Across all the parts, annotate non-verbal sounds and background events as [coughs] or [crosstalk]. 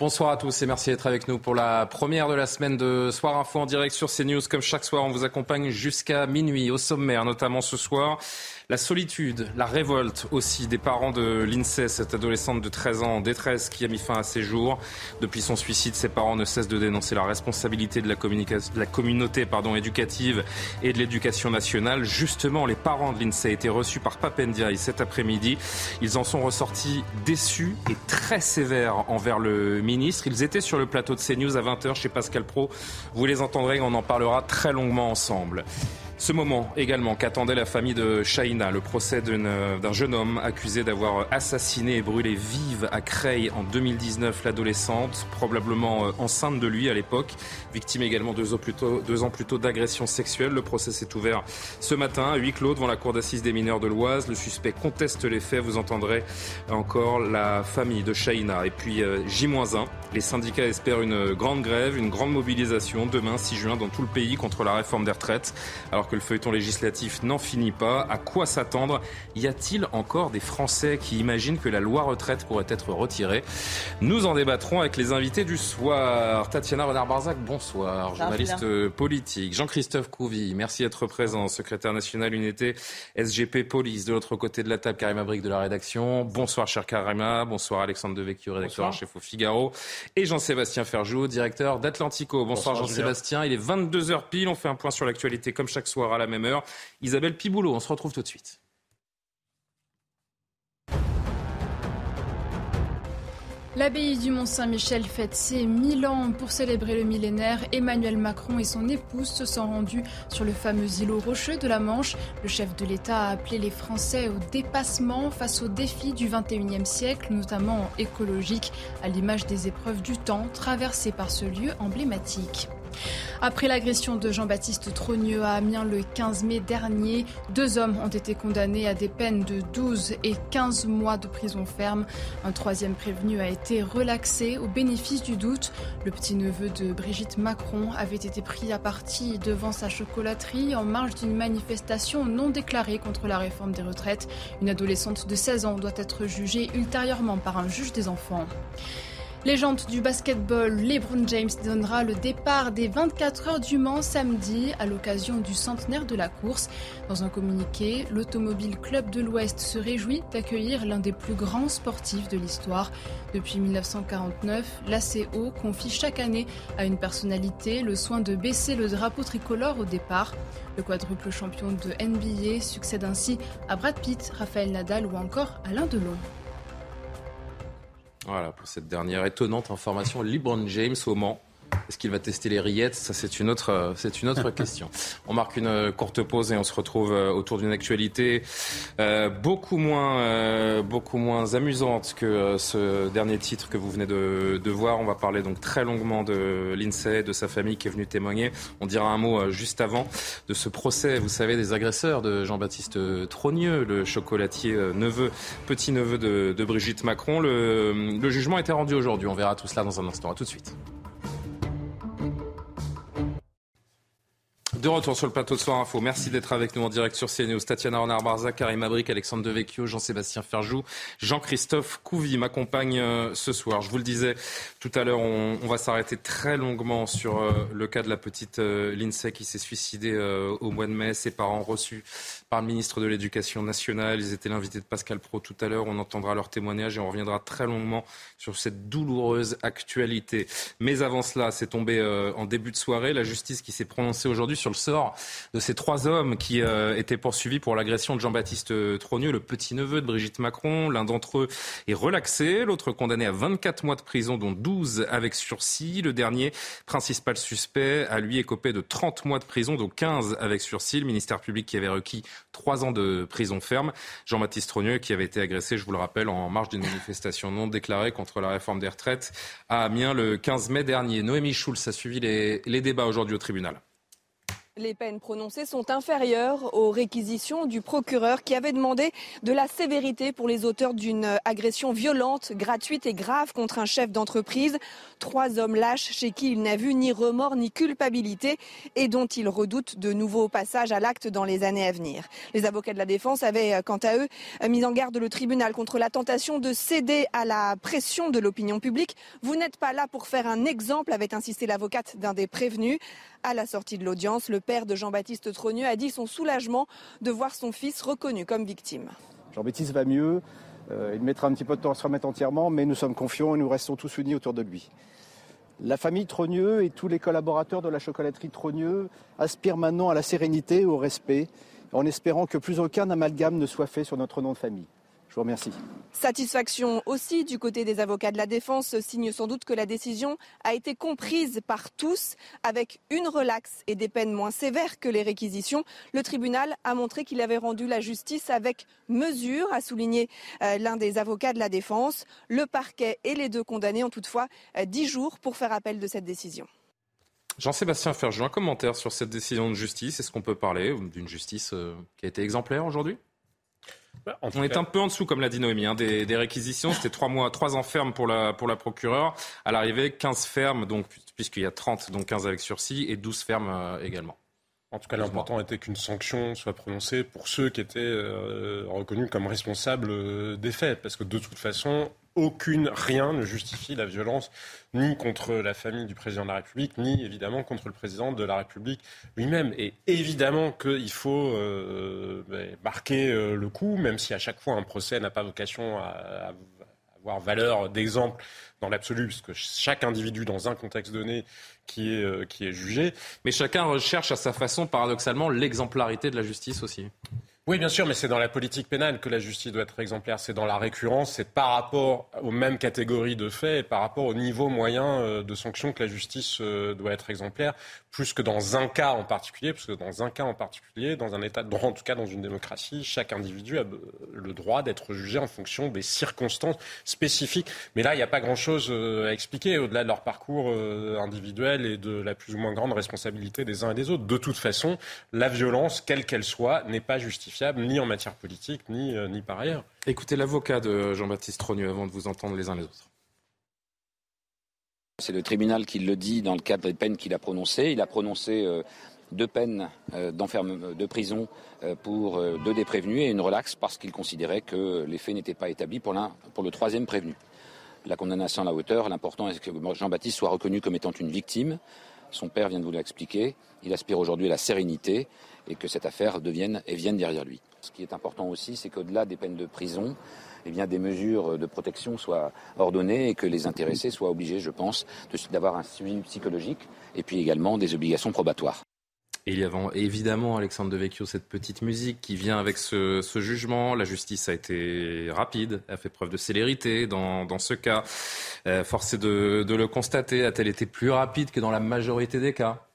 Bonsoir à tous et merci d'être avec nous pour la première de la semaine de Soir Info en direct sur CNews. Comme chaque soir, on vous accompagne jusqu'à minuit au sommaire, notamment ce soir. La solitude, la révolte aussi des parents de l'INSEE, cette adolescente de 13 ans en détresse qui a mis fin à ses jours. Depuis son suicide, ses parents ne cessent de dénoncer la responsabilité de la, communauté pardon, éducative et de l'éducation nationale. Justement, les parents de l'INSEE étaient reçus par Papendiaï cet après-midi. Ils en sont ressortis déçus et très sévères envers le ministre. Ils étaient sur le plateau de CNews à 20h chez Pascal Pro. Vous les entendrez, on en parlera très longuement ensemble. Ce moment également qu'attendait la famille de Shaina, le procès d'un jeune homme accusé d'avoir assassiné et brûlé vive à Creil en 2019 l'adolescente, probablement euh, enceinte de lui à l'époque, victime également deux ans plus tôt, tôt d'agression sexuelle. Le procès s'est ouvert ce matin à huis clos devant la cour d'assises des mineurs de l'Oise. Le suspect conteste les faits. Vous entendrez encore la famille de Shaina. Et puis euh, J-1, les syndicats espèrent une grande grève, une grande mobilisation demain 6 juin dans tout le pays contre la réforme des retraites. Alors que le feuilleton législatif n'en finit pas. À quoi s'attendre? Y a-t-il encore des Français qui imaginent que la loi retraite pourrait être retirée? Nous en débattrons avec les invités du soir. Tatiana Renard-Barzac, bonsoir. Journaliste politique. Jean-Christophe Couvi, merci d'être présent. Secrétaire national unité SGP Police. De l'autre côté de la table, Karima Brick de la rédaction. Bonsoir, cher Karima. Bonsoir, Alexandre Devecchio, rédacteur en chef au Figaro. Et Jean-Sébastien Ferjou, directeur d'Atlantico. Bonsoir, Bonsoir Jean-Sébastien. Il est 22h pile. On fait un point sur l'actualité comme chaque soir à la même heure. Isabelle Piboulot, on se retrouve tout de suite. L'abbaye du Mont-Saint-Michel fête ses 1000 ans pour célébrer le millénaire. Emmanuel Macron et son épouse se sont rendus sur le fameux îlot rocheux de la Manche. Le chef de l'État a appelé les Français au dépassement face aux défis du 21e siècle, notamment écologiques, à l'image des épreuves du temps traversées par ce lieu emblématique. Après l'agression de Jean-Baptiste Trogneux à Amiens le 15 mai dernier, deux hommes ont été condamnés à des peines de 12 et 15 mois de prison ferme. Un troisième prévenu a été relaxé au bénéfice du doute. Le petit-neveu de Brigitte Macron avait été pris à partie devant sa chocolaterie en marge d'une manifestation non déclarée contre la réforme des retraites. Une adolescente de 16 ans doit être jugée ultérieurement par un juge des enfants. Légende du basketball, LeBron James donnera le départ des 24 heures du Mans samedi à l'occasion du centenaire de la course. Dans un communiqué, l'Automobile Club de l'Ouest se réjouit d'accueillir l'un des plus grands sportifs de l'histoire. Depuis 1949, l'ACO confie chaque année à une personnalité le soin de baisser le drapeau tricolore au départ. Le quadruple champion de NBA succède ainsi à Brad Pitt, Raphaël Nadal ou encore Alain Delon. Voilà pour cette dernière étonnante information. LeBron James au Mans est-ce qu'il va tester les rillettes? Ça, c'est une autre, euh, c'est une autre [laughs] question. On marque une euh, courte pause et on se retrouve euh, autour d'une actualité beaucoup moins, beaucoup moins amusante que ce dernier titre que vous venez de, de, voir. On va parler donc très longuement de l'INSEE, de sa famille qui est venue témoigner. On dira un mot juste avant de ce procès, vous savez, des agresseurs de Jean-Baptiste Trogneux, le chocolatier neveu, petit neveu de, de Brigitte Macron. Le, le jugement a été rendu aujourd'hui. On verra tout cela dans un instant. À tout de suite. De retour sur le plateau de Soir Info. Merci d'être avec nous en direct sur CNews. Tatiana Renard-Barza, Karim Abrik, Alexandre Devecchio, Jean-Sébastien Ferjou, Jean-Christophe Couvi m'accompagnent euh, ce soir. Je vous le disais tout à l'heure, on, va s'arrêter très longuement sur euh, le cas de la petite euh, Lindsay qui s'est suicidée au mois de mai. Ses parents reçus par le ministre de l'Éducation nationale. Ils étaient l'invité de Pascal Pro tout à l'heure. On entendra leur témoignage et on reviendra très longuement sur cette douloureuse actualité. Mais avant cela, c'est tombé euh, en début de soirée. La justice qui s'est prononcée aujourd'hui sur le sort de ces trois hommes qui euh, étaient poursuivis pour l'agression de Jean-Baptiste Trogneux, le petit-neveu de Brigitte Macron. L'un d'entre eux est relaxé, l'autre condamné à 24 mois de prison, dont 12 avec sursis. Le dernier, principal suspect, a lui écopé de 30 mois de prison, dont 15 avec sursis. Le ministère public qui avait requis 3 ans de prison ferme. Jean-Baptiste Trogneux qui avait été agressé, je vous le rappelle, en marge d'une manifestation non déclarée contre la réforme des retraites à Amiens le 15 mai dernier. Noémie Schulz a suivi les débats aujourd'hui au tribunal. Les peines prononcées sont inférieures aux réquisitions du procureur qui avait demandé de la sévérité pour les auteurs d'une agression violente, gratuite et grave contre un chef d'entreprise. Trois hommes lâches chez qui il n'a vu ni remords ni culpabilité et dont il redoute de nouveaux passages à l'acte dans les années à venir. Les avocats de la défense avaient, quant à eux, mis en garde le tribunal contre la tentation de céder à la pression de l'opinion publique. Vous n'êtes pas là pour faire un exemple, avait insisté l'avocate d'un des prévenus. À la sortie de l'audience, le père de Jean-Baptiste Trogneux a dit son soulagement de voir son fils reconnu comme victime. Jean-Baptiste va mieux, euh, il mettra un petit peu de temps à se remettre entièrement, mais nous sommes confiants et nous restons tous unis autour de lui. La famille Trogneux et tous les collaborateurs de la chocolaterie Trogneux aspirent maintenant à la sérénité et au respect, en espérant que plus aucun amalgame ne soit fait sur notre nom de famille. Je vous remercie. Satisfaction aussi du côté des avocats de la défense, signe sans doute que la décision a été comprise par tous avec une relaxe et des peines moins sévères que les réquisitions. Le tribunal a montré qu'il avait rendu la justice avec mesure, a souligné euh, l'un des avocats de la défense. Le parquet et les deux condamnés ont toutefois euh, dix jours pour faire appel de cette décision. Jean-Sébastien Ferjou, un commentaire sur cette décision de justice. Est-ce qu'on peut parler d'une justice euh, qui a été exemplaire aujourd'hui? Bah, on est un peu en dessous, comme l'a dit Noémie, hein, des, réquisitions. C'était trois mois, trois ans ferme pour la, pour la procureure. À l'arrivée, 15 fermes, donc, puisqu'il y a 30, donc 15 avec sursis, et 12 fermes euh, également. En tout cas, l'important était qu'une sanction soit prononcée pour ceux qui étaient euh, reconnus comme responsables euh, des faits. Parce que de toute façon, aucune, rien ne justifie la violence, ni contre la famille du président de la République, ni évidemment contre le président de la République lui-même. Et évidemment qu'il faut euh, ben, marquer euh, le coup, même si à chaque fois un procès n'a pas vocation à, avoir valeur d'exemple dans l'absolu, parce que chaque individu dans un contexte donné qui est, euh, qui est jugé. Mais chacun recherche à sa façon, paradoxalement, l'exemplarité de la justice aussi. Oui, bien sûr, mais c'est dans la politique pénale que la justice doit être exemplaire. C'est dans la récurrence, c'est par rapport aux mêmes catégories de faits et par rapport au niveau moyen euh, de sanctions que la justice euh, doit être exemplaire, plus que dans un cas en particulier, parce que dans un cas en particulier, dans un état de droit, en tout cas dans une démocratie, chaque individu a le droit d'être jugé en fonction des circonstances spécifiques. Mais là, il n'y a pas grand-chose euh, à expliquer au-delà de leur parcours individuel et de la plus ou moins grande responsabilité des uns et des autres. De toute façon, la violence, quelle qu'elle soit, n'est pas justifiée ni en matière politique, ni, euh, ni par ailleurs. Écoutez l'avocat de Jean-Baptiste Trogneux avant de vous entendre les uns les autres. C'est le tribunal qui le dit dans le cadre des peines qu'il a prononcées. Il a prononcé euh, deux peines euh, de prison pour deux des prévenus et une relaxe parce qu'il considérait que les faits n'étaient pas établis pour, pour le troisième prévenu. La condamnation à la hauteur, l'important est que Jean-Baptiste soit reconnu comme étant une victime. Son père vient de vous l'expliquer. Il aspire aujourd'hui à la sérénité et que cette affaire devienne et vienne derrière lui. Ce qui est important aussi, c'est qu'au-delà des peines de prison, eh bien, des mesures de protection soient ordonnées et que les intéressés soient obligés, je pense, d'avoir un suivi psychologique et puis également des obligations probatoires. Il y a évidemment, Alexandre Devecchio, cette petite musique qui vient avec ce, jugement. La justice a été rapide, a fait preuve de célérité dans, ce cas. Euh, de le constater. A-t-elle été plus rapide que dans la majorité des cas?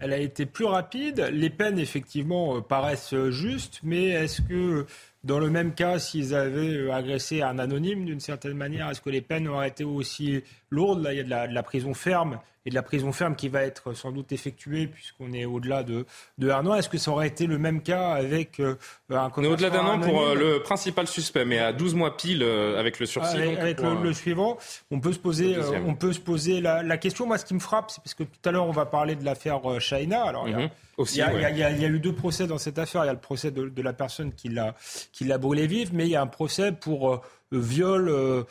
Elle a été plus rapide. Les peines, effectivement, euh, paraissent justes, mais est-ce que dans le même cas, s'ils avaient euh, agressé un anonyme d'une certaine manière, est-ce que les peines auraient été aussi lourdes? Là, il y a de la, prison ferme et de la prison ferme qui va être sans doute effectuée puisqu'on est au-delà de, de un an. Est-ce que ça aurait été le même cas avec euh, un On est au-delà d'un an pour le principal suspect, mais à 12 mois pile avec le sursis. Avec, le, suivant, on peut se poser, on peut se poser la, question. Moi, ce qui me frappe, c'est parce que tout à l'heure, on va parler de l'affaire Shaina. Alors, il y a, il, y a, eu deux procès dans cette affaire. Il y a le procès de, la personne qui l'a, qui l'a brûlé vive, mais il y a un procès pour euh, viol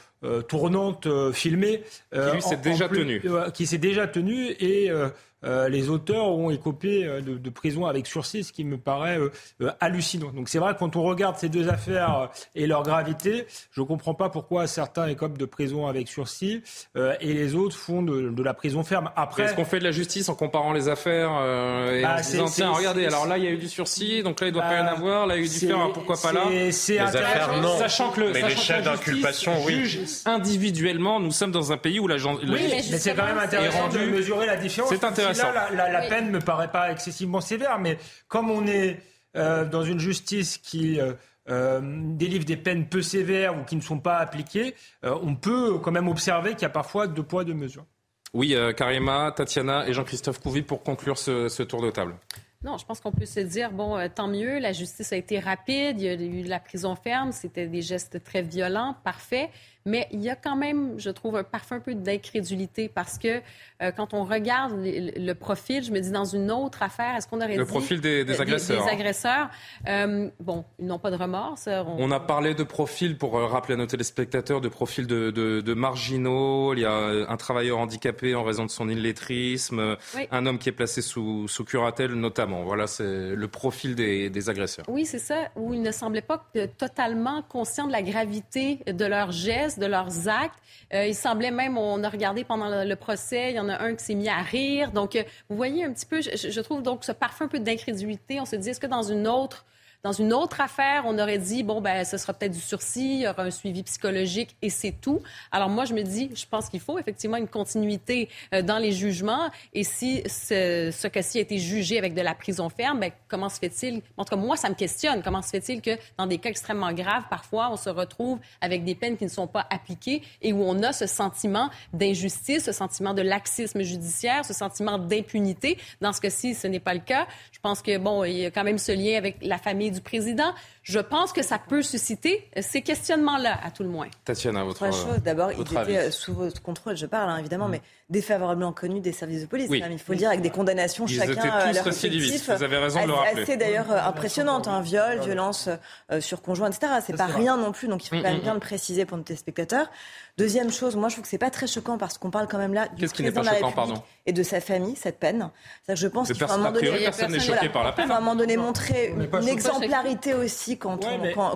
tournante filmée. qui s'est déjà tenu. qui s'est déjà tenu et euh, les auteurs ont écopé euh, de, prison avec sursis, ce qui me paraît euh, hallucinant. Donc c'est vrai quand on regarde ces deux affaires et leur gravité, je ne comprends pas pourquoi certains écopent de prison avec sursis et les autres font de, la prison ferme. Après, est-ce qu'on fait de la justice en comparant les affaires et en bah, disant tiens regardez alors là il y a eu du sursis donc là il doit pas y en bah, avoir là il y a eu du ferme pourquoi pas là? C'est affaires non. Sachant que le mais les chefs d'inculpation oui. individuellement nous sommes dans un pays où la oui, mais, c'est quand même intéressant de mesurer la différence. C'est intéressant. Là, la, la, peine me paraît pas excessivement sévère, mais comme on est euh, dans une justice qui euh, euh, délivre des peines peu sévères ou qui ne sont pas appliquées, on peut quand même observer qu'il y a parfois deux poids, deux mesures. Oui, Karima, Tatiana et Jean-Christophe Couvi pour conclure ce, tour de table. Non, je pense qu'on peut se dire, bon, tant mieux, la justice a été rapide, il y a eu la prison ferme, c'était des gestes très violents, parfait. Mais il y a quand même, je trouve, un parfum un peu d'incrédulité parce que euh, quand on regarde le, profil, je me dis dans une autre affaire, est-ce qu'on aurait le dit... Le profil des, agresseurs. Des, agresseurs? Euh, bon, ils n'ont pas de remords. On... a parlé de profil, pour euh, rappeler à nos téléspectateurs, de profil de, de, marginaux. Il y a un travailleur handicapé en raison de son illettrisme, un homme qui est placé sous, sous curatelle notamment. Voilà, c'est le profil des, des agresseurs. Oui, c'est ça, où ils ne semblaient pas totalement conscients de la gravité de leurs gestes, de leurs actes. il semblait même, on a regardé pendant le, procès, il y en a un qui s'est mis à rire. Donc, euh, vous voyez un petit peu, je, trouve donc ce parfum un peu d'incrédulité. On se dit, est-ce que dans une autre dans une autre affaire, on aurait dit, bon, ben, ce sera peut-être du sursis, il y aura un suivi psychologique et c'est tout. Alors moi, je me dis, je pense qu'il faut effectivement une continuité euh, dans les jugements. Et si ce, ce cas-ci a été jugé avec de la prison ferme, ben, comment se fait-il, en tout cas, moi, ça me questionne, comment se fait-il que dans des cas extrêmement graves, parfois, on se retrouve avec des peines qui ne sont pas appliquées et où on a ce sentiment d'injustice, ce sentiment de laxisme judiciaire, ce sentiment d'impunité? Dans ce cas-ci, ce n'est pas le cas. Je pense que, bon, il y a quand même ce lien avec la famille du président. Je pense que ça peut susciter ces questionnements-là, à tout le moins. Tatiana, votre Trois choses. D'abord, ils étaient euh, sous votre contrôle, je parle, hein, évidemment, mm. mais défavorablement connus des services de police. il faut le dire, avec des condamnations chacun étaient euh, tous à leur respectif. Vous avez raison de le rappeler. Assez d'ailleurs euh, impressionnante, un hein, viol, violence sur conjoint, etc. C'est pas rien non plus, donc il faut quand même mm, mm, bien le préciser pour nos téléspectateurs. Deuxième chose, moi je trouve que c'est pas très choquant parce qu'on parle quand même là du président de la République et de sa famille, cette peine. Que je pense qu'il faut à un moment donné, personne n'est choqué par la peine. à un moment donné montrer une, exemplarité aussi quand,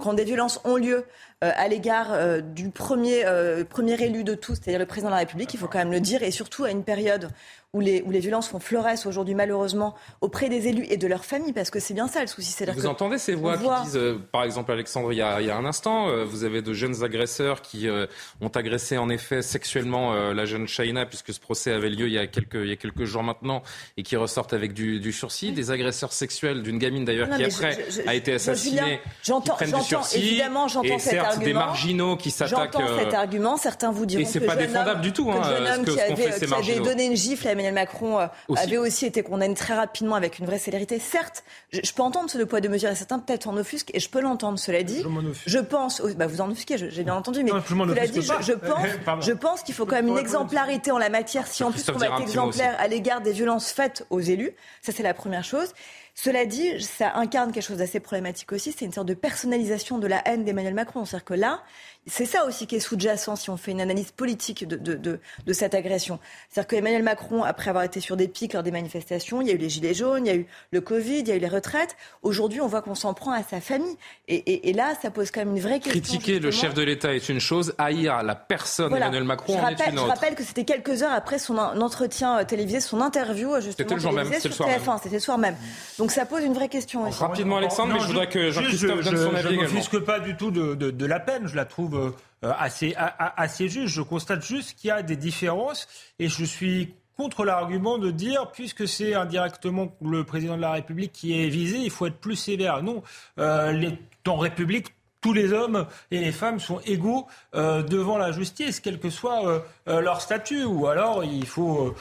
quand, des violences ont lieu à l'égard euh, du premier, euh, premier élu de tous, c'est-à-dire le président de la République, il faut quand même le dire, et surtout à une période où les, où les violences font fleuresse aujourd'hui malheureusement auprès des élus et de leurs familles, parce que c'est bien ça le souci. Vous entendez ces voix qui disent, euh, par exemple Alexandre, il y a, il y a un instant, euh, vous avez de jeunes agresseurs qui euh, ont agressé en effet sexuellement la jeune Shaina, puisque ce procès avait lieu il y a quelques, il y a quelques jours maintenant, et qui ressortent avec du, du sursis, des agresseurs sexuels d'une gamine d'ailleurs qui après a été assassinée, j'entends, qui du sursis, évidemment, j'entends cet certes, argument. des marginaux qui s'attaquent. J'entends cet argument, certains vous diront et c'est pas défendable du tout, hein, ce que, avait, fait, qui avait donné une gifle à Emmanuel Macron euh, avait aussi été condamné très rapidement avec une vraie célérité. Certes, je, peux entendre ce poids de mesure et certains peut-être en offusquent et je peux l'entendre. Cela dit, je, pense, bah vous en offusquez, j'ai bien entendu, mais cela dit, je, pense, [laughs] je pense qu'il faut quand même une exemplarité en la matière. Si en plus on va être exemplaire à l'égard des violences faites aux élus, ça c'est la première chose. Cela dit, ça incarne quelque chose d'assez problématique aussi, c'est une sorte de personnalisation de la haine d'Emmanuel Macron. C'est-à-dire que là, c'est ça aussi qui est sous-jacent si on fait une analyse politique de, de, de, cette agression. C'est-à-dire qu'Emmanuel Macron, après avoir été sur des pics lors des manifestations, il y a eu les gilets jaunes, il y a eu le Covid, il y a eu les retraites. Aujourd'hui, on voit qu'on s'en prend à sa famille. Et, et, là, ça pose quand même une vraie question. Critiquer le chef de l'État est une chose, haïr la personne Emmanuel Macron en est une autre. Je rappelle que c'était quelques heures après son entretien euh, télévisé, son interview euh, justement c'était le jour même, sur le soir TF1, c'était le soir même. Donc ça pose une vraie question. Aussi. Rapidement, Alexandre, mais je, voudrais que Jean-Christophe donne son avis Je ne m'offusque pas du tout de, de, de, la peine, je la trouve euh, assez, assez juste. Je constate juste qu'il y a des différences et je suis contre l'argument de dire, puisque c'est indirectement le président de la République qui est visé, il faut être plus sévère. Non, euh, en République, tous les hommes et les femmes sont égaux euh, devant la justice, quel que soit euh, leur statut. Ou alors il faut,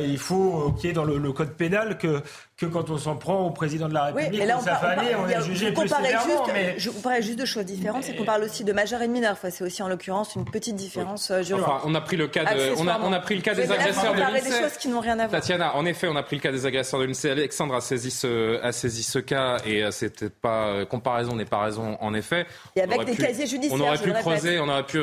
il faut qu'il y ait dans le, code pénal que que quand on s'en prend au président de la République oui, là, on sa famille, on, est jugé plus sévèrement. mais... Je comparais juste deux choses différentes, c'est qu'on parle aussi de majeur et de mineur. Enfin, c'est aussi en l'occurrence une petite différence euh, juridique. Enfin, on a pris le cas, de, on a, on a pris le cas des agresseurs de l'INSEE. des choses qui n'ont rien à voir. Tatiana, en effet, on a pris le cas des agresseurs de l'INSEE. Alexandre a saisi ce, a saisi ce cas et euh, c'était pas euh, comparaison n'est pas raison en effet. Et avec des casiers judiciaires. On aurait pu creuser, on aurait pu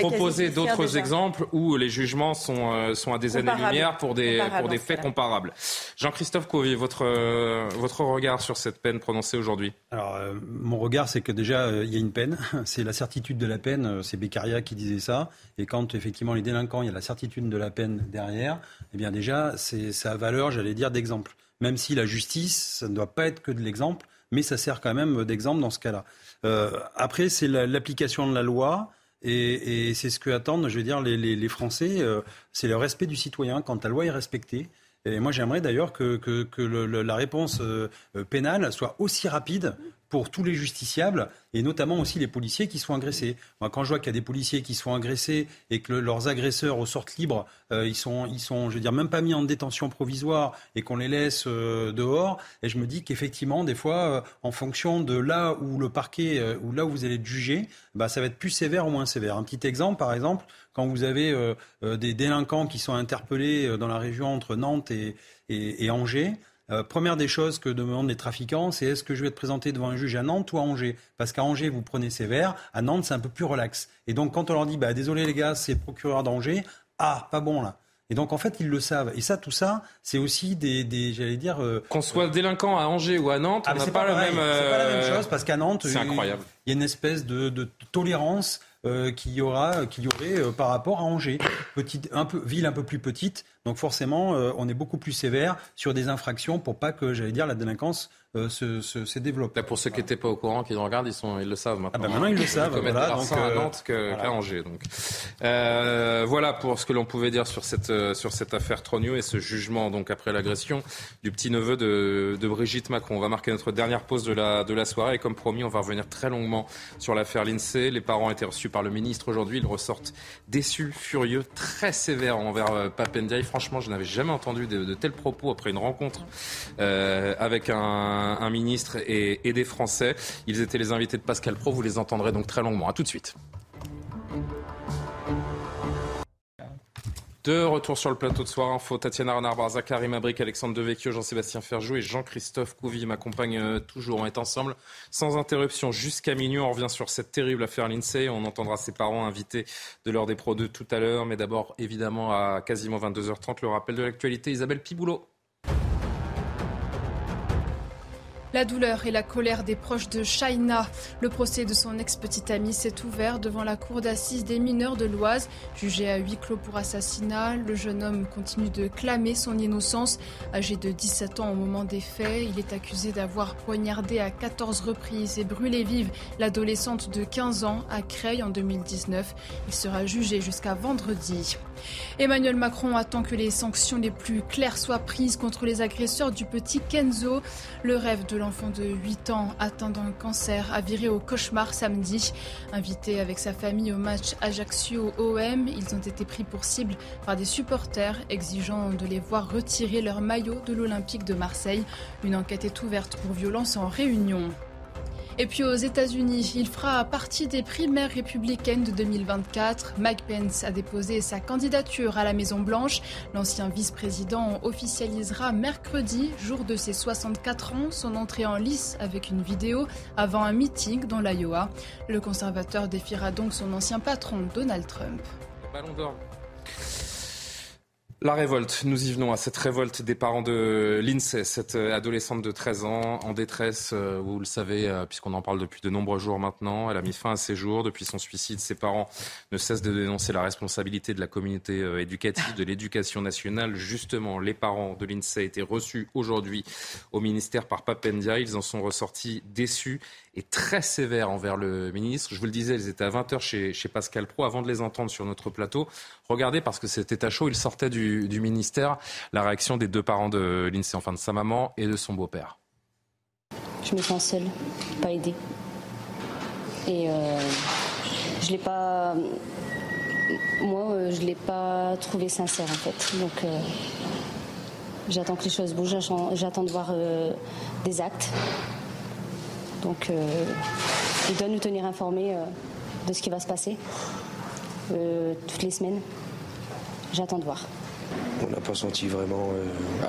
proposer d'autres exemples où les jugements sont, sont à des années-lumière pour des, pour des faits comparables. Jean-Christophe Covy, votre, euh, votre regard sur cette peine prononcée aujourd'hui euh, mon regard, c'est que déjà, euh, il y a une peine. [laughs] C'est la certitude de la peine. C'est Beccaria qui disait ça. Et quand, effectivement, les délinquants, il y a la certitude de la peine derrière, eh bien, déjà, c'est ça a valeur, j'allais dire, d'exemple. Même si la justice, ça ne doit pas être que de l'exemple, mais ça sert quand même d'exemple dans ce cas-là. après, c'est l'application de la loi. Et, c'est ce que attendent, je veux dire, les, Français. c'est le respect du citoyen. Quand la loi est respectée, et moi, j'aimerais d'ailleurs que, la réponse euh, pénale soit aussi rapide pour tous les justiciables et notamment aussi les policiers qui sont agressés. Moi, quand je vois qu'il y a des policiers qui sont agressés et que leurs agresseurs sortent libres, euh, ils sont, ils sont, je veux dire, même pas mis en détention provisoire et qu'on les laisse euh, dehors. Et je me dis qu'effectivement, des fois, en fonction de là où le parquet, ou là où vous allez être jugé, bah, ça va être plus sévère ou moins sévère. Un petit exemple, par exemple, quand vous avez euh, euh, des délinquants qui sont interpellés euh, dans la région entre Nantes et, Angers, première des choses que demandent les trafiquants, c'est est-ce que je vais être présenté devant un juge à Nantes ou à Angers? Parce qu'à Angers, vous prenez sévère, à Nantes, c'est un peu plus relax. Et donc, quand on leur dit, bah, désolé les gars, c'est le procureur d'Angers, ah, pas bon là. Et donc en fait ils le savent. Et ça, tout ça, c'est aussi des, j'allais dire. Qu'on soit délinquant à Angers ou à Nantes, ah, on n'a pas, même. C'est pas la même chose parce qu'à Nantes. Il y a une espèce de, de tolérance euh, qu'il y aura, qu'il y aurait euh, par rapport à Angers, petite, un peu ville un peu plus petite. Donc forcément, euh, on est beaucoup plus sévère sur des infractions pour pas que, j'allais dire, la délinquance se, se, développe. pour ceux qui n'étaient pas au courant, qui nous regardent, ils, sont, ils le savent maintenant. Ah ben maintenant, ils le savent. Ils voilà, donc, à Nantes qu'à Angers. Donc. Voilà pour ce que l'on pouvait dire sur cette, sur cette affaire Tronio et ce jugement donc après l'agression du petit-neveu de, de, Brigitte Macron. On va marquer notre dernière pause de la, de la soirée et comme promis, on va revenir très longuement sur l'affaire l'INSEE. Les parents ont été reçus par le ministre aujourd'hui. Ils ressortent déçus, furieux, très sévères envers euh, Papendiaï. Franchement, je n'avais jamais entendu de, tels propos après une rencontre euh, avec un ministre et, des Français. Ils étaient les invités de Pascal Pro. Vous les entendrez donc très longuement. À tout de suite. De retour sur le plateau de Soir Info, Tatiana Renard-Barza, Karim Alexandre Devecchio, Jean-Sébastien Ferjou et Jean-Christophe Couvi m'accompagnent euh, toujours. On est ensemble sans interruption jusqu'à minuit. On revient sur cette terrible affaire Lindsay. On entendra ses parents invités de l'heure des Pro 2 tout à l'heure. Mais d'abord, évidemment, à quasiment 22h30, le rappel de l'actualité. Isabelle Piboulot. La douleur et la colère des proches de Shaina. Le procès de son ex-petite amie s'est ouvert devant la cour d'assises des mineurs de l'Oise. Jugé à huis clos pour assassinat, le jeune homme continue de clamer son innocence. Âgé de 17 ans au moment des faits, il est accusé d'avoir poignardé à 14 reprises et brûlé vive l'adolescente de 15 ans à Creil en 2019. Il sera jugé jusqu'à vendredi. Emmanuel Macron attend que les sanctions les plus claires soient prises contre les agresseurs du petit Kenzo. Le rêve de l'enfant de 8 ans atteint d'un cancer a viré au cauchemar samedi. Invité avec sa famille au match Ajaccio-OM, ils ont été pris pour cible par des supporters exigeant de les voir retirer leur maillot de l'Olympique de Marseille. Une enquête est ouverte pour violence en réunion. Et puis aux États-Unis, il fera partie des primaires républicaines de 2024. Mike Pence a déposé sa candidature à la Maison-Blanche. L'ancien vice-président officialisera mercredi, jour de ses 64 ans, son entrée en lice avec une vidéo avant un meeting dans l'Iowa. Le conservateur défiera donc son ancien patron, Donald Trump. La révolte, nous y venons à cette révolte des parents de l'INSEE, cette euh, adolescente de 13 ans en détresse, euh, vous le savez, euh, puisqu'on en parle depuis de nombreux jours maintenant. Elle a mis fin à ses jours. Depuis son suicide, ses parents ne cessent de dénoncer la responsabilité de la communauté éducative, de l'éducation nationale. Justement, les parents de l'INSEE été reçus aujourd'hui au ministère par Papendia. Ils en sont ressortis déçus et très sévères envers le ministre. Je vous le disais, ils étaient à 20h chez, Pascal Pro. Avant de les entendre sur notre plateau, regardez, parce que c'était à chaud, ils sortaient du, ministère, la réaction des deux parents de l'INSEE, enfin de sa maman et de son beau-père. Je me sens seule, pas aidée. Et euh, je l'ai pas. Moi, euh, je l'ai pas trouvé sincère en fait. Donc, euh, J'attends que les choses bougent, j'attends de voir des actes. Donc, il doit nous tenir informés de ce qui va se passer toutes les semaines. J'attends de voir. On n'a pas senti vraiment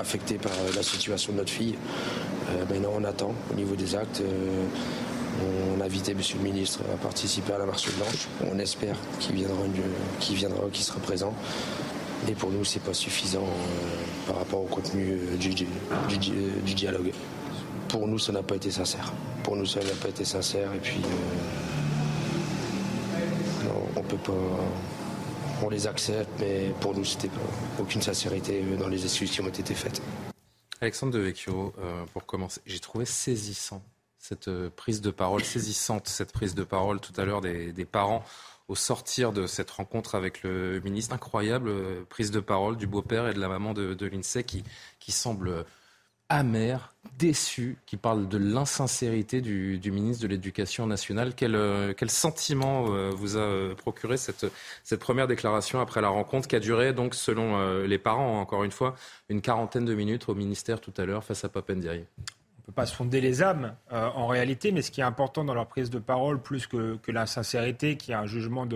affecté par la situation de notre fille. maintenant, on attend au niveau des actes. On a invité M. le ministre à participer à la marche blanche. On espère qu'il viendra, qu'il viendra, qu'il sera présent. Et pour nous, ce n'est pas suffisant euh, par rapport au contenu euh, euh, du, dialogue. Pour nous, ça n'a pas été sincère. Pour nous, ça n'a pas été sincère. Et puis, on peut pas. On les accepte, mais pour nous, c'était aucune sincérité dans les excuses qui ont été faites. Alexandre Devecchio, pour commencer, j'ai trouvé saisissant cette euh, prise de parole saisissante, cette prise de parole tout à l'heure des, parents au sortir de cette rencontre avec le ministre. Incroyable euh, prise de parole du beau-père et de la maman de, de l'INSEE qui, qui semble amer, déçu, qui parle de l'insincérité du, ministre de l'Éducation nationale. Quel, euh, sentiment vous a procuré cette, première déclaration après la rencontre qui a duré, donc, selon les parents, encore une fois, une quarantaine de minutes au ministère tout à l'heure face à Papendiaï peut pas sonder les âmes euh, en réalité, mais ce qui est important dans leur prise de parole, plus que, que la sincérité, qui est un jugement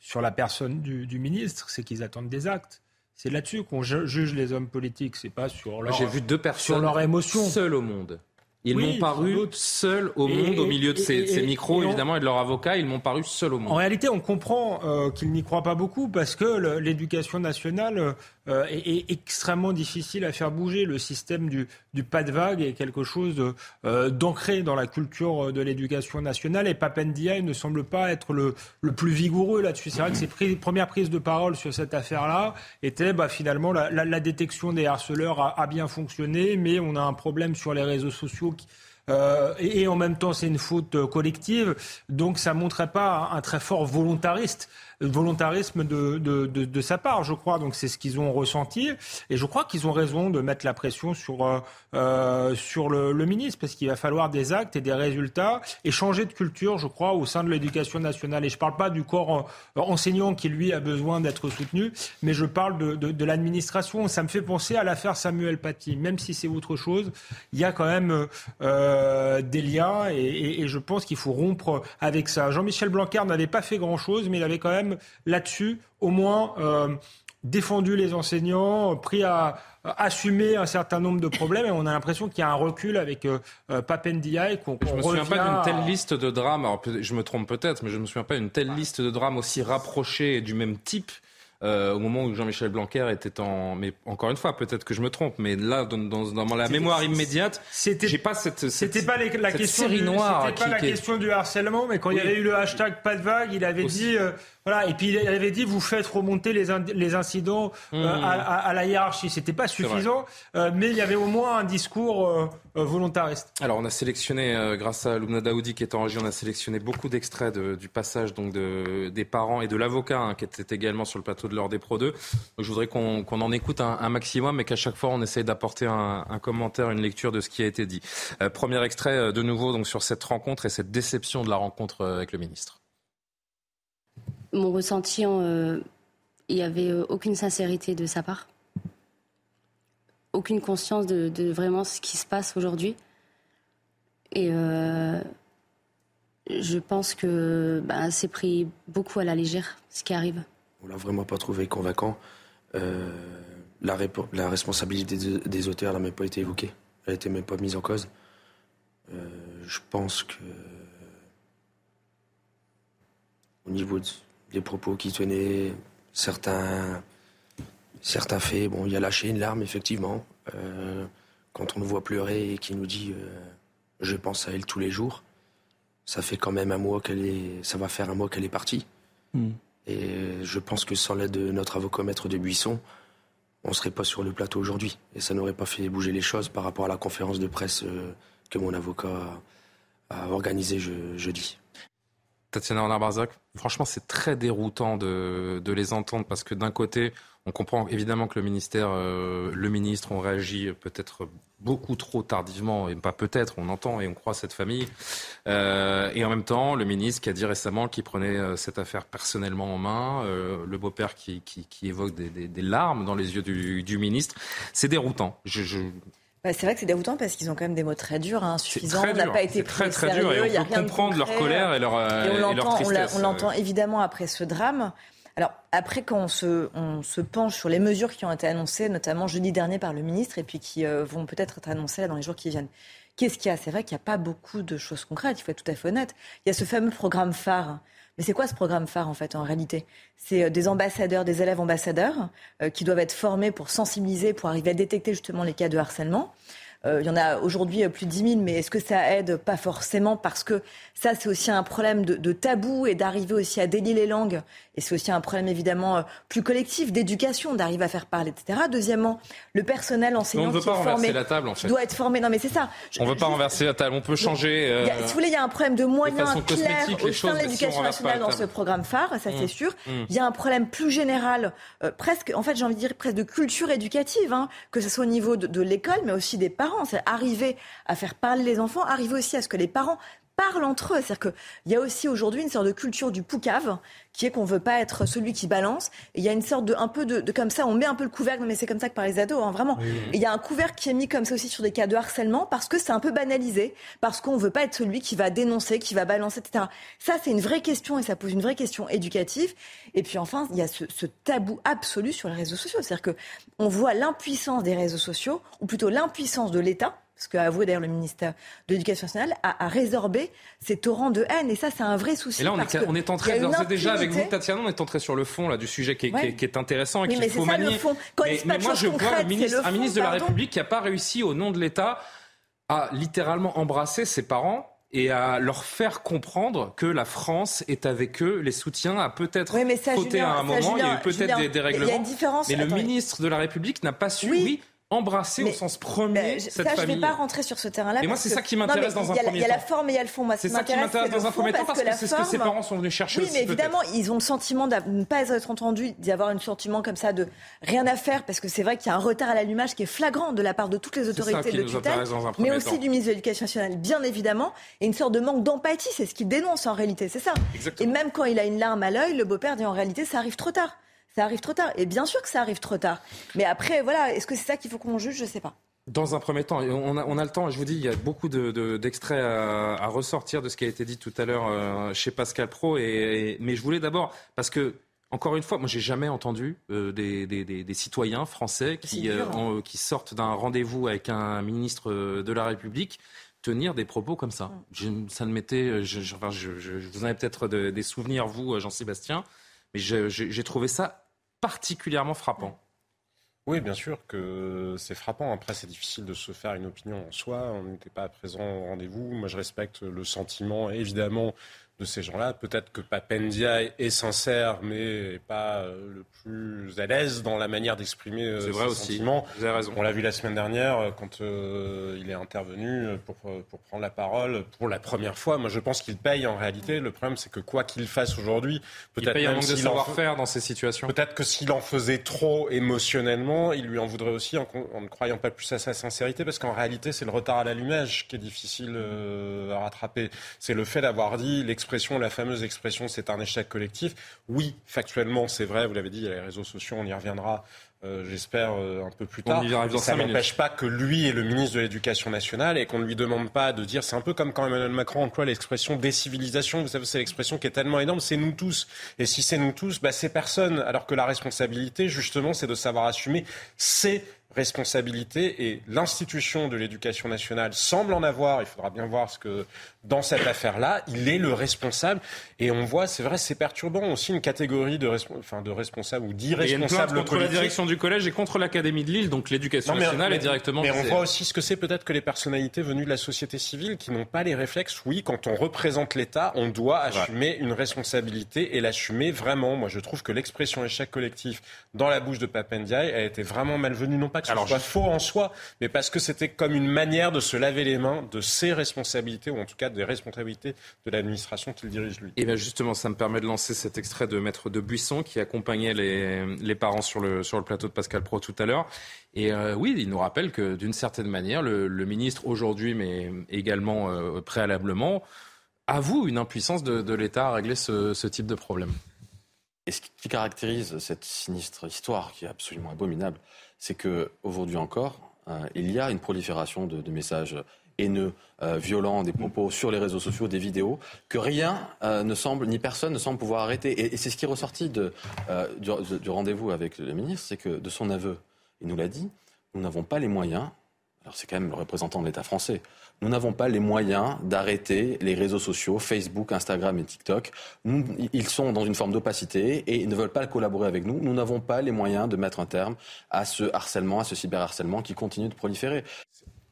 sur la personne du, ministre, c'est qu'ils attendent des actes. C'est là-dessus qu'on juge les hommes politiques, c'est pas sur leur, J'ai vu deux personnes sur leur émotion. seules au monde. Ils m'ont paru seuls au monde, au milieu de ces, micros, évidemment, et de leurs avocats. Ils m'ont paru seuls au monde. En réalité, on comprend euh, qu'ils n'y croient pas beaucoup parce que l'éducation nationale euh, est, extrêmement difficile à faire bouger. Le système du, du pas de vague est quelque chose euh, d'ancré dans la culture de l'éducation nationale. Et Papendia ne semble pas être le, le plus vigoureux là-dessus. C'est vrai que ses premières prises de parole sur cette affaire-là étaient bah, finalement la, la, détection des harceleurs a, a bien fonctionné, mais on a un problème sur les réseaux sociaux euh, et, en même temps, c'est une faute euh, collective. Donc, ça montrait pas un très fort volontariste volontarisme de, de, de, sa part, je crois. Donc c'est ce qu'ils ont ressenti. Et je crois qu'ils ont raison de mettre la pression sur, euh, euh sur le, ministre, parce qu'il va falloir des actes et des résultats et changer de culture, je crois, au sein de l'éducation nationale. Et je ne parle pas du corps euh, enseignant qui, lui, a besoin d'être soutenu, mais je parle de, de, l'administration. Ça me fait penser à l'affaire Samuel Paty. Même si c'est autre chose, il y a quand même des liens et, et je pense qu'il faut rompre avec ça. Jean-Michel Blanquer n'avait pas fait grand-chose, mais il avait quand même là-dessus, au moins euh, défendu les enseignants, pris à, assumer un certain nombre de problèmes et on a l'impression qu'il y a un recul avec euh, euh Papendiaï. Qu je me souviens pas d'une telle liste de drames, alors je me trompe peut-être, mais je me souviens pas d'une telle liste de drames aussi rapprochés et du même type euh, au moment où Jean-Michel Blanquer était en. Mais encore une fois, peut-être que je me trompe, mais là, dans, dans, la mémoire immédiate, j'ai pas cette. C'était pas la question. du, noire pas la question du harcèlement, mais quand il y avait eu le hashtag pas de vague, il avait dit. Euh, voilà, et puis il avait dit vous faites remonter les, les incidents euh, mmh. à, à, la hiérarchie. C'était pas suffisant, euh, mais il y avait au moins un discours euh, volontariste. Alors on a sélectionné, grâce à Lumna Daoudi qui est en régie, on a sélectionné beaucoup d'extraits du passage donc de, des parents et de l'avocat hein, qui était également sur le plateau de l'ordre des Pro 2. Donc, je voudrais qu'on en écoute un, maximum, mais qu'à chaque fois on essaye d'apporter un, un, commentaire, une lecture de ce qui a été dit. premier extrait de nouveau donc sur cette rencontre et cette déception de la rencontre avec le ministre mon ressenti, euh, il n'y avait euh, aucune sincérité de sa part, aucune conscience de, vraiment ce qui se passe aujourd'hui. Et euh, je pense que bah, c'est pris beaucoup à la légère ce qui arrive. On l'a vraiment pas trouvé convaincant. la, responsabilité des, auteurs n'a même pas été évoquée. Elle n'était même pas mise en cause. je pense que au niveau de, les propos qui tenaient, certains, certains faits. Bon, il a lâché une larme, effectivement. Euh, quand on le voit pleurer et qu'il nous dit euh, Je pense à elle tous les jours, ça fait quand même un mois qu'elle est. Ça va faire un mois qu'elle est partie. Hmm. Et je pense que sans l'aide de notre avocat maître de Buisson, on ne serait pas sur le plateau aujourd'hui. Et ça n'aurait pas fait bouger les choses par rapport à la conférence de presse euh, que mon avocat a organisée jeudi. Tatiana Renard-Barzac, franchement, c'est très déroutant de, les entendre parce que d'un côté, on comprend évidemment que le ministère, euh, le ministre ont réagi peut-être beaucoup trop tardivement, et pas peut-être, on entend et on croit cette famille. Euh, et en même temps, le ministre qui a dit récemment qu'il prenait euh, cette affaire personnellement en main, le beau-père qui, évoque des, larmes dans les yeux du, ministre. C'est déroutant. Je, bah, c'est vrai que c'est déroutant parce qu'ils ont quand même des mots très durs, hein, insuffisants. On n'a pas été très, très dur et on peut comprendre leur colère et leur, et on et leur tristesse. On l'entend évidemment après ce drame. Alors après, quand on se, on se, penche sur les mesures qui ont été annoncées, notamment jeudi dernier par le ministre, et puis qui euh, vont peut-être être annoncées là dans les jours qui viennent, qu'est-ce qu'il y a? C'est vrai qu'il n'y a pas beaucoup de choses concrètes, il faut être tout à fait honnête. Il y a ce fameux programme phare. Mais c'est quoi ce programme phare en fait en réalité? C'est euh, des ambassadeurs, des élèves ambassadeurs euh, qui doivent être formés pour sensibiliser, pour arriver à détecter justement les cas de harcèlement. Euh, il y en a aujourd'hui euh, plus de 10 000, mais est-ce que ça aide Pas forcément, parce que ça, c'est aussi un problème de, tabou et d'arriver aussi à délier les langues. Et c'est aussi un problème évidemment euh, plus collectif d'éducation, d'arriver à faire parler, etc. Deuxièmement, le personnel enseignant qui est formé la table, en fait. doit être formé. Non, mais c'est ça. on ne veut pas renverser la table. On peut changer. si vous voulez, il y a un problème de moyens clairs au sein de l'éducation nationale dans ce programme phare, ça c'est mmh. sûr. Mmh. Il y a un problème plus général, presque, en fait, j'ai envie de dire presque de culture éducative, hein, que ce soit au niveau de, de l'école, mais aussi des parents. C'est arriver à faire parler les enfants, arriver aussi à ce que les parents parlent entre eux. C'est-à-dire qu'il y a aussi aujourd'hui une sorte de culture du poucave qui est qu'on veut pas être celui qui balance. Il y a une sorte de un peu de, comme ça, on met un peu le couvercle, mais c'est comme ça que par les ados, hein, vraiment. il y a un couvercle qui est mis comme ça aussi sur des cas de harcèlement parce que c'est un peu banalisé, parce qu'on veut pas être celui qui va dénoncer, qui va balancer, etc. Ça, c'est une vraie question et ça pose une vraie question éducative. Et puis enfin, il y a ce, ce tabou absolu sur les réseaux sociaux. C'est-à-dire que on voit l'impuissance des réseaux sociaux, ou plutôt l'impuissance de l'État ce qu'a avoué d'ailleurs le ministère de l'Éducation nationale, à, résorber ces torrents de haine. Et ça, c'est un vrai souci. Et là, on, est, on est entré déjà avec vous, Tatiana, on est entré sur le fond là, du sujet qui est, qui est, intéressant et qu'il faut manier. mais, mais moi, je vois ministre, un ministre de la République qui n'a pas réussi, au nom de l'État, à littéralement embrasser ses parents et à leur faire comprendre que la France est avec eux, les soutiens, à peut-être oui, fauté à un moment, il y a eu peut-être des dérèglements. Mais le ministre de la République n'a pas su, oui embrasser au sens premier cette ça, famille. Je ne vais pas rentrer sur ce terrain-là. Et moi, c'est ça qui m'intéresse dans un premier temps. Il y a la forme et il y a le fond. C'est ça qui m'intéresse dans un premier temps parce que, c'est ce que ses parents sont venus chercher oui, mais évidemment, ils ont le sentiment de ne pas être entendus, d'y avoir un sentiment comme ça de rien à faire parce que c'est vrai qu'il y a un retard à l'allumage qui est flagrant de la part de toutes les autorités de tutelle, mais aussi du ministre de l'Éducation nationale, bien évidemment, et une sorte de manque d'empathie. C'est ce qu'il dénonce en réalité, c'est ça. Et même quand il a une larme à l'œil, le beau-père dit en réalité, ça arrive trop tard. Ça arrive trop tard. Et bien sûr que ça arrive trop tard. Mais après, voilà, est-ce que c'est ça qu'il faut qu'on juge? Je ne sais pas. Dans un premier temps, on a, on a, le temps, je vous dis, il y a beaucoup d'extraits de, à, à, ressortir de ce qui a été dit tout à l'heure euh, chez Pascal Pro. Et, mais je voulais d'abord, parce que, encore une fois, moi j'ai jamais entendu euh, des, des, des, citoyens français qui, euh, qui sortent d'un rendez-vous avec un ministre de la République tenir des propos comme ça. Je, ça ne m'était, je, je, vous en avez peut-être des souvenirs, vous, Jean-Sébastien, mais j'ai trouvé ça particulièrement frappant. Oui, bien sûr que c'est frappant. Après, c'est difficile de se faire une opinion en soi. On n'était pas présent au rendez-vous. Moi, je respecte le sentiment, évidemment, de ces gens-là. Peut-être que Papendia est sincère, mais pas euh, le plus à l'aise dans la manière d'exprimer euh, ses vrai aussi. sentiments. Vous avez raison. On l'a vu la semaine dernière euh, quand il est intervenu pour, pour prendre la parole pour la première fois. Moi, je pense qu'il paye en réalité. Le problème, c'est que quoi qu'il fasse aujourd'hui, peut-être un manque de savoir-faire dans ces situations. Peut-être que s'il en faisait trop émotionnellement, il lui en voudrait aussi en, ne croyant pas plus à sa sincérité, parce qu'en réalité, c'est le retard à l'allumage qui est difficile à rattraper. C'est le fait d'avoir dit l'expression la fameuse expression c'est un échec collectif. Oui, factuellement, c'est vrai, vous l'avez dit, il y a les réseaux sociaux, on y reviendra. Euh, j'espère euh, un peu plus tard. ça n'empêche pas que lui est le ministre de l'Éducation nationale et qu'on ne lui demande pas de dire. C'est un peu comme quand Emmanuel Macron emploie l'expression décivilisation. Vous savez, c'est l'expression qui est tellement énorme. C'est nous tous. Et si c'est nous tous, bah, c'est personne. Alors que la responsabilité, justement, c'est de savoir assumer ses responsabilités et l'institution de l'éducation nationale semble en avoir. Il faudra bien voir ce que dans cette affaire-là, il est le responsable. Et on voit, c'est vrai, c'est perturbant aussi une catégorie de, enfin, de responsables ou d'irresponsables contre la direction du collège et contre l'Académie de Lille, donc l'éducation nationale est directement. Mais on voit aussi ce que c'est peut-être que les personnalités venues de la société civile qui n'ont pas les réflexes. Oui, quand on représente l'État, on doit assumer une responsabilité et l'assumer vraiment. Moi, je trouve que l'expression échec collectif dans la bouche de Papendiaï a été vraiment malvenue, non pas que ce soit faux en soi, mais parce que c'était comme une manière de se laver les mains de ses responsabilités ou en tout cas des responsabilités de l'administration qu'il dirige lui. Et bien justement, ça me permet de lancer cet extrait de Maître de Buisson qui accompagnait les, les parents sur le, sur le plateau de Pascal Pro tout à l'heure. Et euh, oui, il nous rappelle que d'une certaine manière, le, ministre aujourd'hui, mais également euh, préalablement, avoue une impuissance de, l'État à régler ce, type de problème. Et ce qui caractérise cette sinistre histoire, qui est absolument abominable, c'est qu'aujourd'hui encore, euh, il y a une prolifération de, messages haineux, violents, des propos sur les réseaux sociaux, des vidéos, que rien ne semble, ni personne ne semble pouvoir arrêter. Et, c'est ce qui est ressorti du, du rendez-vous avec le ministre, c'est que de son aveu, il nous l'a dit, nous n'avons pas les moyens, alors c'est quand même le représentant de l'État français, nous n'avons pas les moyens d'arrêter les réseaux sociaux, Facebook, Instagram et TikTok. ils sont dans une forme d'opacité et ils ne veulent pas collaborer avec nous. Nous n'avons pas les moyens de mettre un terme à ce harcèlement, à ce cyberharcèlement qui continue de proliférer.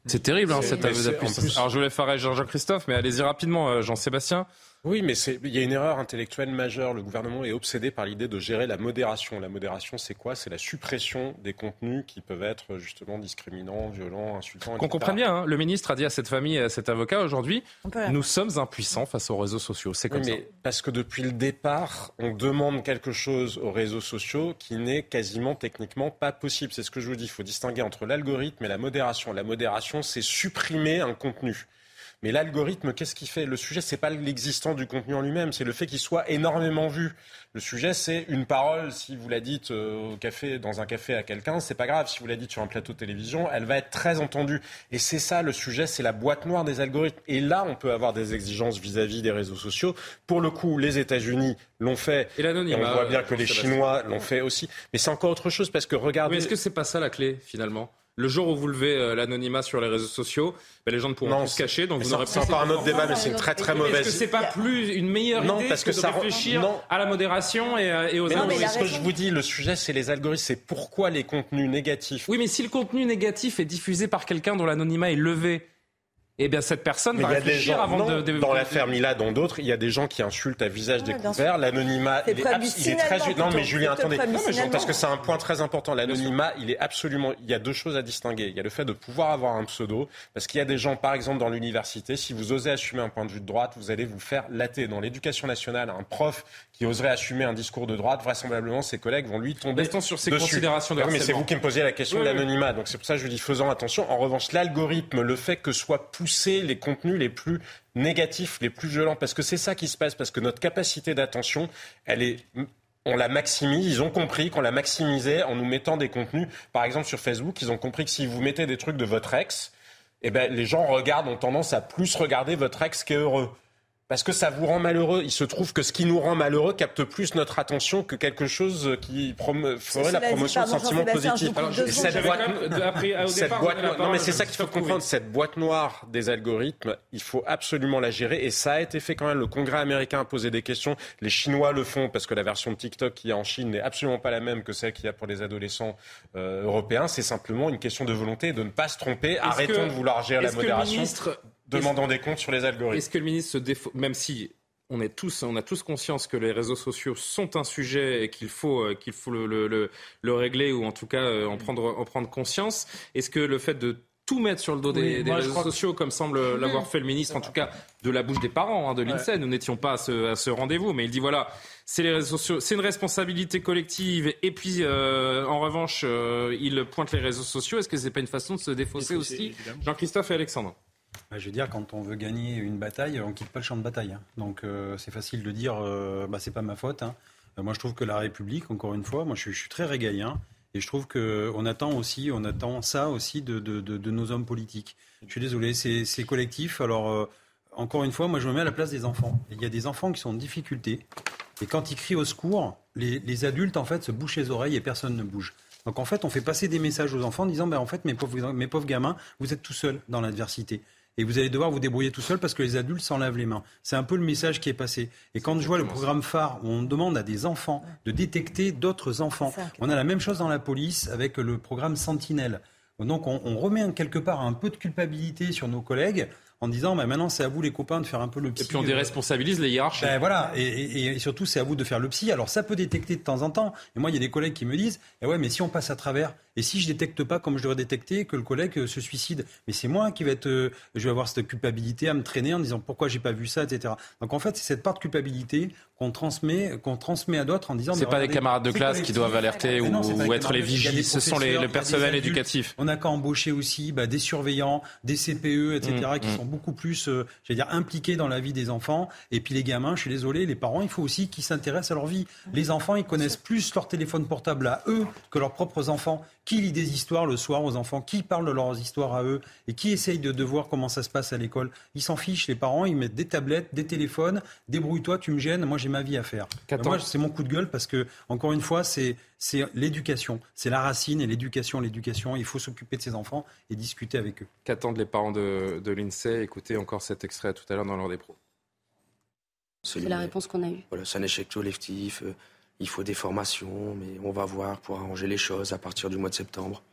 C'est terrible, hein, cet aveu. Alors je voulais faire Jean-Christophe, mais allez-y rapidement, euh, Jean-Sébastien. Oui, mais il y a une erreur intellectuelle majeure. Le gouvernement est obsédé par l'idée de gérer la modération. La modération, c'est quoi? C'est la suppression des contenus qui peuvent être justement discriminants, violents, insultants. Qu'on comprenne bien, hein. le ministre a dit à cette famille et à cet avocat aujourd'hui, nous sommes impuissants face aux réseaux sociaux. C'est comme oui, mais Parce que depuis le départ, on demande quelque chose aux réseaux sociaux qui n'est quasiment techniquement pas possible. C'est ce que je vous dis. Il faut distinguer entre l'algorithme et la modération. La modération, c'est supprimer un contenu. Mais l'algorithme, qu'est-ce qu'il fait? Le sujet, c'est pas l'existant du contenu en lui-même, c'est le fait qu'il soit énormément vu. Le sujet, c'est une parole. Si vous la dites euh, au café, dans un café à quelqu'un, c'est pas grave. Si vous la dites sur un plateau de télévision, elle va être très entendue. Et c'est ça le sujet, c'est la boîte noire des algorithmes. Et là, on peut avoir des exigences vis-à-vis des réseaux sociaux. Pour le coup, les États-Unis l'ont fait. Et, on voit bien que les Chinois l'ont fait aussi. Mais c'est encore autre chose parce que regardez. Mais est-ce que c'est pas ça la clé finalement? Le jour où vous levez euh, l'anonymat sur les réseaux sociaux, ben, les gens ne pourront plus se cacher. Donc vous n'aurez C'est encore un autre débat, mais c'est une très très mauvaise. Est-ce que c'est pas plus une meilleure non, idée parce que, de ça réfléchir à la modération et, euh, aux mais ce que je vous dis, le sujet, c'est les algorithmes. C'est pourquoi les contenus négatifs. Oui, mais si le contenu négatif est diffusé par quelqu'un dont l'anonymat est levé, eh bien, cette personne va réfléchir avant de, de, Dans l'affaire Mila, dans d'autres, il y a des gens qui insultent à visage découvert. L'anonymat, il, il, est très. Non, mais Julien, attendez. parce que c'est un point très important. L'anonymat, il est absolument. Il y a deux choses à distinguer. Il y a le fait de pouvoir avoir un pseudo, parce qu'il y a des gens, par exemple, dans l'université, si vous osez assumer un point de vue de droite, vous allez vous faire latter. Dans l'éducation nationale, un prof qui oserait assumer un discours de droite, vraisemblablement, ses collègues vont lui tomber. Restons sur ces considérations de Mais c'est vous qui me posiez la question de l'anonymat. Donc c'est pour ça que je dis faisons attention. En revanche, l'algorithme, le fait que soit pousser les contenus les plus négatifs, les plus violents, parce que c'est ça qui se passe, parce que notre capacité d'attention, elle est on la maximise. Ils ont compris qu'on la maximisait en nous mettant des contenus. Par exemple, sur Facebook, ils ont compris que si vous mettez des trucs de votre ex, eh ben, les gens regardent, ont tendance à plus regarder votre ex qu'est heureux parce que ça vous rend malheureux. Il se trouve que ce qui nous rend malheureux capte plus notre attention que quelque chose qui ferait la promotion de sentiments positifs. cette boîte, [laughs] non mais c'est ça qu'il faut comprendre. Cette boîte noire des algorithmes, il faut absolument la gérer et ça a été fait quand même. Le Congrès américain a posé des questions. Les Chinois le font parce que la version de TikTok qui est en Chine n'est absolument pas la même que celle qu'il y a pour les adolescents euh, européens. C'est simplement une question de volonté de ne pas se tromper. Arrêtons de vouloir gérer la modération demandant des comptes sur les algorithmes. Est-ce que le ministre se défaut, même si on, est tous, on a tous conscience que les réseaux sociaux sont un sujet et qu'il faut, euh, qu'il faut le, le, le, régler ou en tout cas euh, en, prendre, en prendre conscience, est-ce que le fait de tout mettre sur le dos des, réseaux sociaux, comme semble l'avoir fait le ministre, en tout cas de la bouche des parents hein, de l'INSEE. Nous n'étions pas à ce, à ce rendez-vous, mais il dit voilà, c'est les réseaux sociaux, c'est une responsabilité collective. Et puis, euh, en revanche, il pointe les réseaux sociaux. Est-ce que c'est pas une façon de se défausser aussi, Jean-Christophe et Alexandre je veux dire, quand on veut gagner une bataille, on quitte pas le champ de bataille. Hein. Donc euh, c'est facile de dire, euh, bah, c'est pas ma faute. Hein. Euh, moi, je trouve que la République, encore une fois, moi, je, suis très régalien. Et je trouve qu'on attend aussi, on attend ça aussi de, nos hommes politiques. Je suis désolé, c'est collectif. Alors, encore une fois, moi, je me mets à la place des enfants. Il y a des enfants qui sont en difficulté. Et quand ils crient au secours, les, adultes, en fait, se bouchent les oreilles et personne ne bouge. Donc, en fait, on fait passer des messages aux enfants en disant, ben, en fait, mes pauvres, mes pauvres gamins, vous êtes tout seuls dans l'adversité et vous allez devoir vous débrouiller tout seul parce que les adultes s'en lavent les mains. C'est un peu le message qui est passé. Et quand je vois le programme phare où on demande à des enfants de détecter d'autres enfants, on a la même chose dans la police avec le programme Sentinelle. Donc on, remet quelque part un peu de culpabilité sur nos collègues en disant bah, maintenant c'est à vous les copains de faire un peu le psy. Et puis on déresponsabilise les hiérarchies. Ben, voilà, et, surtout c'est à vous de faire le psy. Alors ça peut détecter de temps en temps. Et moi il y a des collègues qui me disent eh ouais mais si on passe à travers et si je détecte pas comme je devrais détecter que le collègue euh, se suicide, mais c'est moi qui vais être, euh, je vais avoir cette culpabilité à me traîner en disant pourquoi j'ai pas vu ça, etc. Donc en fait c'est cette part de culpabilité qu'on transmet, qu'on transmet à d'autres en disant. C'est pas des camarades de classe qui doivent alerter ou, être les vigiles, ce sont les, le personnel éducatif. On n'a qu'à embaucher aussi bah, des surveillants, des CPE, etc., mmh, qui mmh. sont beaucoup plus, euh, j'allais dire, impliqués dans la vie des enfants. Et puis les gamins, je suis désolé, les parents, il faut aussi qu'ils s'intéressent à leur vie. Les enfants, ils connaissent plus leur téléphone portable à eux que leurs propres enfants. Qui lit des histoires le soir aux enfants Qui parle de leurs histoires à eux Et qui essaye de, de voir comment ça se passe à l'école Ils s'en fichent, les parents, ils mettent des tablettes, des téléphones, débrouille-toi, tu me gênes, moi j'ai ma vie à faire. moi, c'est mon coup de gueule parce que, encore une fois, c'est l'éducation. C'est la racine et l'éducation, l'éducation. Il faut s'occuper de ses enfants et discuter avec eux. Qu'attendent les parents de, de l'INSEE? Écoutez encore cet extrait tout à l'heure dans l'heure des pros. C'est la réponse qu'on a eue. Voilà, c'est un échec collectif. Euh, il faut des formations, mais on va voir pour arranger les choses à partir du mois de septembre.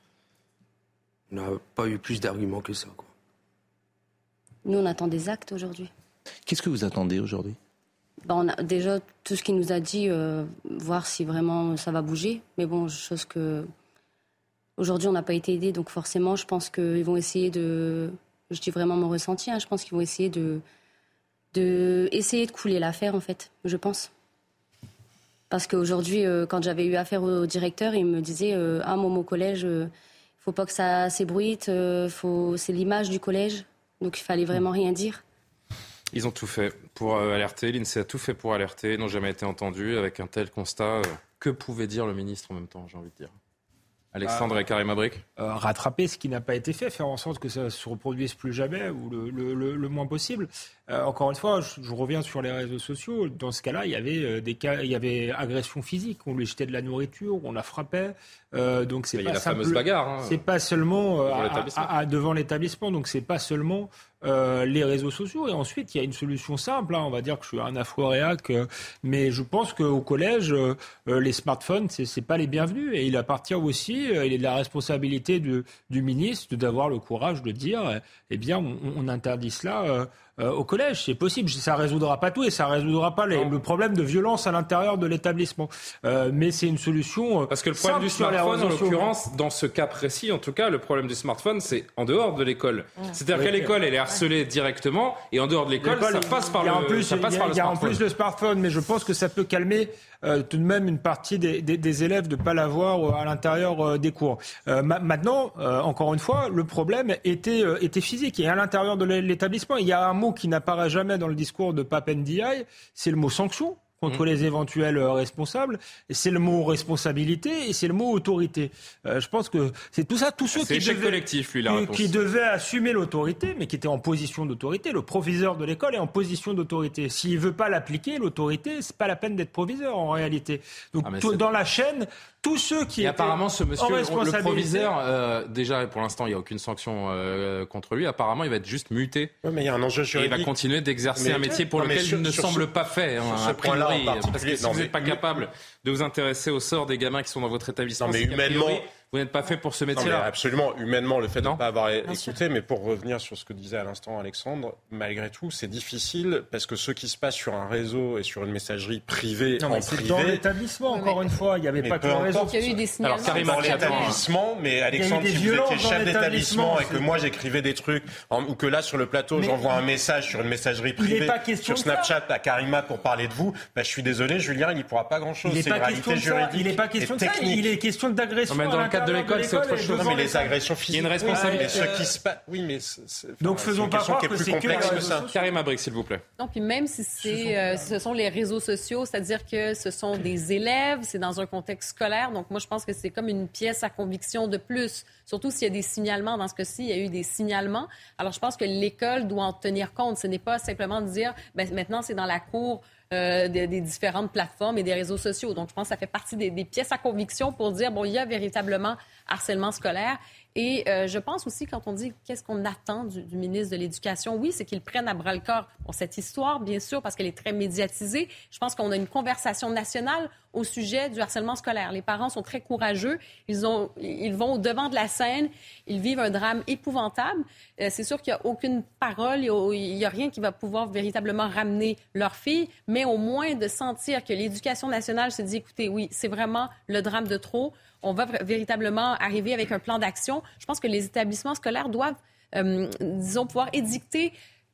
On n'a pas eu plus d'arguments que ça. Quoi. Nous, on attend des actes aujourd'hui. Qu'est-ce que vous attendez aujourd'hui? Ben, on a déjà tout ce qu'il nous a dit, euh, voir si vraiment ça va bouger. Mais bon, chose que aujourd'hui on n'a pas été aidé, donc forcément, je pense qu'ils vont essayer de. Je dis vraiment mon ressenti. Hein, je pense qu'ils vont essayer de, de essayer de couler l'affaire en fait. Je pense. Parce qu'aujourd'hui, euh, quand j'avais eu affaire au directeur, il me disait euh, Ah, mon au collège, il euh, faut pas que ça s'ébruite, faut... c'est l'image du collège. Donc il fallait vraiment rien dire. Ils ont tout fait pour alerter. L'INSEE a tout fait pour alerter. n'ont jamais été entendus. Avec un tel constat, que pouvait dire le ministre en même temps, j'ai envie de dire Alexandre et Karim Abrik Rattraper ce qui n'a pas été fait, faire en sorte que ça se reproduise plus jamais ou le moins possible. Euh, encore une fois, je, reviens sur les réseaux sociaux. Dans ce cas-là, il y avait euh, des cas, il y avait agression physique. On lui jetait de la nourriture, on la frappait. Euh, donc c'est pas la fameuse bagarre. Hein. c'est pas seulement devant l'établissement. Donc c'est pas seulement les réseaux sociaux. Et ensuite, il y a une solution simple. Hein. On va dire que je suis un afro-réac, mais je pense qu'au collège, les smartphones, c'est, c'est pas les bienvenus. Et il appartient aussi, il est de la responsabilité du ministre d'avoir le courage de dire, eh bien, on, on interdit cela euh, au collège. C'est possible. Ça résoudra pas tout et ça résoudra pas le problème de violence à l'intérieur de l'établissement. Euh, mais c'est une solution. Euh, Parce que le problème du smartphone, en l'occurrence, dans ce cas précis, en tout cas, le problème du smartphone, c'est en dehors de l'école. C'est-à-dire qu'à l'école, elle est harcelée directement et en dehors de l'école, ça passe par le. En plus, ça passe par le Il y a en plus le smartphone, mais je pense que ça peut calmer euh, tout de même une partie des, élèves de ne pas l'avoir euh, à l'intérieur euh, des cours. maintenant, encore une fois, le problème était, était physique. Et à l'intérieur de l'établissement, il y a un mot qui n'apparaît jamais dans le discours de Papendiaï, c'est le mot sanction contre mmh. les éventuels euh, responsables. C'est le mot responsabilité et c'est le mot autorité. Euh, je pense que c'est tout ça, tous ceux qui devaient, collectif, lui, la qui, devaient assumer l'autorité, mais qui étaient en position d'autorité. Le proviseur de l'école est en position d'autorité. S'il veut pas l'appliquer, l'autorité, c'est pas la peine d'être proviseur en réalité. Donc ah, dans la chaîne, tous ceux qui et apparemment ce monsieur le proviseur euh, déjà pour l'instant il n'y a aucune sanction euh, contre lui. Apparemment il va être juste muté. Mais il y a un enjeu juridique et il va continuer d'exercer un métier pour lequel il ne semble pas fait hein, a priori, parce que si vous n'êtes pas capable de vous intéresser au sort des gamins qui sont dans votre établissement mais humainement vous n'êtes pas fait pour ce métier-là. Absolument, humainement, le fait de ne pas avoir écouté. Mais pour revenir sur ce que disait à l'instant Alexandre, malgré tout, c'est difficile parce que ce qui se passe sur un réseau et sur une messagerie privée non, en privé. Dans l'établissement, encore une fois, il n'y avait pas que le réseau. Il y a eu des signalements. Alors, Karim dans l'établissement, mais Alexandre, si vous étiez chef d'établissement et que moi j'écrivais des trucs, ou que là sur le plateau j'envoie un message sur une messagerie privée sur Snapchat à Karima pour parler de vous, bah, je suis désolé, Julien, il n'y pourra pas grand-chose. C'est une réalité juridique. Il n'est pas question de ça, il est question d'agression de l'école, c'est autre chose. Non, mais les agressions physiques. Il y a une responsabilité. ce qui se passe. Oui, mais. Donc faisons pas croire que c'est complexe que ça. Karim Abrik, s'il vous plaît. Non, puis même si c'est, euh, ce sont les réseaux sociaux, c'est-à-dire que ce sont des élèves, c'est dans un contexte scolaire. Donc moi, je pense que c'est comme une pièce à conviction de plus. Surtout s'il y a des signalements. Dans ce cas-ci, il y a eu des signalements. Alors je pense que l'école doit en tenir compte. Ce n'est pas simplement de dire, ben, maintenant c'est dans la cour. Euh, des, différentes plateformes et des réseaux sociaux. Donc, je pense que ça fait partie des, des, pièces à conviction pour dire, bon, il y a véritablement harcèlement scolaire. Et euh, je pense aussi, quand on dit qu'est-ce qu'on attend du, ministre de l'Éducation, oui, c'est qu'il prenne à bras le corps cette histoire, bien sûr, parce qu'elle est très médiatisée. Je pense qu'on a une conversation nationale au sujet du harcèlement scolaire. Les parents sont très courageux. Ils, ont, ils vont au devant de la scène. Ils vivent un drame épouvantable. Euh, c'est sûr qu'il n'y a aucune parole. Il n'y a, rien qui va pouvoir véritablement ramener leur fille. Mais au moins de sentir que l'éducation nationale se dit, écoutez, oui, c'est vraiment le drame de trop. On va véritablement arriver avec un plan d'action. Je pense que les établissements scolaires doivent, euh, disons, pouvoir édicter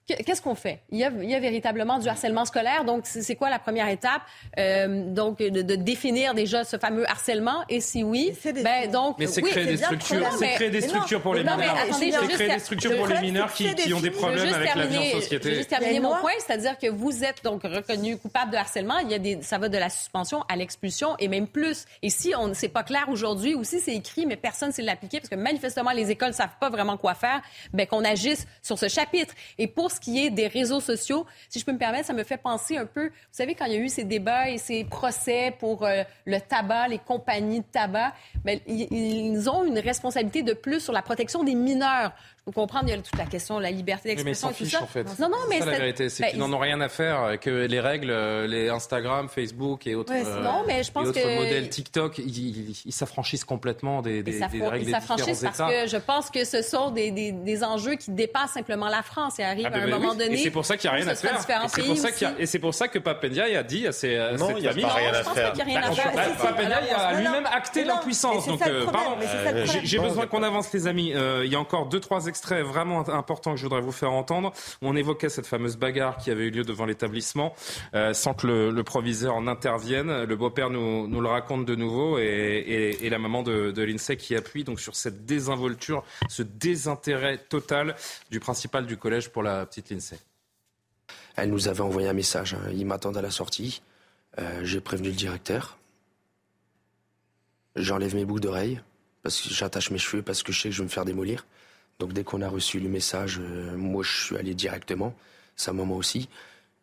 Qu'est-ce qu'on fait? Il y, a, il y, a, véritablement du harcèlement scolaire. Donc, c'est quoi la première étape? Euh, donc, de, de, définir déjà ce fameux harcèlement? Et si oui, ben, donc. Mais c'est créer, des structures, c'est créer des structures pour les mineurs. C'est créer des structures pour les mineurs qui, qui ont des problèmes avec la vie en société. Je vais juste terminer mon point, c'est-à-dire que vous êtes donc reconnu coupable de harcèlement. Il y a des, ça va de la suspension à l'expulsion et même plus. Et si on c'est pas clair aujourd'hui ou si c'est écrit mais personne ne sait l'appliquer parce que manifestement les écoles savent pas vraiment quoi faire, ben qu'on agisse sur ce chapitre. Et pour qui est des réseaux sociaux, si je peux me permettre, ça me fait penser un peu, vous savez, quand il y a eu ces débats et ces procès pour euh, le tabac, les compagnies de tabac, ben, ils ont une responsabilité de plus sur la protection des mineurs. Vous comprenez, il y a toute la question de la liberté d'expression et tout ça. En fait. Non, non, mais c'est la vérité, c'est qu'ils n'en ont rien à faire que les règles, euh, les Instagram, Facebook et autres, euh, non, mais je pense que... modèles TikTok, ils s'affranchissent complètement des, des, des règles des s'affranchissent parce que je pense que ce sont des, des, enjeux qui dépassent simplement la France et arrivent ah, à un moment donné. Et c'est pour ça qu'il n'y a rien à faire. Et c'est pour ça que Papendia a dit à ses, non, il n'y a pas rien à faire. Papendia a lui-même acté l'impuissance. Donc, pardon, j'ai besoin qu'on avance, les amis. Il y a encore deux, trois extrait vraiment important que je voudrais vous faire entendre. On évoquait cette fameuse bagarre qui avait eu lieu devant l'établissement euh, sans que le, proviseur en intervienne. Le beau-père nous, le raconte de nouveau et, la maman de, de l'INSEE qui appuie donc sur cette désinvolture, ce désintérêt total du principal du collège pour la petite l'INSEE. Elle nous avait envoyé un message. Hein. Il à la sortie. Euh, j'ai prévenu le directeur. J'enlève mes boucles d'oreilles parce que j'attache mes cheveux parce que je sais que je vais me faire démolir. Donc dès qu'on a reçu le message, euh, moi je suis allé directement, sa maman aussi.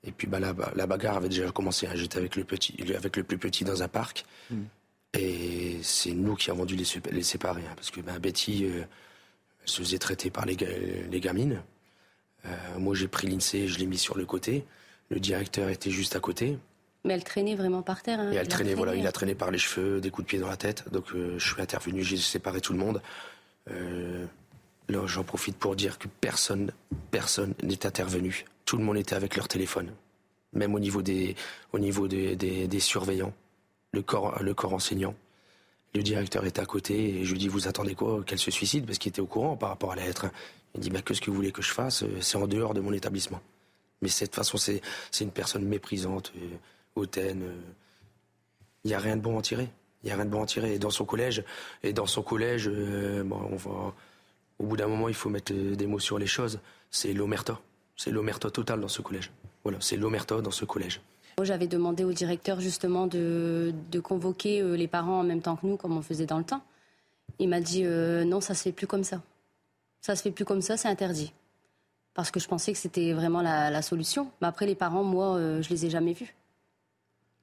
Et puis bah, la, la bagarre avait déjà commencé. Hein. J'étais avec le petit, avec le plus petit dans un parc. Mm. Et c'est nous qui avons dû les, les séparer. Hein, parce que bah, Betty euh, se faisait traiter par les, les gamines. Euh, moi j'ai pris l'INSEE, je l'ai mis sur le côté. Le directeur était juste à côté. Mais elle traînait vraiment par terre. Hein. Et elle traînait, voilà, il a traîné par les cheveux, des coups de pied dans la tête. Donc je suis intervenu, j'ai séparé tout le monde. Là, j'en profite pour dire que personne, personne n'est intervenu. Tout le monde était avec leur téléphone. Même au niveau des, au niveau des, des, surveillants, le corps, le corps enseignant. Le directeur était à côté et je lui dis Vous attendez quoi Qu'elle se suicide Parce qu'il était au courant par rapport à la lettre. Il dit bah, Que ce que vous voulez que je fasse C'est en dehors de mon établissement. Mais cette façon, c'est une personne méprisante, euh, hautaine. Euh. Il n'y a rien de bon à en tirer. Il n'y a rien de bon à en tirer. Et dans son collège, et dans son collège euh, bon, on va au bout d'un moment, il faut mettre euh, des mots sur les choses. C'est l'omerta. C'est l'omerta total dans ce collège. Voilà, c'est l'omerta dans ce collège. J'avais demandé au directeur justement de, convoquer euh, les parents en même temps que nous, comme on faisait dans le temps. Il m'a dit euh, non, ça se fait plus comme ça. Ça se fait plus comme ça, c'est interdit. Parce que je pensais que c'était vraiment la, solution. Mais après, les parents, moi, je les ai jamais vus.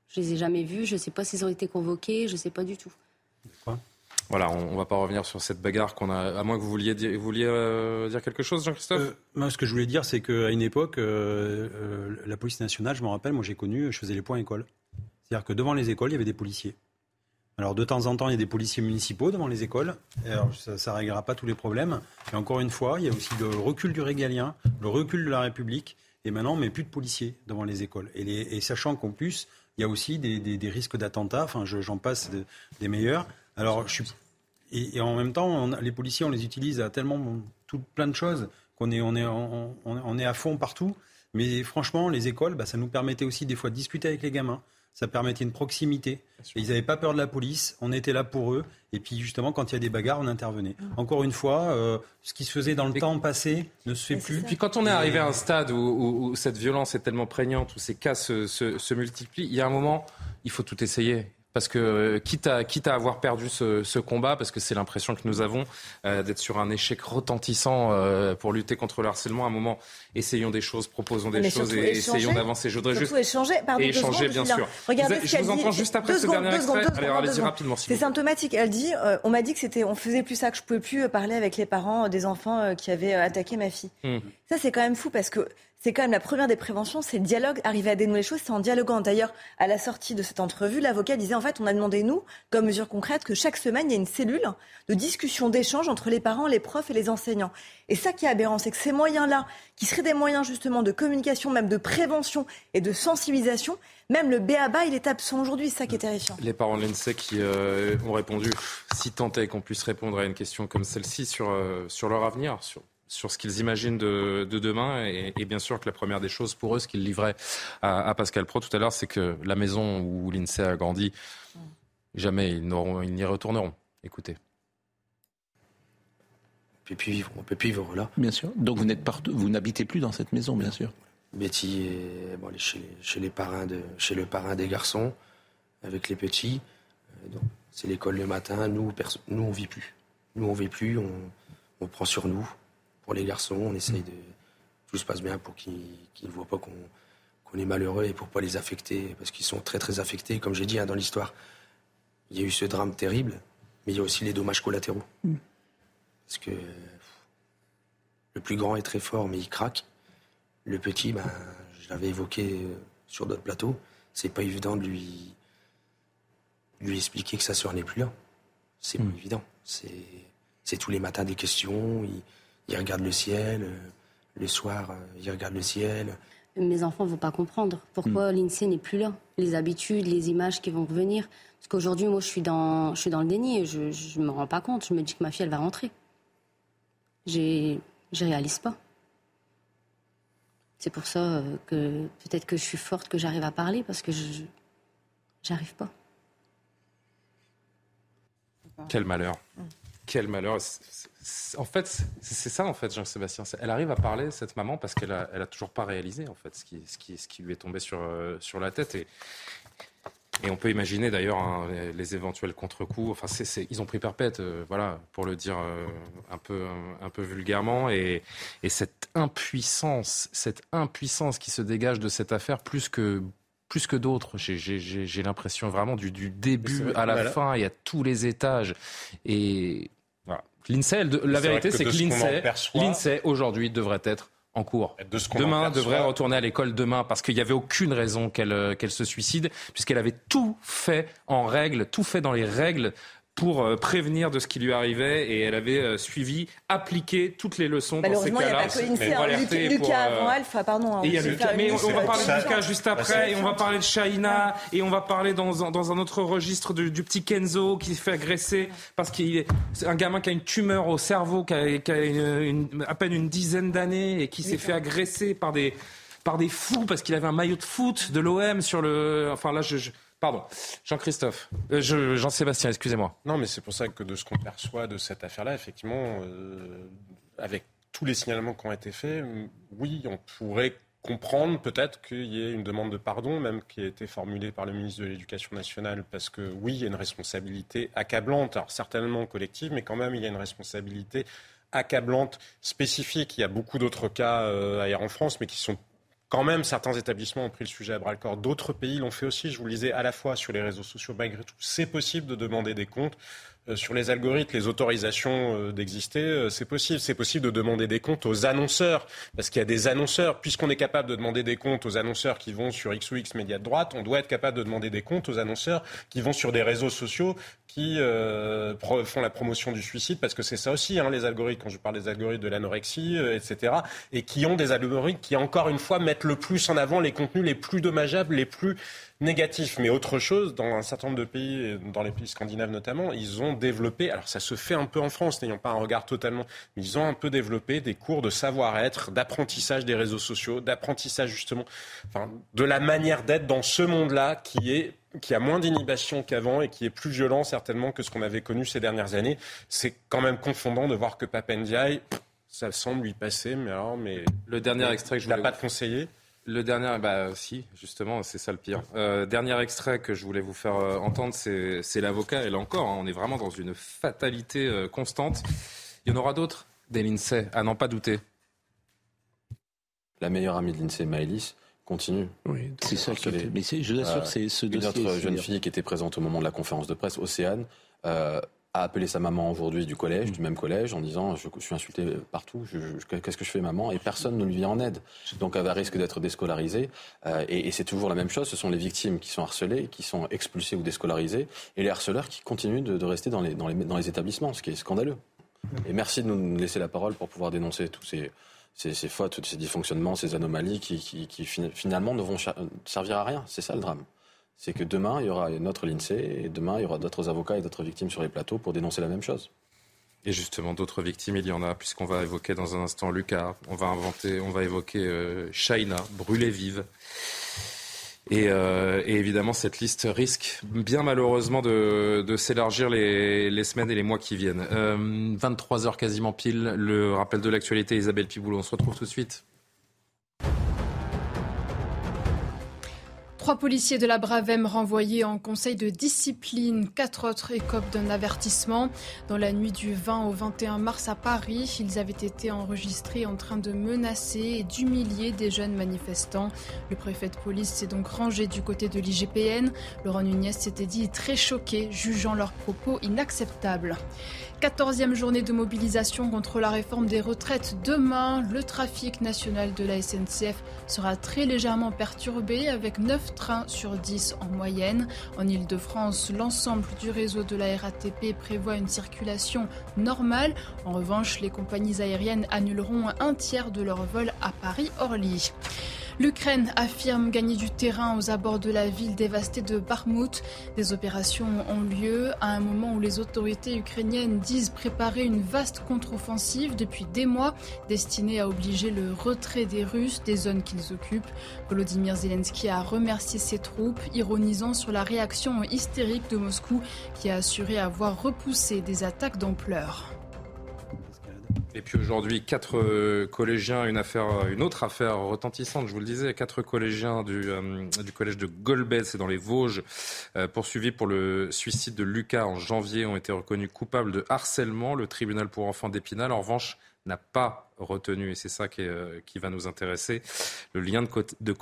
Je les ai jamais vus. Je ne sais pas s'ils ont été convoqués. Je ne sais pas du tout. Voilà, on ne va pas revenir sur cette bagarre qu'on a, à moins que vous vouliez, dire, euh, quelque chose, Jean-Christophe euh, ce que je voulais dire, c'est qu'à une époque, euh, la police nationale, je me rappelle, moi j'ai connu, je faisais les points école. C'est-à-dire que devant les écoles, il y avait des policiers. Alors de temps en temps, il y a des policiers municipaux devant les écoles. Alors, ça ne réglera pas tous les problèmes. Et encore une fois, il y a aussi le recul du régalien, le recul de la République. Et maintenant, on met plus de policiers devant les écoles. Et, sachant qu'en plus, il y a aussi des, risques d'attentats. Enfin, j'en passe des meilleurs. Alors, je suis et, en même temps, les policiers, on les utilise à tellement tout, plein de choses qu'on est, on est, on, est à fond partout. Mais franchement, les écoles, bah, ça nous permettait aussi des fois de discuter avec les gamins. Ça permettait une proximité. ils n'avaient pas peur de la police. On était là pour eux. Et puis justement, quand il y a des bagarres, on intervenait. Mmh. Encore une fois, euh, ce qui se faisait dans le temps passé ne se fait plus. Puis quand on est arrivé à un stade où, où, cette violence est tellement prégnante, où ces cas se, se, se multiplient, il y a un moment, il faut tout essayer parce que euh, quitte à, quitte à avoir perdu ce, ce combat, parce que c'est l'impression que nous avons euh, d'être sur un échec retentissant euh, pour lutter contre le harcèlement, à un moment, essayons des choses, proposons des choses et essayons d'avancer. Je voudrais juste échanger, pardon, échanger bien sûr. Regardez vous, je vous entends juste après ce dernier extrait. Allez, allez-y rapidement. C'est symptomatique. Elle dit, on m'a dit que c'était, on faisait plus ça, que je pouvais plus parler avec les parents des enfants qui avaient attaqué ma fille. Hmm. Ça, c'est quand même fou parce que c'est quand même la première des préventions, c'est le dialogue, arriver à dénouer les choses, c'est en dialoguant. D'ailleurs, à la sortie de cette entrevue, l'avocat disait en fait, on a demandé, nous, comme mesure concrète, que chaque semaine, il y a une cellule de discussion, d'échange entre les parents, les profs et les enseignants. Et ça qui est aberrant, c'est que ces moyens-là, qui seraient des moyens justement de communication, même de prévention et de sensibilisation, même le BABA, il est absent aujourd'hui, c'est ça qui est terrifiant. Les parents de l'ENSEC qui euh, ont répondu, si tant est qu'on puisse répondre à une question comme celle-ci sur, euh, sur leur avenir, sur sur ce qu'ils imaginent de, demain. Et, bien sûr que la première des choses pour eux, ce qu'ils livraient à, Pascal Pro tout à l'heure, c'est que la maison où l'INSEE a grandi, jamais ils n'y retourneront. Écoutez. On peut plus vivre, on peut plus vivre là. Bien sûr. Donc vous n'êtes vous n'habitez plus dans cette maison, bien sûr. Betty est bon, chez, chez, les parrains de, chez le parrain des garçons, avec les petits. Euh, c'est l'école le matin. Nous, nous on vit plus. Nous on vit plus. On, on prend sur nous pour les garçons, on essaye de. Tout se passe bien pour qu'ils ne voient pas qu'on est malheureux et pour pas les affecter, parce qu'ils sont très très affectés. Comme j'ai dit hein, dans l'histoire, il y a eu ce drame terrible, mais il y a aussi les dommages collatéraux. Mm. Parce que le plus grand est très fort, mais il craque. Le petit, ben, je l'avais évoqué euh, sur d'autres plateaux, c'est pas évident de lui, lui expliquer que sa sœur n'est plus là. C'est pas mm. évident. C'est tous les matins des questions. Il, il regarde le ciel. Euh, le soir, euh, il regarde le ciel. Mes enfants ne vont pas comprendre pourquoi hmm. l'INSEE n'est plus là. Les habitudes, les images qui vont revenir. Parce qu'aujourd'hui, moi, je suis, dans, je suis dans le déni et je ne me rends pas compte. Je me dis que ma fille, elle va rentrer. Je ne réalise pas. C'est pour ça euh, que peut-être que je suis forte, que j'arrive à parler, parce que je n'arrive pas. Quel malheur. Hmm. Quel malheur. En fait, c'est ça, en fait, Jean-Sébastien. Elle arrive à parler, cette maman, parce qu'elle n'a elle a toujours pas réalisé, en fait, ce qui, ce qui, ce qui lui est tombé sur, euh, sur la tête. Et, et on peut imaginer, d'ailleurs, hein, les, éventuels contre-coups. Enfin, ils ont pris perpète, euh, voilà, pour le dire euh, un, peu, un, peu vulgairement. Et, et cette impuissance, cette impuissance qui se dégage de cette affaire, plus que plus que d'autres. J'ai l'impression vraiment du, du début à la fin et à tous les étages. Et voilà. L'INSEE, la vérité, c'est que, que l'INSEE, aujourd'hui, devrait être en cours. demain, devrait retourner à l'école demain parce qu'il n'y avait aucune raison qu'elle euh, qu'elle se suicide, puisqu'elle avait tout fait en règle, tout fait dans les règles pour euh, prévenir de ce qui lui arrivait et elle avait euh, suivi, appliqué toutes les leçons dans ces cas-là. il n'y a pas que Lucas, Lucas avant Alpha, pardon. Hein, mais on, va parler de Lucas juste après, et on va parler de Shaina, et on va parler dans un, dans un autre registre du, petit Kenzo qui se fait agresser parce qu'il est un gamin qui a une tumeur au cerveau, qui a, à peine une dizaine d'années et qui s'est fait agresser par des par des fous parce qu'il avait un maillot de foot de l'OM sur le. Enfin là, je Pardon, Jean-Christophe, euh, Jean-Sébastien, excusez-moi. Non, mais c'est pour ça que de ce qu'on perçoit de cette affaire-là, effectivement, euh, avec tous les signalements qui ont été faits, oui, on pourrait comprendre peut-être qu'il y ait une demande de pardon, même qui a été formulée par le ministre de l'Éducation nationale, parce que oui, il y a une responsabilité accablante, alors certainement collective, mais quand même, il y a une responsabilité accablante spécifique. Il y a beaucoup d'autres cas euh, ailleurs en France, mais qui sont quand même, certains établissements ont pris le sujet à bras le corps. D'autres pays l'ont fait aussi. Je vous le disais à la fois sur les réseaux sociaux, malgré tout. C'est possible de demander des comptes. Euh, sur les algorithmes, les autorisations euh, d'exister, euh, c'est possible. C'est possible de demander des comptes aux annonceurs, parce qu'il y a des annonceurs. Puisqu'on est capable de demander des comptes aux annonceurs qui vont sur X ou X médias de droite, on doit être capable de demander des comptes aux annonceurs qui vont sur des réseaux sociaux qui font la promotion du suicide, parce que c'est ça aussi, hein, les algorithmes, quand je parle des algorithmes de l'anorexie, etc., et qui ont des algorithmes qui, encore une fois, mettent le plus en avant les contenus les plus dommageables, les plus négatif. Mais autre chose, dans un certain nombre de pays, dans les pays scandinaves notamment, ils ont développé, alors ça se fait un peu en France, n'ayant pas un regard totalement, mais ils ont un peu développé des cours de savoir-être, d'apprentissage des réseaux sociaux, d'apprentissage justement, enfin, de la manière d'être dans ce monde-là qui est qui a moins d'inhibition qu'avant et qui est plus violent certainement que ce qu'on avait connu ces dernières années. C'est quand même confondant de voir que Papendiaï, ça semble lui passer, mais alors, mais le dernier extrait que je voulais... pas de conseiller Le dernier, bah si, justement, c'est ça le pire. Euh, dernier extrait que je voulais vous faire euh, entendre, c'est l'avocat. Et là encore, hein, on est vraiment dans une fatalité euh, constante. Il y en aura d'autres des l'INSEE, à n'en pas douter. La meilleure amie de l'INSEE, Maëlys, continue. Oui, c'est ça qui. Mais je vous assure, c'est ce dossier. Une autre jeune fille qui était présente au moment de la conférence de presse, Océane, a appelé sa maman aujourd'hui du collège, mm. du même collège, en disant je, suis insulté partout, qu'est-ce que je fais maman? Et personne ne lui vient en aide. Donc elle risque d'être déscolarisée. Euh, et, c'est toujours la même chose, ce sont les victimes qui sont harcelées, qui sont expulsées ou déscolarisées, et les harceleurs qui continuent de, rester dans les, dans, les, dans les établissements, ce qui est scandaleux. Et merci de nous laisser la parole pour pouvoir dénoncer tous ces, ces, fautes, ces dysfonctionnements, ces anomalies qui, qui, qui finalement ne vont servir à rien. C'est ça le drame c'est que demain, il y aura notre l'INSEE et demain, il y aura d'autres avocats et d'autres victimes sur les plateaux pour dénoncer la même chose. Et justement, d'autres victimes, il y en a, puisqu'on va évoquer dans un instant Lucas, on va inventer, on va évoquer euh, Shaina, brûlée vive. Euh, et, évidemment, cette liste risque bien malheureusement de, s'élargir les, semaines et les mois qui viennent. 23 euh, heures quasiment pile, le rappel de l'actualité, Isabelle Piboulot. On se retrouve tout de suite. Trois policiers de la Bravem renvoyés en conseil de discipline, quatre autres écopent d'un avertissement. Dans la nuit du 20 au 21 mars à Paris, ils avaient été enregistrés en train de menacer et d'humilier des jeunes manifestants. Le préfet de police s'est donc rangé du côté de l'IGPN. Laurent Nunez s'était dit très choqué, jugeant leurs propos inacceptables. Quatorzième journée de mobilisation contre la réforme des retraites. Demain, le trafic national de la SNCF sera très légèrement perturbé avec 9 trains sur 10 en moyenne. En Ile-de-France, l'ensemble du réseau de la RATP prévoit une circulation normale. En revanche, les compagnies aériennes annuleront un tiers de leurs vols à Paris-Orly. L'Ukraine affirme gagner du terrain aux abords de la ville dévastée de Bakhmut. Des opérations ont lieu à un moment où les autorités ukrainiennes disent préparer une vaste contre-offensive depuis des mois destinée à obliger le retrait des Russes des zones qu'ils occupent. Volodymyr Zelensky a remercié ses troupes, ironisant sur la réaction hystérique de Moscou qui a assuré avoir repoussé des attaques d'ampleur. Et puis aujourd'hui, quatre euh, collégiens, une affaire, une autre affaire retentissante, je vous le disais, quatre collégiens du, euh, collège de Golbet, c'est dans les Vosges, euh, poursuivis pour le suicide de Lucas en janvier, ont été reconnus coupables de harcèlement. Le tribunal pour enfants d'Épinal, en revanche, n'a pas retenu, et c'est ça qui, va nous intéresser, le lien de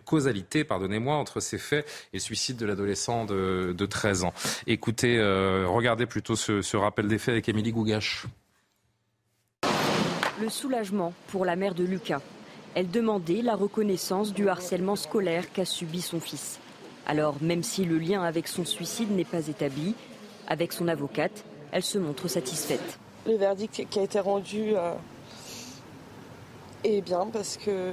causalité pardonnez-moi, entre ces faits et le suicide de l'adolescent de, de, 13 ans. Écoutez, regardez plutôt ce, ce rappel des faits avec Émilie Gougache. Le soulagement pour la mère de Lucas. Elle demandait la reconnaissance du harcèlement scolaire qu'a subi son fils. Alors, même si le lien avec son suicide n'est pas établi, avec son avocate, elle se montre satisfaite. Le verdict qui a été rendu euh, est bien parce que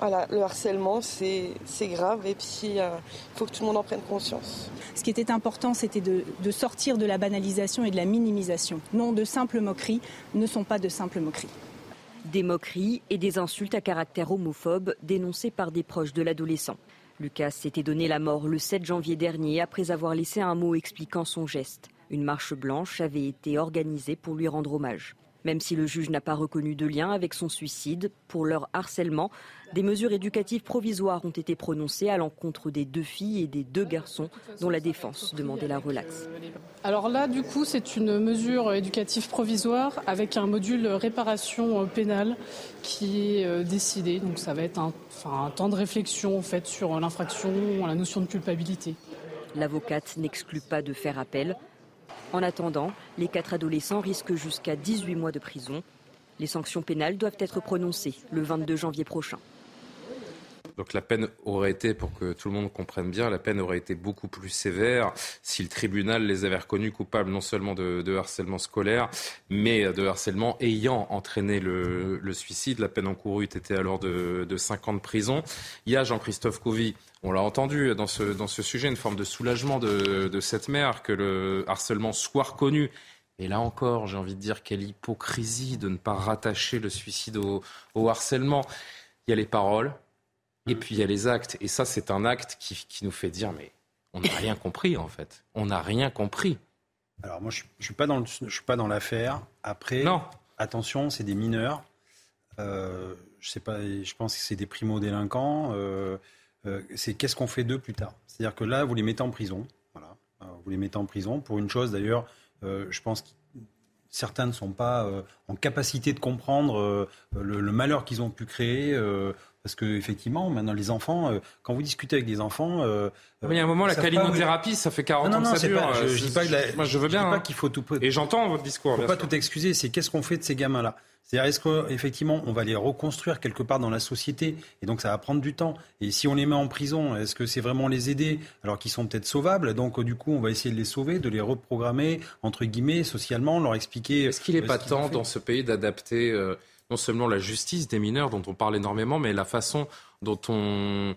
voilà, le harcèlement, c'est grave et puis il euh, faut que tout le monde en prenne conscience. Ce qui était important, c'était de, de, sortir de la banalisation et de la minimisation. Non, de simples moqueries ne sont pas de simples moqueries. Des moqueries et des insultes à caractère homophobe dénoncées par des proches de l'adolescent. Lucas s'était donné la mort le 7 janvier dernier après avoir laissé un mot expliquant son geste. Une marche blanche avait été organisée pour lui rendre hommage. Même si le juge n'a pas reconnu de lien avec son suicide, pour leur harcèlement, des mesures éducatives provisoires ont été prononcées à l'encontre des deux filles et des deux garçons dont la défense demandait la relaxe. Alors là, du coup, c'est une mesure éducative provisoire avec un module réparation pénale qui est euh, décidé. Donc ça va être un, un temps de réflexion en fait, sur l'infraction, la notion de culpabilité. L'avocate n'exclut pas de faire appel. En attendant, les quatre adolescents risquent jusqu'à 18 mois de prison. Les sanctions pénales doivent être prononcées le 22 janvier prochain. Donc la peine aurait été, pour que tout le monde comprenne bien, la peine aurait été beaucoup plus sévère si le tribunal les avait reconnus coupables non seulement de, harcèlement scolaire, mais de harcèlement ayant entraîné le, suicide. La peine encourue était alors de, de 5 ans de prison. Il y a Jean-Christophe Couvi, on l'a entendu dans ce, dans ce sujet, une forme de soulagement de, cette mère que le harcèlement soit reconnu. Et là encore, j'ai envie de dire quelle hypocrisie de ne pas rattacher le suicide au, au harcèlement. Il y a les paroles, et puis il y a les actes. Et ça, c'est un acte qui, nous fait dire, mais on n'a rien compris en fait. On n'a rien compris. Alors moi, je ne suis pas dans l'affaire. Après, non. attention, c'est des mineurs. je sais pas, je pense que c'est des primo-délinquants. c'est qu'est-ce qu'on fait d'eux plus tard? C'est-à-dire que là, vous les mettez en prison. Voilà. Vous les mettez en prison pour une chose d'ailleurs, je pense que certains ne sont pas en capacité de comprendre le, le, malheur qu'ils ont pu créer parce que effectivement, maintenant les enfants, euh, quand vous discutez avec des enfants, euh, il y a un moment la calinothérapie, ça fait 40 ans que ça dure. je, je, dis pas, moi je veux bien. Pas hein. qu'il faut tout. Et j'entends votre discours. Il faut pas tout excuser. C'est qu'est-ce qu'on fait de ces gamins-là? C'est-à-dire, est-ce qu'effectivement, on va les reconstruire quelque part dans la société Et donc, ça va prendre du temps? Et si on les met en prison, est-ce que c'est vraiment les aider alors qu'ils sont peut-être sauvables? Donc, du coup, on va essayer de les sauver, de les reprogrammer, entre guillemets, socialement, leur expliquer. Est-ce qu'il n'est pas temps dans ce pays d'adapter non seulement la justice des mineurs dont on parle énormément, mais la façon dont on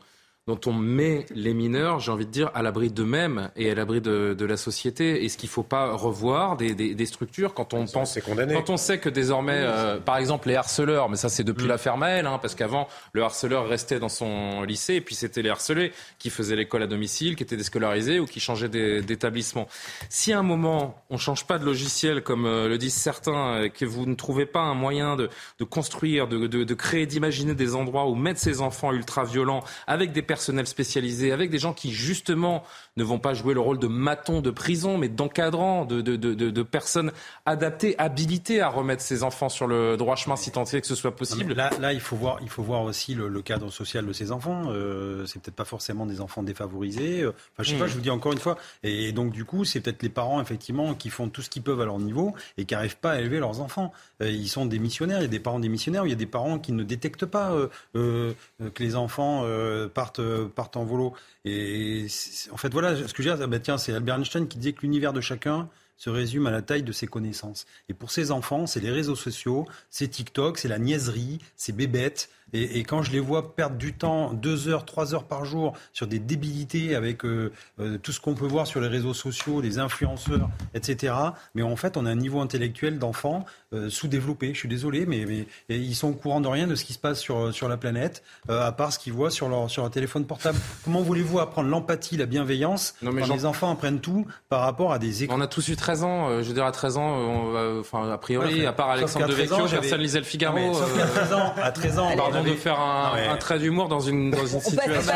dont on met les mineurs, j'ai envie de dire, à l'abri d'eux-mêmes et à l'abri de, de, la société. Est-ce qu'il ne faut pas revoir des, des, des structures quand on pense, quand on sait que désormais, euh, par exemple, les harceleurs, mais ça c'est depuis mm. l'affaire Maël, hein, parce qu'avant le harceleur restait dans son lycée et puis c'était les harcelés qui faisaient l'école à domicile, qui étaient déscolarisés ou qui changeaient d'établissement. Si à un moment on change pas de logiciel, comme euh, le disent certains, euh, que vous ne trouvez pas un moyen de, de construire, de, de créer, d'imaginer des endroits où mettre ces enfants ultra violents avec des personnes personnel spécialisé, avec des gens qui justement ne vont pas jouer le rôle de maton de prison, mais d'encadrant, de, de, de, de, personnes adaptées, habilitées à remettre ces enfants sur le droit chemin si tant est que ce soit possible. Là, là, il, faut voir, il faut voir aussi le, cadre social de ces enfants. Euh, c'est peut-être pas forcément des enfants défavorisés. Enfin, je sais pas, hmm. je vous dis encore une fois. Et, donc, du coup, c'est peut-être les parents, effectivement, qui font tout ce qu'ils peuvent à leur niveau et qui n'arrivent pas à élever leurs enfants. Euh, ils sont des missionnaires. Il y a des parents des missionnaires. Il y a des parents qui ne détectent pas euh, euh que les enfants partent euh, partent en volo. Et en fait, voilà, ce que je veux dire, bah, tiens, c'est Albert Einstein qui disait que l'univers de chacun se résume à la taille de ses connaissances. Et pour ces enfants, c'est les réseaux sociaux, c'est TikTok, c'est la niaiserie, c'est bébête, et, quand je les vois perdre du temps, deux heures, trois heures par jour, sur des débilités avec euh, euh, tout ce qu'on peut voir sur les réseaux sociaux, des influenceurs, etc. Mais en fait, on a un niveau intellectuel d'enfants euh, sous-développé. Je suis désolé, mais, mais ils sont au courant de rien de ce qui se passe sur, sur la planète, à part ce qu'ils voient sur leur, sur leur téléphone portable. Comment voulez-vous apprendre l'empathie, la bienveillance non, mais quand les enfants apprennent tout par rapport à des écrans On a tous eu 13 ans. je veux dire, à 13 ans, on enfin, a priori, à part Alexandre Devecchio, personne lisait le Figaro. sauf qu'à 13 ans, à 13 ans de faire un, trait d'humour dans une, dans une situation.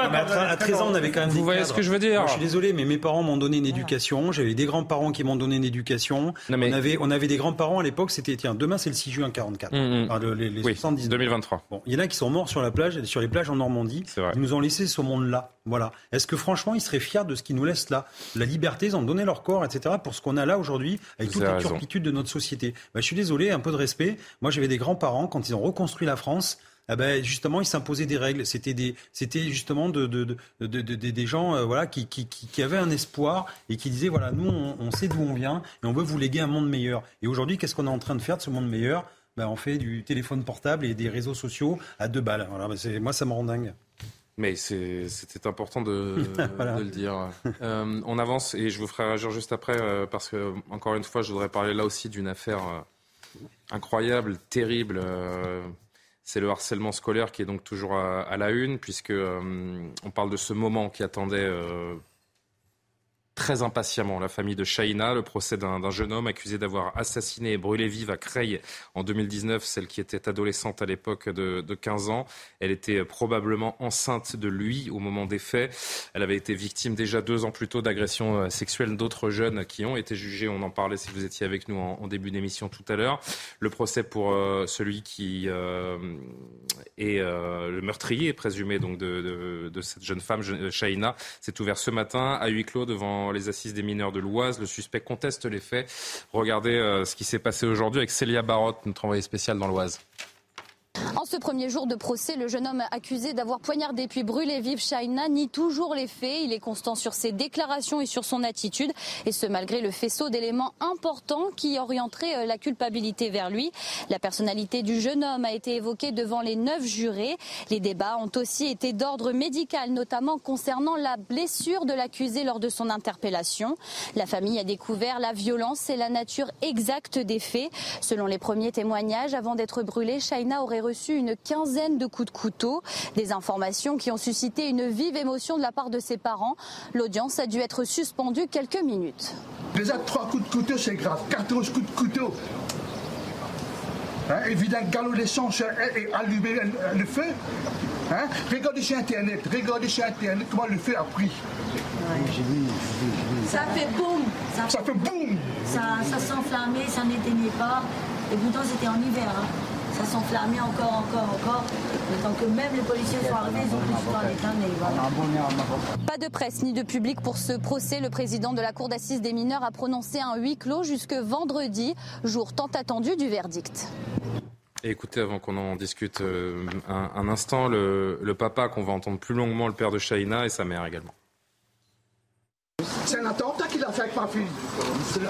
à 13 ans, on avait quand même. Vous voyez ce que je veux dire Je suis désolé, mais mes parents m'ont donné une éducation. J'avais des grands-parents qui m'ont donné une éducation. On avait, on avait des grands-parents à l'époque. C'était tiens, demain c'est le 6 juin 44. Mmh, mmh. les, les 2023. Bon, il y en a qui sont morts sur la plage, sur les plages en Normandie. Ils nous ont laissé ce monde-là. Voilà. Est-ce que franchement, ils seraient fiers de ce qu'ils nous laissent là? La liberté, ils ont donné leur corps, etc. Pour ce qu'on a là aujourd'hui, avec toute la turpitude de notre société. Bah, je suis désolé, un peu de respect. Moi, j'avais des grands-parents quand ils ont reconstruit la France. Eh ben, justement, ils s'imposaient des règles. C'était des, c'était justement de, de, de, des gens, euh, voilà, qui, qui, qui, avaient un espoir et qui disaient, voilà, nous, on, sait d'où on vient et on veut vous léguer un monde meilleur. Et aujourd'hui, qu'est-ce qu'on est en train de faire de ce monde meilleur? Ben, on fait du téléphone portable et des réseaux sociaux à deux balles. Voilà, ben, moi, ça me rend dingue. Mais c'était important de, [laughs] de, le dire. Euh, on avance et je vous ferai réagir juste après euh, parce que, encore une fois, je voudrais parler là aussi d'une affaire incroyable, terrible. c'est le harcèlement scolaire qui est donc toujours à, la une, puisque on parle de ce moment qui attendait très impatiemment la famille de Shaina, le procès d'un jeune homme accusé d'avoir assassiné et brûlé vive à Creil en 2019, celle qui était adolescente à l'époque de, de, 15 ans. Elle était probablement enceinte de lui au moment des faits. Elle avait été victime déjà deux ans plus tôt d'agressions euh, sexuelles d'autres jeunes qui ont été jugés. On en parlait si vous étiez avec nous en, début d'émission tout à l'heure. Le procès pour euh, celui qui euh, est le meurtrier présumé donc de, de, de cette jeune femme, Shaina, s'est ouvert ce matin à huis clos devant les assises des mineurs de l'Oise. Le suspect conteste les faits. Regardez euh, ce qui s'est passé aujourd'hui avec Célia Barotte, notre envoyée spéciale dans l'Oise. En ce premier jour de procès, le jeune homme accusé d'avoir poignardé puis brûlé vive Shaina nie toujours les faits. Il est constant sur ses déclarations et sur son attitude, et ce malgré le faisceau d'éléments importants qui orienteraient euh, la culpabilité vers lui. La personnalité du jeune homme a été évoquée devant les neuf jurés. Les débats ont aussi été d'ordre médical, notamment concernant la blessure de l'accusé lors de son interpellation. La famille a découvert la violence et la nature exacte des faits. Selon les premiers témoignages, avant d'être brûlé, Shaina aurait reçu une quinzaine de coups de couteau. Des informations qui ont suscité une vive émotion de la part de ses parents. L'audience a dû être suspendue quelques minutes. Déjà, trois coups de couteau, c'est grave. 14 coups de couteau. Hein, évidemment, galop l'essence et allumer le feu. Hein? Regardez sur Internet, regardez sur Internet comment le feu a pris. Ça fait boum. Ça, fait boum. Ça, ça s'enflammait, ça n'éteignait pas. Et pourtant, c'était en hiver. Hein. Ça s'enflammait encore, encore, encore. Tant que même les policiers sont arrivés, ils ont pris du temps à l'éteindre. Pas de presse ni de public pour ce procès. Le président de la Cour d'assises des mineurs a prononcé un huis clos jusque vendredi, jour tant attendu du verdict. écoutez, avant qu'on en discute euh, un, instant, le, le papa qu'on va entendre plus longuement, le père de Shaina et sa mère également. C'est un attentat qu'il a fait avec ma fille. C'est le,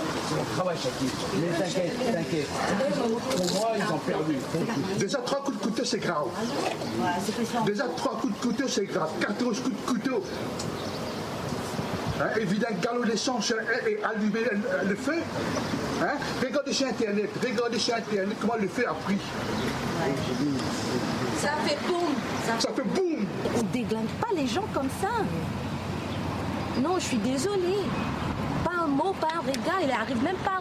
travail, Chaki. Mais t'inquiète, t'inquiète. Pour moi, ils ont perdu. Déjà, trois coups de couteau, c'est grave. Déjà, trois coups de couteau, c'est grave. 14 coups de couteau. Hein, évidemment, galop d'essence et allumer le, feu. Hein? Regardez sur Internet, regardez sur Internet comment le feu a pris. Ça fait boum. Ça, ça fait boum. On déglingue pas les gens comme ça. Non, je suis désolée. Pas un mot, pas un regard. Il n'arrive même pas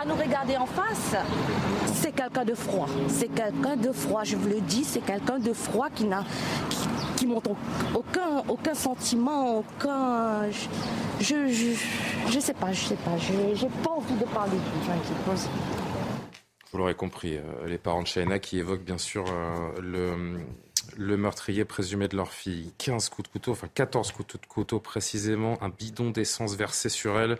à nous regarder en face. C'est quelqu'un de froid. C'est quelqu'un de froid. Je vous le dis, c'est quelqu'un de froid qui n'a qui, montre aucun, aucun sentiment, aucun. Je, je, je, sais pas, je sais pas. Je n'ai pas envie de parler de Vous l'aurez compris, euh, les parents de Shaina qui évoquent bien sûr euh, le le meurtrier présumé de leur fille. 15 coups de couteau, enfin 14 coups de couteau précisément, un bidon d'essence versé sur elle.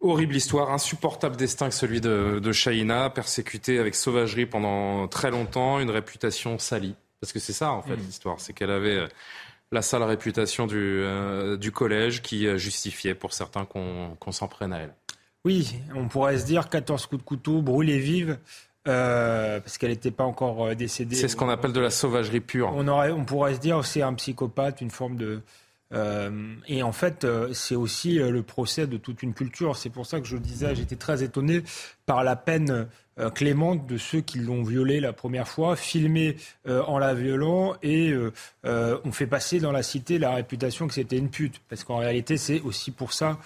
Horrible histoire, insupportable destin que celui de, de Shaina, persécutée avec sauvagerie pendant très longtemps, une réputation salie. Parce que c'est ça en fait mm. l'histoire, c'est qu'elle avait euh, la sale réputation du, euh, du collège qui euh, justifiait pour certains qu'on s'en prenne à elle. Oui, on pourrait se dire 14 coups de couteau, brûlés vives. Euh, parce qu'elle n'était pas encore euh, décédée. C'est ce qu'on appelle de la sauvagerie pure. On, aurait, on pourrait se dire c'est un psychopathe, une forme de. Euh, et en fait, c'est aussi le procès de toute une culture. C'est pour ça que je disais, j'étais très étonné par la peine clémente de ceux qui l'ont violée la première fois, filmé euh, en la violant et euh, on fait passer dans la cité la réputation que c'était une pute. Parce qu'en réalité, c'est aussi pour ça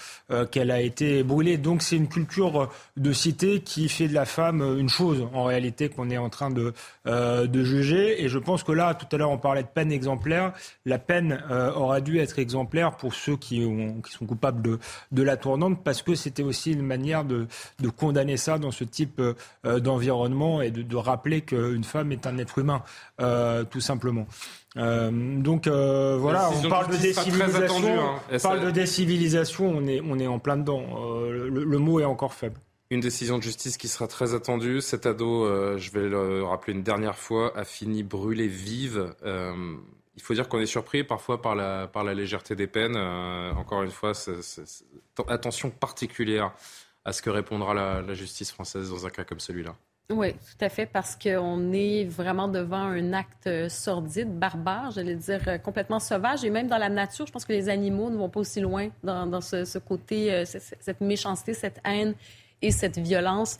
qu'elle a été brûlée. Donc c'est une culture de cité qui fait de la femme une chose, en réalité, qu'on est en train de, de juger. Et je pense que là, tout à l'heure, on parlait de peine exemplaire. La peine aurait dû être exemplaire pour ceux qui, ont, qui sont coupables de, de la tournante, parce que c'était aussi une manière de, de condamner ça dans ce type euh, d'environnement et de, rappeler qu'une femme est un être humain, euh, tout simplement. Euh, donc voilà, on parle de décivilisation. Hein. On parle de décivilisation, on est, on est en plein dedans. Le, mot est encore faible. Une décision de justice qui sera très attendue. Cet ado, je vais le rappeler une dernière fois, a fini brûlé vive. il faut dire qu'on est surpris parfois par la, par la légèreté des peines. encore une fois, attention particulière à ce que répondra la, justice française dans un cas comme celui-là. Oui, tout à fait, parce qu'on est vraiment devant un acte sordide, barbare, j'allais dire euh, complètement sauvage, et même dans la nature, je pense que les animaux ne vont pas aussi loin dans, ce, côté, euh, cette méchanceté, cette haine et cette violence.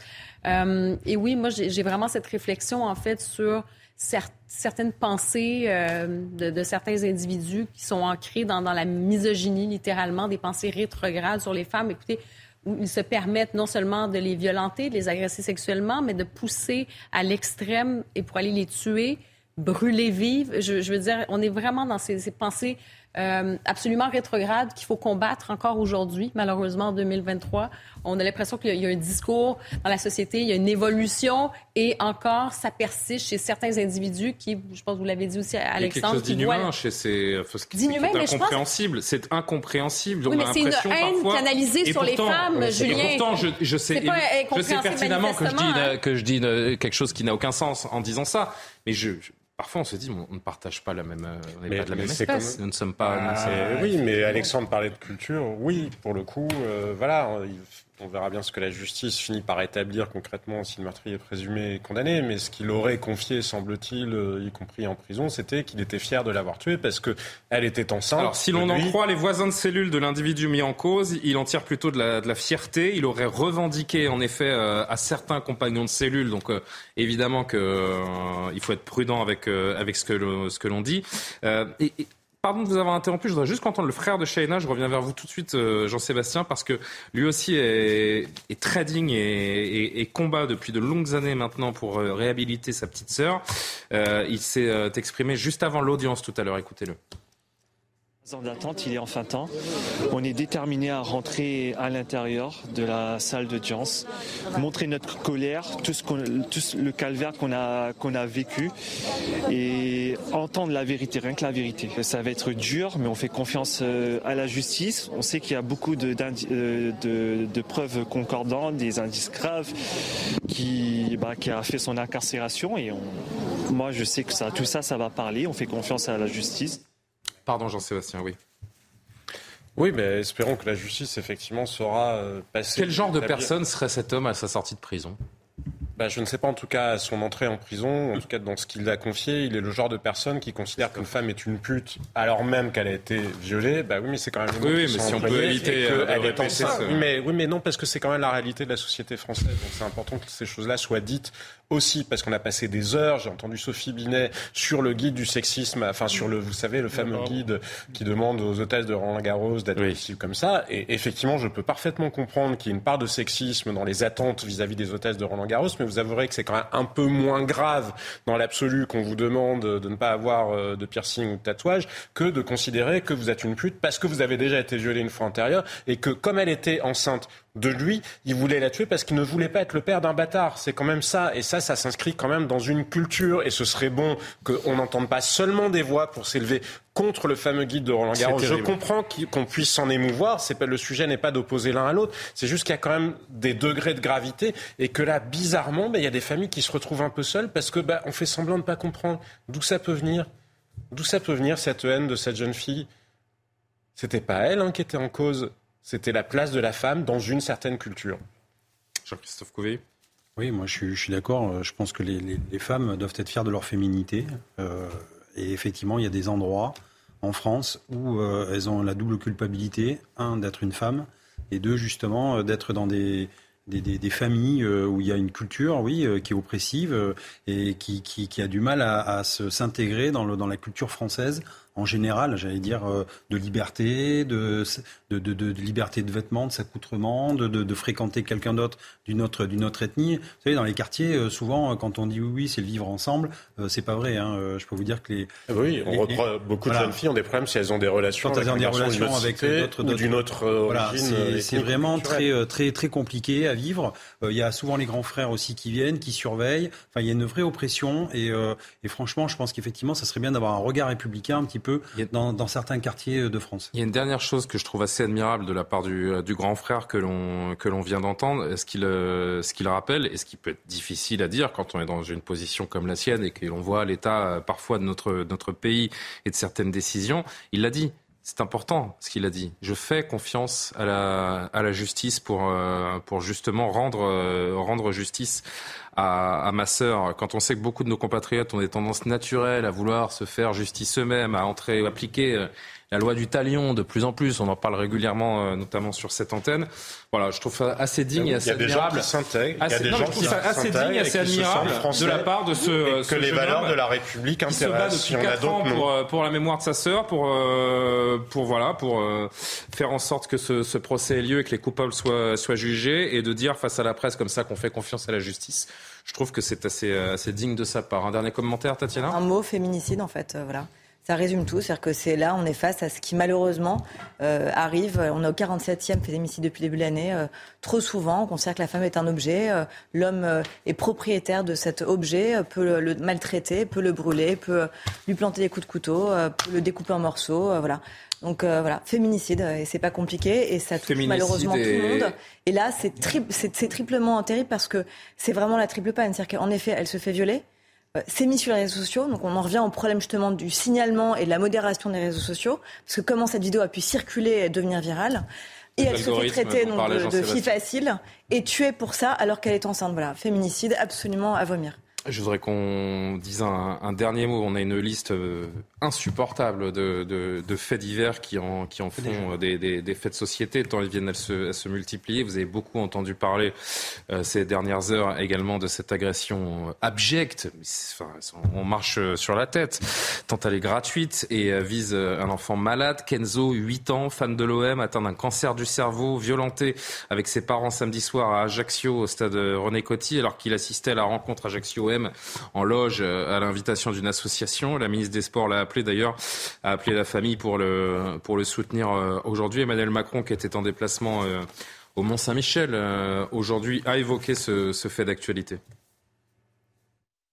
Euh, et oui, moi, j'ai vraiment cette réflexion, en fait, sur certaines pensées de, certains individus qui sont ancrés dans la misogynie, littéralement, des pensées rétrogrades sur les femmes. Écoutez, où ils se permettent non seulement de les violenter, de les agresser sexuellement, mais de pousser à l'extrême et pour aller les tuer, brûler vives. Je, veux dire, on est vraiment dans ces pensées euh, absolument rétrograde qu'il faut combattre encore aujourd'hui, malheureusement en 2023. On a l'impression qu'il y a un discours dans la société, il y a une évolution et encore ça persiste chez certains individus qui, je pense que vous l'avez dit aussi à Alexandre, qui voient... chez ces... C'est incompréhensible, c'est incompréhensible. Oui, mais c'est une haine canalisée sur les femmes, Julien. Et pourtant, je, je sais, je sais pertinemment que je dis, que je dis quelque chose qui n'a aucun sens en disant ça, mais je Parfois, on se dit, on ne partage pas la même, on n'est pas de la même espèce. Nous ne sommes pas. Ah, oui, mais Alexandre parlait de culture. Oui, pour le coup, euh, voilà, on verra bien ce que la justice finit par établir concrètement si le meurtrier est présumé condamné. Mais ce qu'il aurait confié, semble-t-il, euh, y compris en prison, c'était qu'il était fier de l'avoir tuée parce qu'elle était enceinte. Alors, si l'on en croit les voisins de cellule de l'individu mis en cause, il en tire plutôt de la, fierté. Il aurait revendiqué, en effet, euh, à certains compagnons de cellule. Donc, euh, évidemment qu'il il faut être prudent avec, avec ce que l'on dit. et pardon de vous avoir interrompu. Je voudrais juste entendre le frère de Shaina. Je reviens vers vous tout de suite, euh, Jean-Sébastien, parce que lui aussi est, très digne et, combat depuis de longues années maintenant pour euh, réhabiliter sa petite sœur. Euh, il s'est exprimé juste avant l'audience tout à l'heure. Écoutez-le ans d'attente, il est enfin temps. On est déterminé à rentrer à l'intérieur de la salle d'audience, montrer notre colère, tout, ce tout le calvaire qu'on a, a vécu et entendre la vérité, rien que la vérité. Ça va être dur, mais on fait confiance euh, à la justice. On sait qu'il y a beaucoup de, euh, de, de, preuves concordantes, des indices graves qui, bah, qui a fait son incarcération et moi je sais que ça, tout ça, ça va parler. On fait confiance à la justice. Pardon Jean-Sébastien, oui. Oui, mais espérons que la justice, effectivement, saura euh, passer. Quel genre de personne serait cet homme à sa sortie de prison? Bah, je ne sais pas en tout cas à son entrée en prison, en tout cas dans ce qu'il a confié, il est le genre de personne qui considère qu'une femme est une pute alors même qu'elle a été violée. Bah oui, mais c'est quand même. Oui, oui mais si on peut éviter. Euh, oui, mais, oui, mais non, parce que c'est quand même la réalité de la société française. Donc c'est important que ces choses-là soient dites aussi parce qu'on a passé des heures, j'ai entendu Sophie Binet sur le guide du sexisme, enfin sur le, vous savez, le fameux guide qui demande aux hôtesses de Roland Garros d'être oui. comme ça. Et effectivement, je peux parfaitement comprendre qu'il y ait une part de sexisme dans les attentes vis-à-vis des hôtesses de Roland Garros, mais vous avouerez que c'est quand même un peu moins grave dans l'absolu qu'on vous demande de ne pas avoir euh, de piercing ou de tatouage que de considérer que vous êtes une pute parce que vous avez déjà été violée une fois antérieure et que comme elle était enceinte de lui, il voulait la tuer parce qu'il ne voulait pas être le père d'un bâtard. C'est quand même ça. Et ça, ça s'inscrit quand même dans une culture. Et ce serait bon qu'on n'entende pas seulement des voix pour s'élever contre le fameux guide de Roland Garros. Je comprends qu'on puisse s'en émouvoir. C'est pas, le sujet n'est pas d'opposer l'un à l'autre. C'est juste qu'il y a quand même des degrés de gravité et que là, bizarrement, ben, il y a des familles qui se retrouvent un peu seules parce que ben, on fait semblant de ne pas comprendre d'où ça peut venir. D'où ça peut venir cette haine de cette jeune fille C'était pas elle hein, qui était en cause c'était la place de la femme dans une certaine culture. Jean-Christophe Couvé Oui, moi je suis, d'accord. Euh, je pense que les, femmes doivent être fières de leur féminité. Euh, et effectivement, il y a des endroits en France où euh, elles ont la double culpabilité. Un, d'être une femme. Et deux, justement, d'être dans des, des, familles où il y a une culture, oui, qui est oppressive et qui, qui, a du mal à, à s'intégrer dans, dans la culture française en général, j'allais dire, euh, de liberté, de, de, de, de, liberté de vêtements, de s'accoutrement, de, fréquenter quelqu'un d'autre d'une autre, d'une autre ethnie. Vous savez, dans les quartiers, euh, souvent, euh, quand on dit oui, oui, c'est le vivre ensemble, c'est pas vrai. Hein. Je peux vous dire que les. Ah oui, on reprend, beaucoup de jeunes filles ont des problèmes si elles ont des relations quand avec, elles ont des relations avec d'autres, ou d'une autre. Voilà, c'est vraiment très, très, très compliqué à vivre. Il y a souvent les grands frères aussi qui viennent, qui surveillent. Enfin, il y a une vraie oppression et, et franchement, je pense qu'effectivement, ça serait bien d'avoir un regard républicain un petit peu dans, certains quartiers de France. Il y a une dernière chose que je trouve assez admirable de la part du, grand frère que l'on que l'on vient d'entendre, ce qu'il euh, ce qu'il rappelle et ce qui peut être difficile à dire quand on est dans une position comme la sienne et que l'on voit l'état euh, parfois de notre notre pays et de certaines décisions. Il l'a dit. C'est important ce qu'il a dit. Je fais confiance à la, à la justice pour, euh, pour justement rendre, rendre justice à, ma sœur, quand on sait que beaucoup de nos compatriotes ont des tendances naturelles à vouloir se faire justice eux-mêmes, à entrer, appliquer euh, la loi du talion de plus en plus, on en parle régulièrement, euh, notamment sur cette antenne. Voilà, je trouve ça assez digne et assez admirable. Il y a des gens qui s'intègrent. assez digne et assez admirable de la part de ce, que les valeurs de la République intéressent. Il se bat depuis 4 ans pour, euh, pour, la mémoire de sa sœur, pour, pour, voilà, pour faire en sorte que ce, ce, procès ait lieu et que les coupables soient, soient jugés et de dire face à la presse comme ça qu'on fait confiance à la justice. Je trouve que c'est assez, assez digne de sa part. Un dernier commentaire, Tatiana? Un mot féminicide, en fait, euh, voilà ça résume tout. C'est-à-dire que c'est là, on est face à ce qui malheureusement euh, arrive. On est au 47e féminicide depuis le début de l'année. Euh, trop souvent, on considère que la femme est un objet. L'homme est propriétaire de cet objet, peut le, maltraiter, peut le brûler, peut lui planter des coups de couteau, peut le découper en morceaux. voilà. Donc euh, voilà, féminicide, euh, et c'est pas compliqué, et ça touche malheureusement tout le monde. Et là, c'est triplement terrible parce que c'est vraiment la triple panne. C'est-à-dire qu'en effet, elle se fait violer, euh, c'est mis sur les réseaux sociaux, donc on en revient au problème justement du signalement et de la modération des réseaux sociaux, parce que comment cette vidéo a pu circuler et devenir virale. Et elle se fait traiter de, de fille facile et tuée pour ça alors qu'elle est enceinte. Voilà, féminicide absolument à vomir. Je voudrais qu'on dise un, dernier mot. On a une liste euh, insupportable de, faits divers qui en, qui en font des, des, faits de société, tant ils viennent à se, se multiplier. Vous avez beaucoup entendu parler euh, ces dernières heures également de cette agression abjecte. Enfin, on marche sur la tête, tant elle est gratuite et euh, vise un enfant malade. Kenzo, 8 ans, fan de l'OM, atteint d'un cancer du cerveau, violenté avec ses parents samedi soir à Ajaccio, au stade René Coty, alors qu'il assistait à la rencontre Ajaccio en loge euh, à l'invitation d'une association. La ministre des Sports l'a appelé d'ailleurs, a appelé la famille pour le, pour le soutenir euh, aujourd'hui. Emmanuel Macron, qui était en déplacement euh, au Mont-Saint-Michel aujourd'hui, a évoqué ce, fait d'actualité.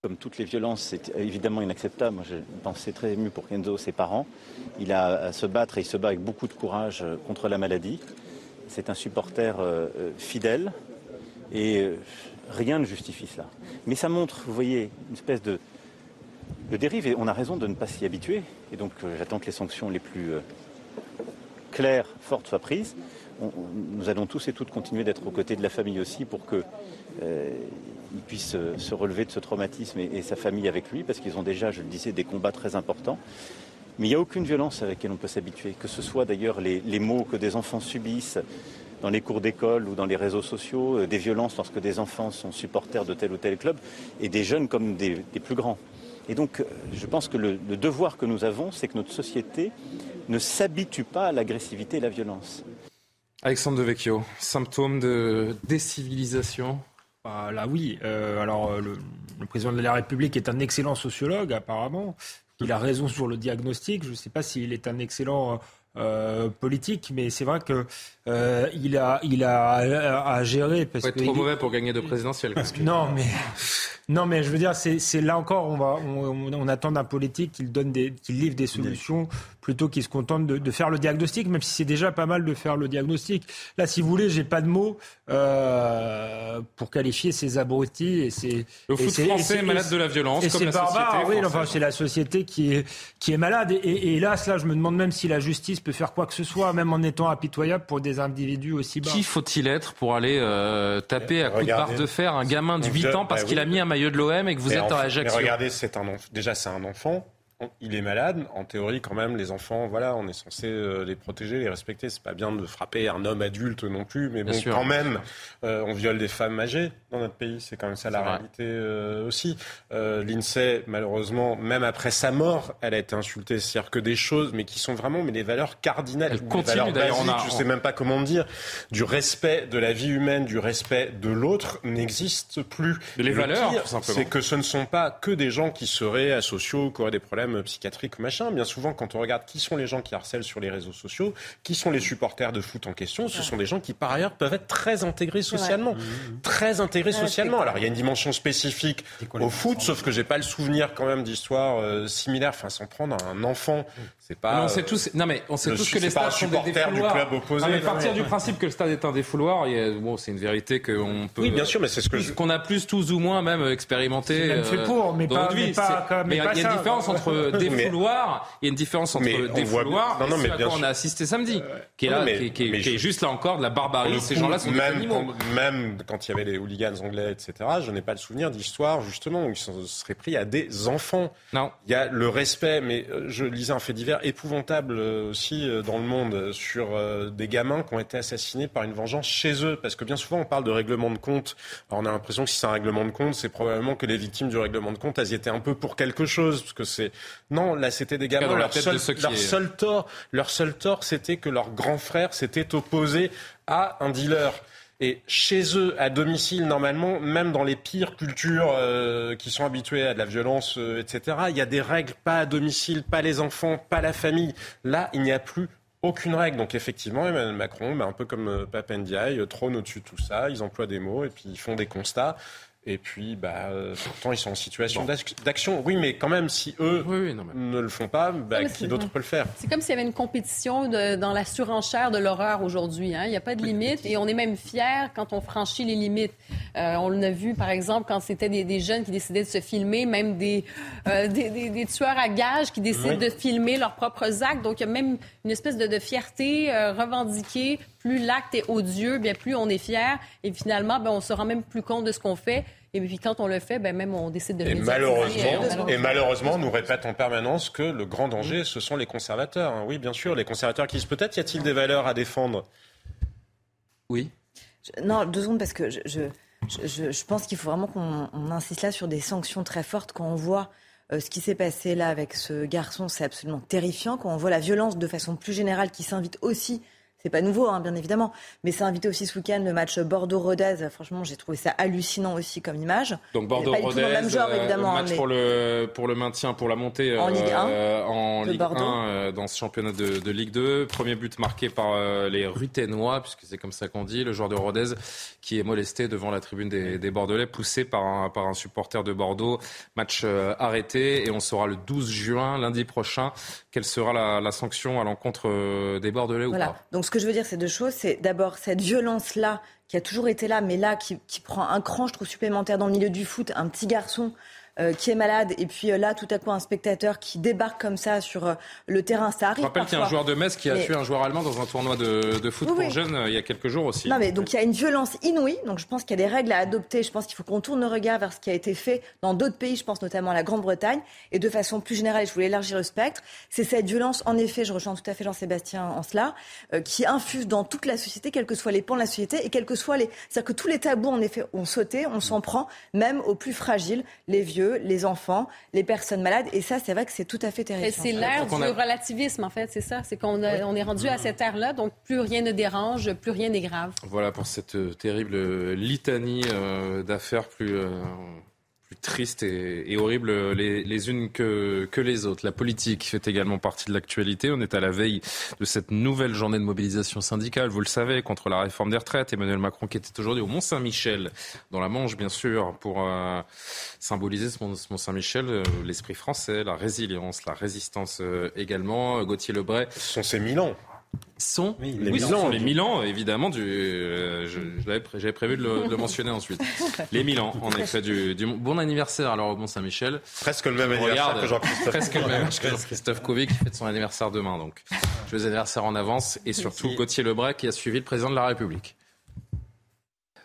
Comme toutes les violences, c'est évidemment inacceptable. Moi, je pensais très ému pour Kenzo, ses parents. Il a à se battre et il se bat avec beaucoup de courage contre la maladie. C'est un supporter fidèle et Rien ne justifie cela. Mais ça montre, vous voyez, une espèce de, dérive et on a raison de ne pas s'y habituer. Et donc euh, j'attends que les sanctions les plus euh, claires, fortes soient prises. nous allons tous et toutes continuer d'être aux côtés de la famille aussi pour qu'il euh, puisse se relever de ce traumatisme et, sa famille avec lui, parce qu'ils ont déjà, je le disais, des combats très importants. Mais il n'y a aucune violence avec laquelle on peut s'habituer, que ce soit d'ailleurs les, les mots que des enfants subissent, dans les cours d'école ou dans les réseaux sociaux, euh, des violences lorsque des enfants sont supporters de tel ou tel club, et des jeunes comme des, plus grands. Et donc, euh, je pense que le, devoir que nous avons, c'est que notre société ne s'habitue pas à l'agressivité et la violence. Alexandre Devecchio, symptôme de décivilisation? Bah, Là, oui. Euh, alors, le, le, président de la République est un excellent sociologue, apparemment. Il a raison sur le diagnostic. Je ne sais pas s'il est un excellent euh, politique, mais c'est vrai que euh, il a il a à, gérer parce être trop mauvais pour gagner de présidentielles. non mais non mais je veux dire c'est là encore on va on, on attend d'un politique qu'il donne des qu'il livre des solutions plutôt qu'il se contente de, de, faire le diagnostic, même si c'est déjà pas mal de faire le diagnostic. Là, si vous voulez, j'ai pas de mots euh, pour qualifier ces abrutis et ces. Le foot français est malade de la violence, comme la société. Oui, enfin, c'est la société qui est qui est malade. Et, et, hélas, là, je me demande même si la justice peut faire quoi que ce soit, même en étant impitoyable pour des individus aussi bas. Qui faut-il être pour aller euh, taper à coups de barre de fer un gamin de 8 ans parce bah qu'il a mis un maillot de l'OM et que vous êtes à Ajaccio regardez, c'est un déjà c'est un enfant il est malade. En théorie, quand même, les enfants, voilà, on est censé euh, les protéger, les respecter. C'est pas bien de frapper un homme adulte non plus, mais bon, quand même, euh, on viole des femmes âgées dans notre pays. C'est quand même ça la réalité euh, aussi. L'Insee, malheureusement, même après sa mort, elle a été insultée. C'est-à-dire que des choses, mais qui sont vraiment mais des valeurs cardinales, des valeurs basiques, je sais même pas comment dire, du respect de la vie humaine, du respect de l'autre, n'existent plus. Les valeurs, c'est que ce ne sont pas que des gens qui seraient asociaux, qui auraient des problèmes psychiatrique ou machin. Bien souvent, quand on regarde qui sont les gens qui harcèlent sur les réseaux sociaux, qui sont les supporters de foot en question, ce sont des gens qui, par ailleurs, peuvent être très intégrés socialement. Mmh, mmh. Très intégrés socialement. Alors, il y a une dimension spécifique au foot, sauf que j'ai pas le souvenir quand même d'histoires euh, similaires. Enfin, s'en prendre à un enfant c'est pas. on sait tous. Non mais on sait tous que les stades sont des défouloirs. Du club opposé. Non, mais partir du principe que le stade est un défouloir, bon, c'est une vérité qu'on peut. Oui, bien sûr, mais c'est ce que qu'on a plus tous ou moins même expérimenté. Même fait pour, mais pas, mais pas, mais, il y a une différence entre [laughs] défouloir, il y a une différence entre défouloir et ce à quoi on a assisté samedi, qui est là, qui est juste là encore de la barbarie. Ces gens-là sont des animaux. Même quand il y avait les hooligans anglais, etc. Je n'ai pas le souvenir d'histoire justement où ils se seraient pris à des enfants. Non. Il y a le respect, mais euh, je lisais un fait divers épouvantable euh, aussi euh, dans le monde sur euh, des gamins qui ont été assassinés par une vengeance chez eux. Parce que bien souvent, on parle de règlement de compte. Alors, on a l'impression que si c'est un règlement de compte, c'est probablement que les victimes du règlement de compte, elles y étaient un peu pour quelque chose. Parce que c'est. Non, là, c'était des gamins. Leur, seul, leur seul tort, leur seul tort, c'était que leur grand frère s'était opposé à un dealer. Et chez eux, à domicile, normalement, même dans les pires cultures euh, qui sont habituées à de la violence, euh, etc., il y a des règles, pas à domicile, pas les enfants, pas la famille. Là, il n'y a plus aucune règle. Donc effectivement, Emmanuel Macron, bah, un peu comme euh, Papendiaï, trône au-dessus de tout ça. Ils emploient des mots et puis ils font des constats. Et puis, bah, euh, pourtant, ils sont en situation d'action. Oui, mais quand même, si eux ne le font pas, bah, qui d'autre peut le faire? C'est comme s'il y avait une compétition de, dans la surenchère de l'horreur aujourd'hui. Hein. Il n'y a pas de limite et on est même fiers quand on franchit les limites. Euh, on l'a vu, par exemple, quand c'était des, jeunes qui décidaient de se filmer, même des, euh, des, tueurs à gages qui décident de filmer leurs propres actes. Donc, il y a même une espèce de, de fierté revendiquée plus l'acte est odieux, bien plus on est fier. Et finalement, ben, on se rend même plus compte de ce qu'on fait. Et puis quand on le fait, ben, même on décide de le et malheureusement, et malheureusement, on nous répète en permanence que le grand danger, ce sont les conservateurs. Hein. Oui, bien sûr, les conservateurs qui disent peut-être y a-t-il des valeurs à défendre? Oui. non, deux secondes parce que je, je, je, pense qu'il faut vraiment qu'on insiste là sur des sanctions très fortes quand on voit euh, ce qui s'est passé là avec ce garçon, c'est absolument terrifiant. Quand on voit la violence de façon plus générale qui s'invite aussi c'est pas nouveau, hein, bien évidemment. Mais c'est invité aussi ce week-end le match Bordeaux-Rodez. Franchement, j'ai trouvé ça hallucinant aussi comme image. Donc Bordeaux-Rodez, euh, match pour, le, pour le maintien, pour la montée en Ligue 1, euh, en Ligue 1 euh, dans ce championnat de, Ligue 2. Premier but marqué par les Ruténois, puisque c'est comme ça qu'on dit, le joueur de Rodez qui est molesté devant la tribune des, Bordelais, poussé par un, par un supporter de Bordeaux. Match arrêté et on saura le 12 juin, lundi prochain, quelle sera la, sanction à l'encontre des Bordelais ou pas. Donc ce que je veux dire, c'est deux choses. C'est d'abord cette violence-là qui a toujours été là, mais là qui, qui, prend un cran, je trouve, supplémentaire dans le milieu du foot. Un petit garçon qui est malade et puis euh, là tout à coup un spectateur qui débarque comme ça sur euh, le terrain, ça arrive. Je rappelle qu'il y a un joueur de Metz qui a tué un joueur allemand dans un tournoi de, foot pour jeunes il y a quelques jours aussi. Non mais donc il y a une violence inouïe, donc je pense qu'il y a des règles à adopter, je pense qu'il faut qu'on tourne le regard vers ce qui a été fait dans d'autres pays, je pense notamment à la Grande-Bretagne et de façon plus générale, je voulais élargir le spectre, c'est cette violence en effet, je rejoins tout à fait Jean-Sébastien en cela, qui infuse dans toute la société, quels que soient les pans de la société et quels que soient les... C'est-à-dire que tous les tabous en effet ont sauté, on s'en prend, même aux plus fragiles, les vieux, les enfants, les personnes malades. Et ça, c'est vrai que c'est tout à fait terrifiant. C'est l'ère du relativisme, en fait, c'est ça. C'est qu'on on est rendu à cette ère-là, donc plus rien ne dérange, plus rien n'est grave. Voilà pour cette euh, terrible litanie euh, d'affaires plus euh, plus tristes et, horribles les, unes que, que les autres. La politique fait également partie de l'actualité. On est à la veille de cette nouvelle journée de mobilisation syndicale, vous le savez, contre la réforme des retraites. Emmanuel Macron qui était aujourd'hui au Mont-Saint-Michel, dans la Manche bien sûr, pour euh, symboliser ce Mont-Saint-Michel, euh, l'esprit français, la résilience, la résistance euh, également. Gauthier Lebray. Ce sont ces mille ans sont les, Milan, les Milan, évidemment, du, euh, j'avais prévu de le, mentionner ensuite. [laughs] Les Milan, en effet, du, du, bon anniversaire alors au Mont Saint-Michel. Presque le même anniversaire que Jean-Christophe. Presque le même que Jean-Christophe qui fête son anniversaire demain, donc. Joyeux anniversaire en avance et surtout Gauthier Lebray qui a suivi le président de la République.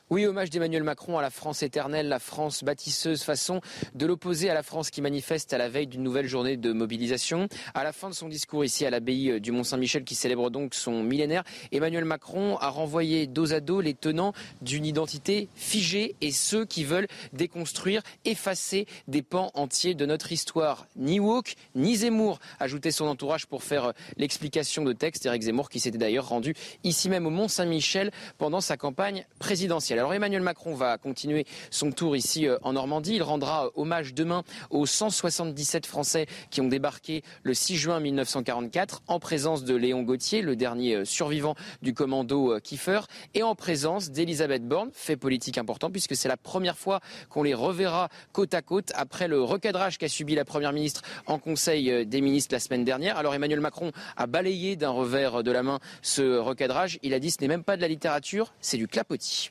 Oui, hommage d'Emmanuel Macron à la France éternelle, la France bâtisseuse, façon de l'opposer à la France qui manifeste à la veille d'une nouvelle journée de mobilisation. À la fin de son discours ici à l'abbaye du Mont-Saint-Michel qui célèbre donc son millénaire, Emmanuel Macron a renvoyé dos à dos les tenants d'une identité figée et ceux qui veulent déconstruire, effacer des pans entiers de notre histoire. Ni Woke, ni Zemmour, ajoutait son entourage pour faire l'explication de texte. Eric Zemmour qui s'était d'ailleurs rendu ici même au Mont-Saint-Michel pendant sa campagne présidentielle. Alors Emmanuel Macron va continuer son tour ici euh, en Normandie. Il rendra euh, hommage demain aux 177 Français qui ont débarqué le 6 juin 1944 en présence de Léon Gauthier, le dernier euh, survivant du commando Kiefer, et en présence d'Elisabeth Borne, fait politique important puisque c'est la première fois qu'on les reverra côte à côte après le recadrage qu'a subi la Première ministre en Conseil des ministres la semaine dernière. Alors Emmanuel Macron a balayé d'un revers de la main ce recadrage. Il a dit ce n'est même pas de la littérature, c'est du clapotis.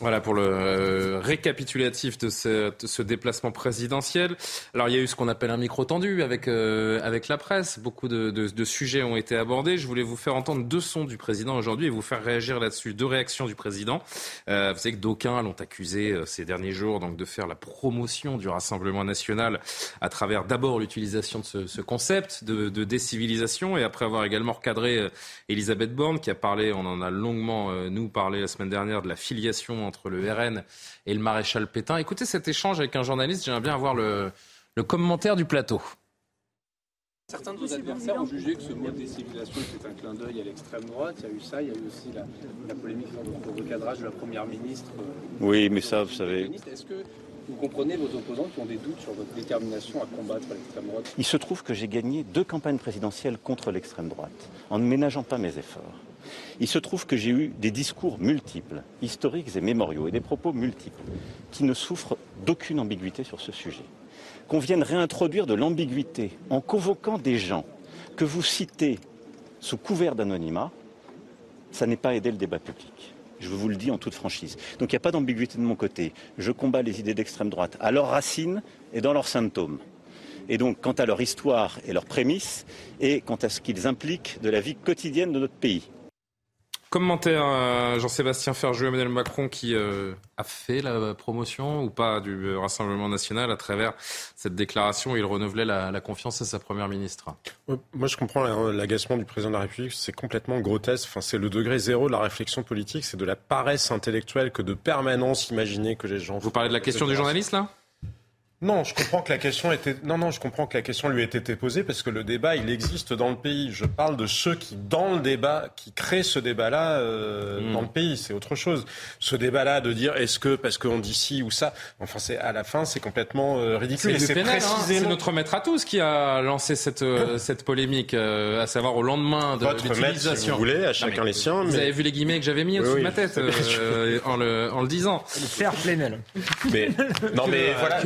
Voilà pour le euh, récapitulatif de ce, déplacement présidentiel. Alors il y a eu ce qu'on appelle un micro tendu avec, euh, avec la presse. Beaucoup de, sujets ont été abordés. Je voulais vous faire entendre deux sons du président aujourd'hui et vous faire réagir là-dessus. Deux réactions du président. Euh, vous savez que d'aucuns l'ont accusé ces derniers jours donc de faire la promotion du Rassemblement national à travers d'abord l'utilisation de ce, concept de, de, décivilisation et après avoir également recadré Elisabeth Borne qui a parlé, on en a longuement nous parlé la semaine dernière de la filiation entre le RN et le maréchal Pétain. Écoutez cet échange avec un journaliste, j'aimerais bien avoir le, commentaire du plateau. Certains de vos adversaires ont jugé que ce mot décivilisation était un clin d'œil à l'extrême droite. Il y a eu ça, il y a eu aussi la, polémique sur le recadrage de la Première ministre. Euh, oui, mais ça, vous savez... Est-ce que vous comprenez vos opposants qui ont des doutes sur votre détermination à combattre l'extrême droite? Il se trouve que j'ai gagné deux campagnes présidentielles contre l'extrême droite, en ne ménageant pas mes efforts. Il se trouve que j'ai eu des discours multiples, historiques et mémoriaux, et des propos multiples, qui ne souffrent d'aucune ambiguïté sur ce sujet. Qu'on vienne réintroduire de l'ambiguïté en convoquant des gens que vous citez sous couvert d'anonymat, ça n'est pas aider le débat public. Je vous le dis en toute franchise. Donc il n'y a pas d'ambiguïté de mon côté. Je combats les idées d'extrême droite à leurs racines et dans leurs symptômes. Et donc quant à leur histoire et leurs prémices, et quant à ce qu'ils impliquent de la vie quotidienne de notre pays. Commentaire euh, Jean-Sébastien Ferjou, Emmanuel Macron qui euh, a fait la promotion ou pas du Rassemblement national à travers cette déclaration. Il renouvelait la, confiance à sa première ministre. Moi, je comprends l'agacement du président de la République. C'est complètement grotesque. Enfin, c'est le degré zéro de la réflexion politique. C'est de la paresse intellectuelle que de permanence imaginer que les gens. Vous parlez de la question du journaliste là? Non, je comprends que la question était non non, je comprends que la question lui ait été posée parce que le débat il existe dans le pays. Je parle de ceux qui dans le débat qui créent ce débat-là euh, hmm. dans le pays, c'est autre chose. Ce débat-là de dire est-ce que parce qu'on dit ci ou ça, enfin c'est à la fin c'est complètement euh, ridicule. C'est hein. précisément... notre maître à tous qui a lancé cette euh, cette polémique, à savoir au lendemain de l'utilisation. Si vous voulez, à chacun les siens. Vous avez vu les guillemets que j'avais mis au-dessus de ma tête [laughs] en le en le disant. Faire plénel. Mais non mais voilà.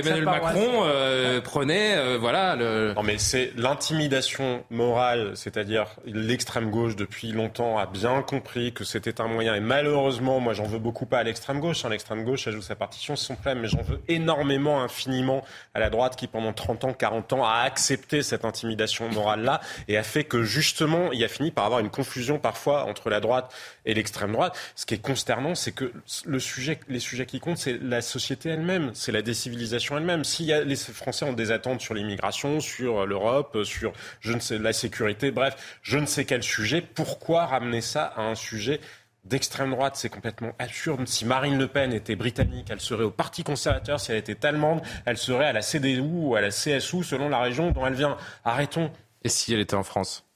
Emmanuel Macron euh, prenait, euh, voilà. Le... Non, mais c'est l'intimidation morale, c'est-à-dire l'extrême gauche depuis longtemps a bien compris que c'était un moyen. Et malheureusement, moi, j'en veux beaucoup pas à l'extrême gauche. Hein. L'extrême gauche, joue sa partition, c'est son problème. Mais j'en veux énormément, infiniment à la droite qui, pendant 30 ans, 40 ans, a accepté cette intimidation morale-là et a fait que justement, il a fini par avoir une confusion parfois entre la droite et l'extrême droite. Ce qui est consternant, c'est que le sujet, les sujets qui comptent, c'est la société elle-même, c'est la décivilisation elle-même. Si les Français ont des attentes sur l'immigration, sur l'Europe, sur je ne sais la sécurité, bref, je ne sais quel sujet, pourquoi ramener ça à un sujet d'extrême droite, c'est complètement absurde. Si Marine Le Pen était britannique, elle serait au Parti conservateur. Si elle était allemande, elle serait à la CDU ou à la CSU, selon la région dont elle vient. Arrêtons. Et si elle était en France?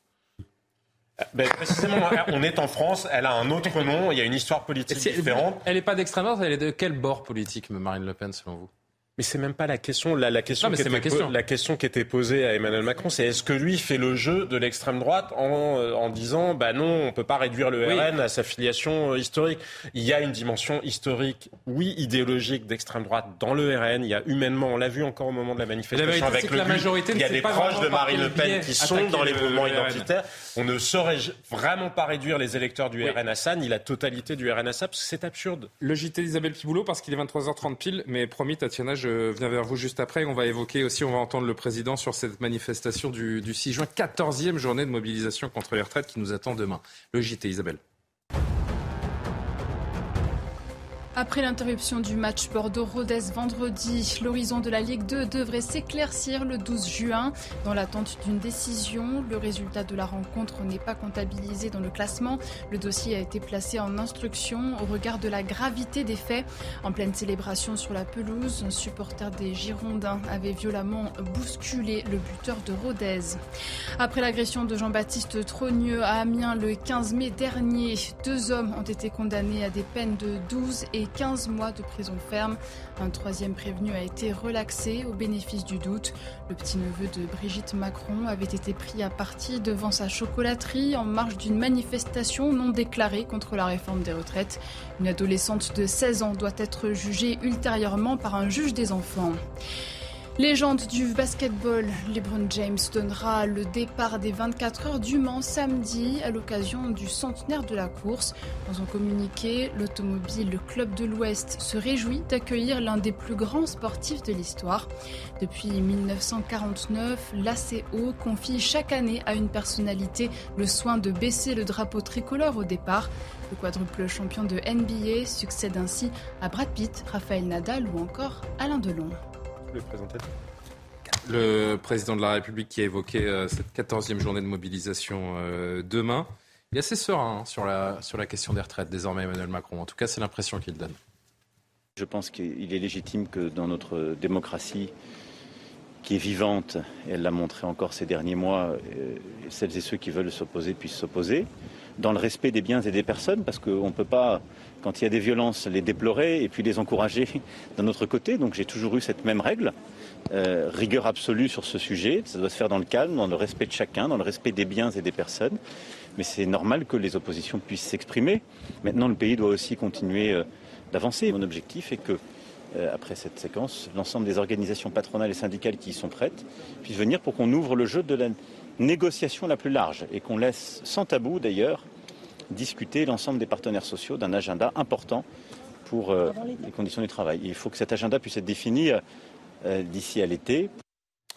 Ben, précisément, on est en France, elle a un autre nom, il y a une histoire politique différente. Elle n'est pas d'extrême droite, elle est de quel bord politique, Marine Le Pen, selon vous? Mais c'est même pas la question. La, la question, qui était, question. la question qui était posée à Emmanuel Macron, c'est est-ce que lui fait le jeu de l'extrême droite en, euh, en disant, bah non, on peut pas réduire le RN à sa filiation euh, historique? Il y a une dimension historique, oui, idéologique d'extrême droite dans le RN. Il y a humainement, on l'a vu encore au moment de la manifestation avec le la majorité Il y a des proches de Marine Le Pen qui sont dans les mouvements identitaires. On ne saurait vraiment pas réduire les électeurs du RN à ça, ni la totalité du RN à ça, parce que c'est absurde. Le JT d'Isabelle Piboulot, parce qu'il est 23h30 pile, mais promis, Tatiana, je viens vers vous juste après. On va évoquer aussi, on va entendre le président sur cette manifestation du, du 6 juin, 14e journée de mobilisation contre les retraites qui nous attend demain. Le JT, Isabelle. Après l'interruption du match Bordeaux-Rodez vendredi, l'horizon de la Ligue 2 devrait s'éclaircir le 12 juin. Dans l'attente d'une décision, le résultat de la rencontre n'est pas comptabilisé dans le classement. Le dossier a été placé en instruction au regard de la gravité des faits. En pleine célébration sur la pelouse, un supporter des Girondins avait violemment bousculé le buteur de Rodez. Après l'agression de Jean-Baptiste Trogneux à Amiens le 15 mai dernier, deux hommes ont été condamnés à des peines de 12 et 15 mois de prison ferme. Un troisième prévenu a été relaxé au bénéfice du doute. Le petit-neveu de Brigitte Macron avait été pris à partie devant sa chocolaterie en marge d'une manifestation non déclarée contre la réforme des retraites. Une adolescente de 16 ans doit être jugée ultérieurement par un juge des enfants. Légende du basketball, LeBron James donnera le départ des 24 heures du Mans samedi à l'occasion du centenaire de la course. Dans un communiqué, l'automobile Club de l'Ouest se réjouit d'accueillir l'un des plus grands sportifs de l'histoire. Depuis 1949, l'ACO confie chaque année à une personnalité le soin de baisser le drapeau tricolore au départ. Le quadruple champion de NBA succède ainsi à Brad Pitt, Raphaël Nadal ou encore Alain Delon le Le président de la République qui a évoqué euh, cette 14e journée de mobilisation euh, demain, il est assez serein hein, sur, la, sur la question des retraites désormais, Emmanuel Macron. En tout cas, c'est l'impression qu'il donne. Je pense qu'il est légitime que dans notre démocratie, qui est vivante, et elle l'a montré encore ces derniers mois, euh, celles et ceux qui veulent s'opposer puissent s'opposer, dans le respect des biens et des personnes, parce qu'on ne peut pas quand il y a des violences, les déplorer et puis les encourager [laughs] d'un autre côté. Donc j'ai toujours eu cette même règle, euh, rigueur absolue sur ce sujet. Ça doit se faire dans le calme, dans le respect de chacun, dans le respect des biens et des personnes. Mais c'est normal que les oppositions puissent s'exprimer. Maintenant, le pays doit aussi continuer euh, d'avancer. Mon objectif est que euh, après cette séquence, l'ensemble des organisations patronales et syndicales qui y sont prêtes puissent venir pour qu'on ouvre le jeu de la négociation la plus large et qu'on laisse sans tabou d'ailleurs discuter l'ensemble des partenaires sociaux d'un agenda important pour euh, les conditions du travail. il faut que cet agenda puisse être défini euh, d'ici à l'été.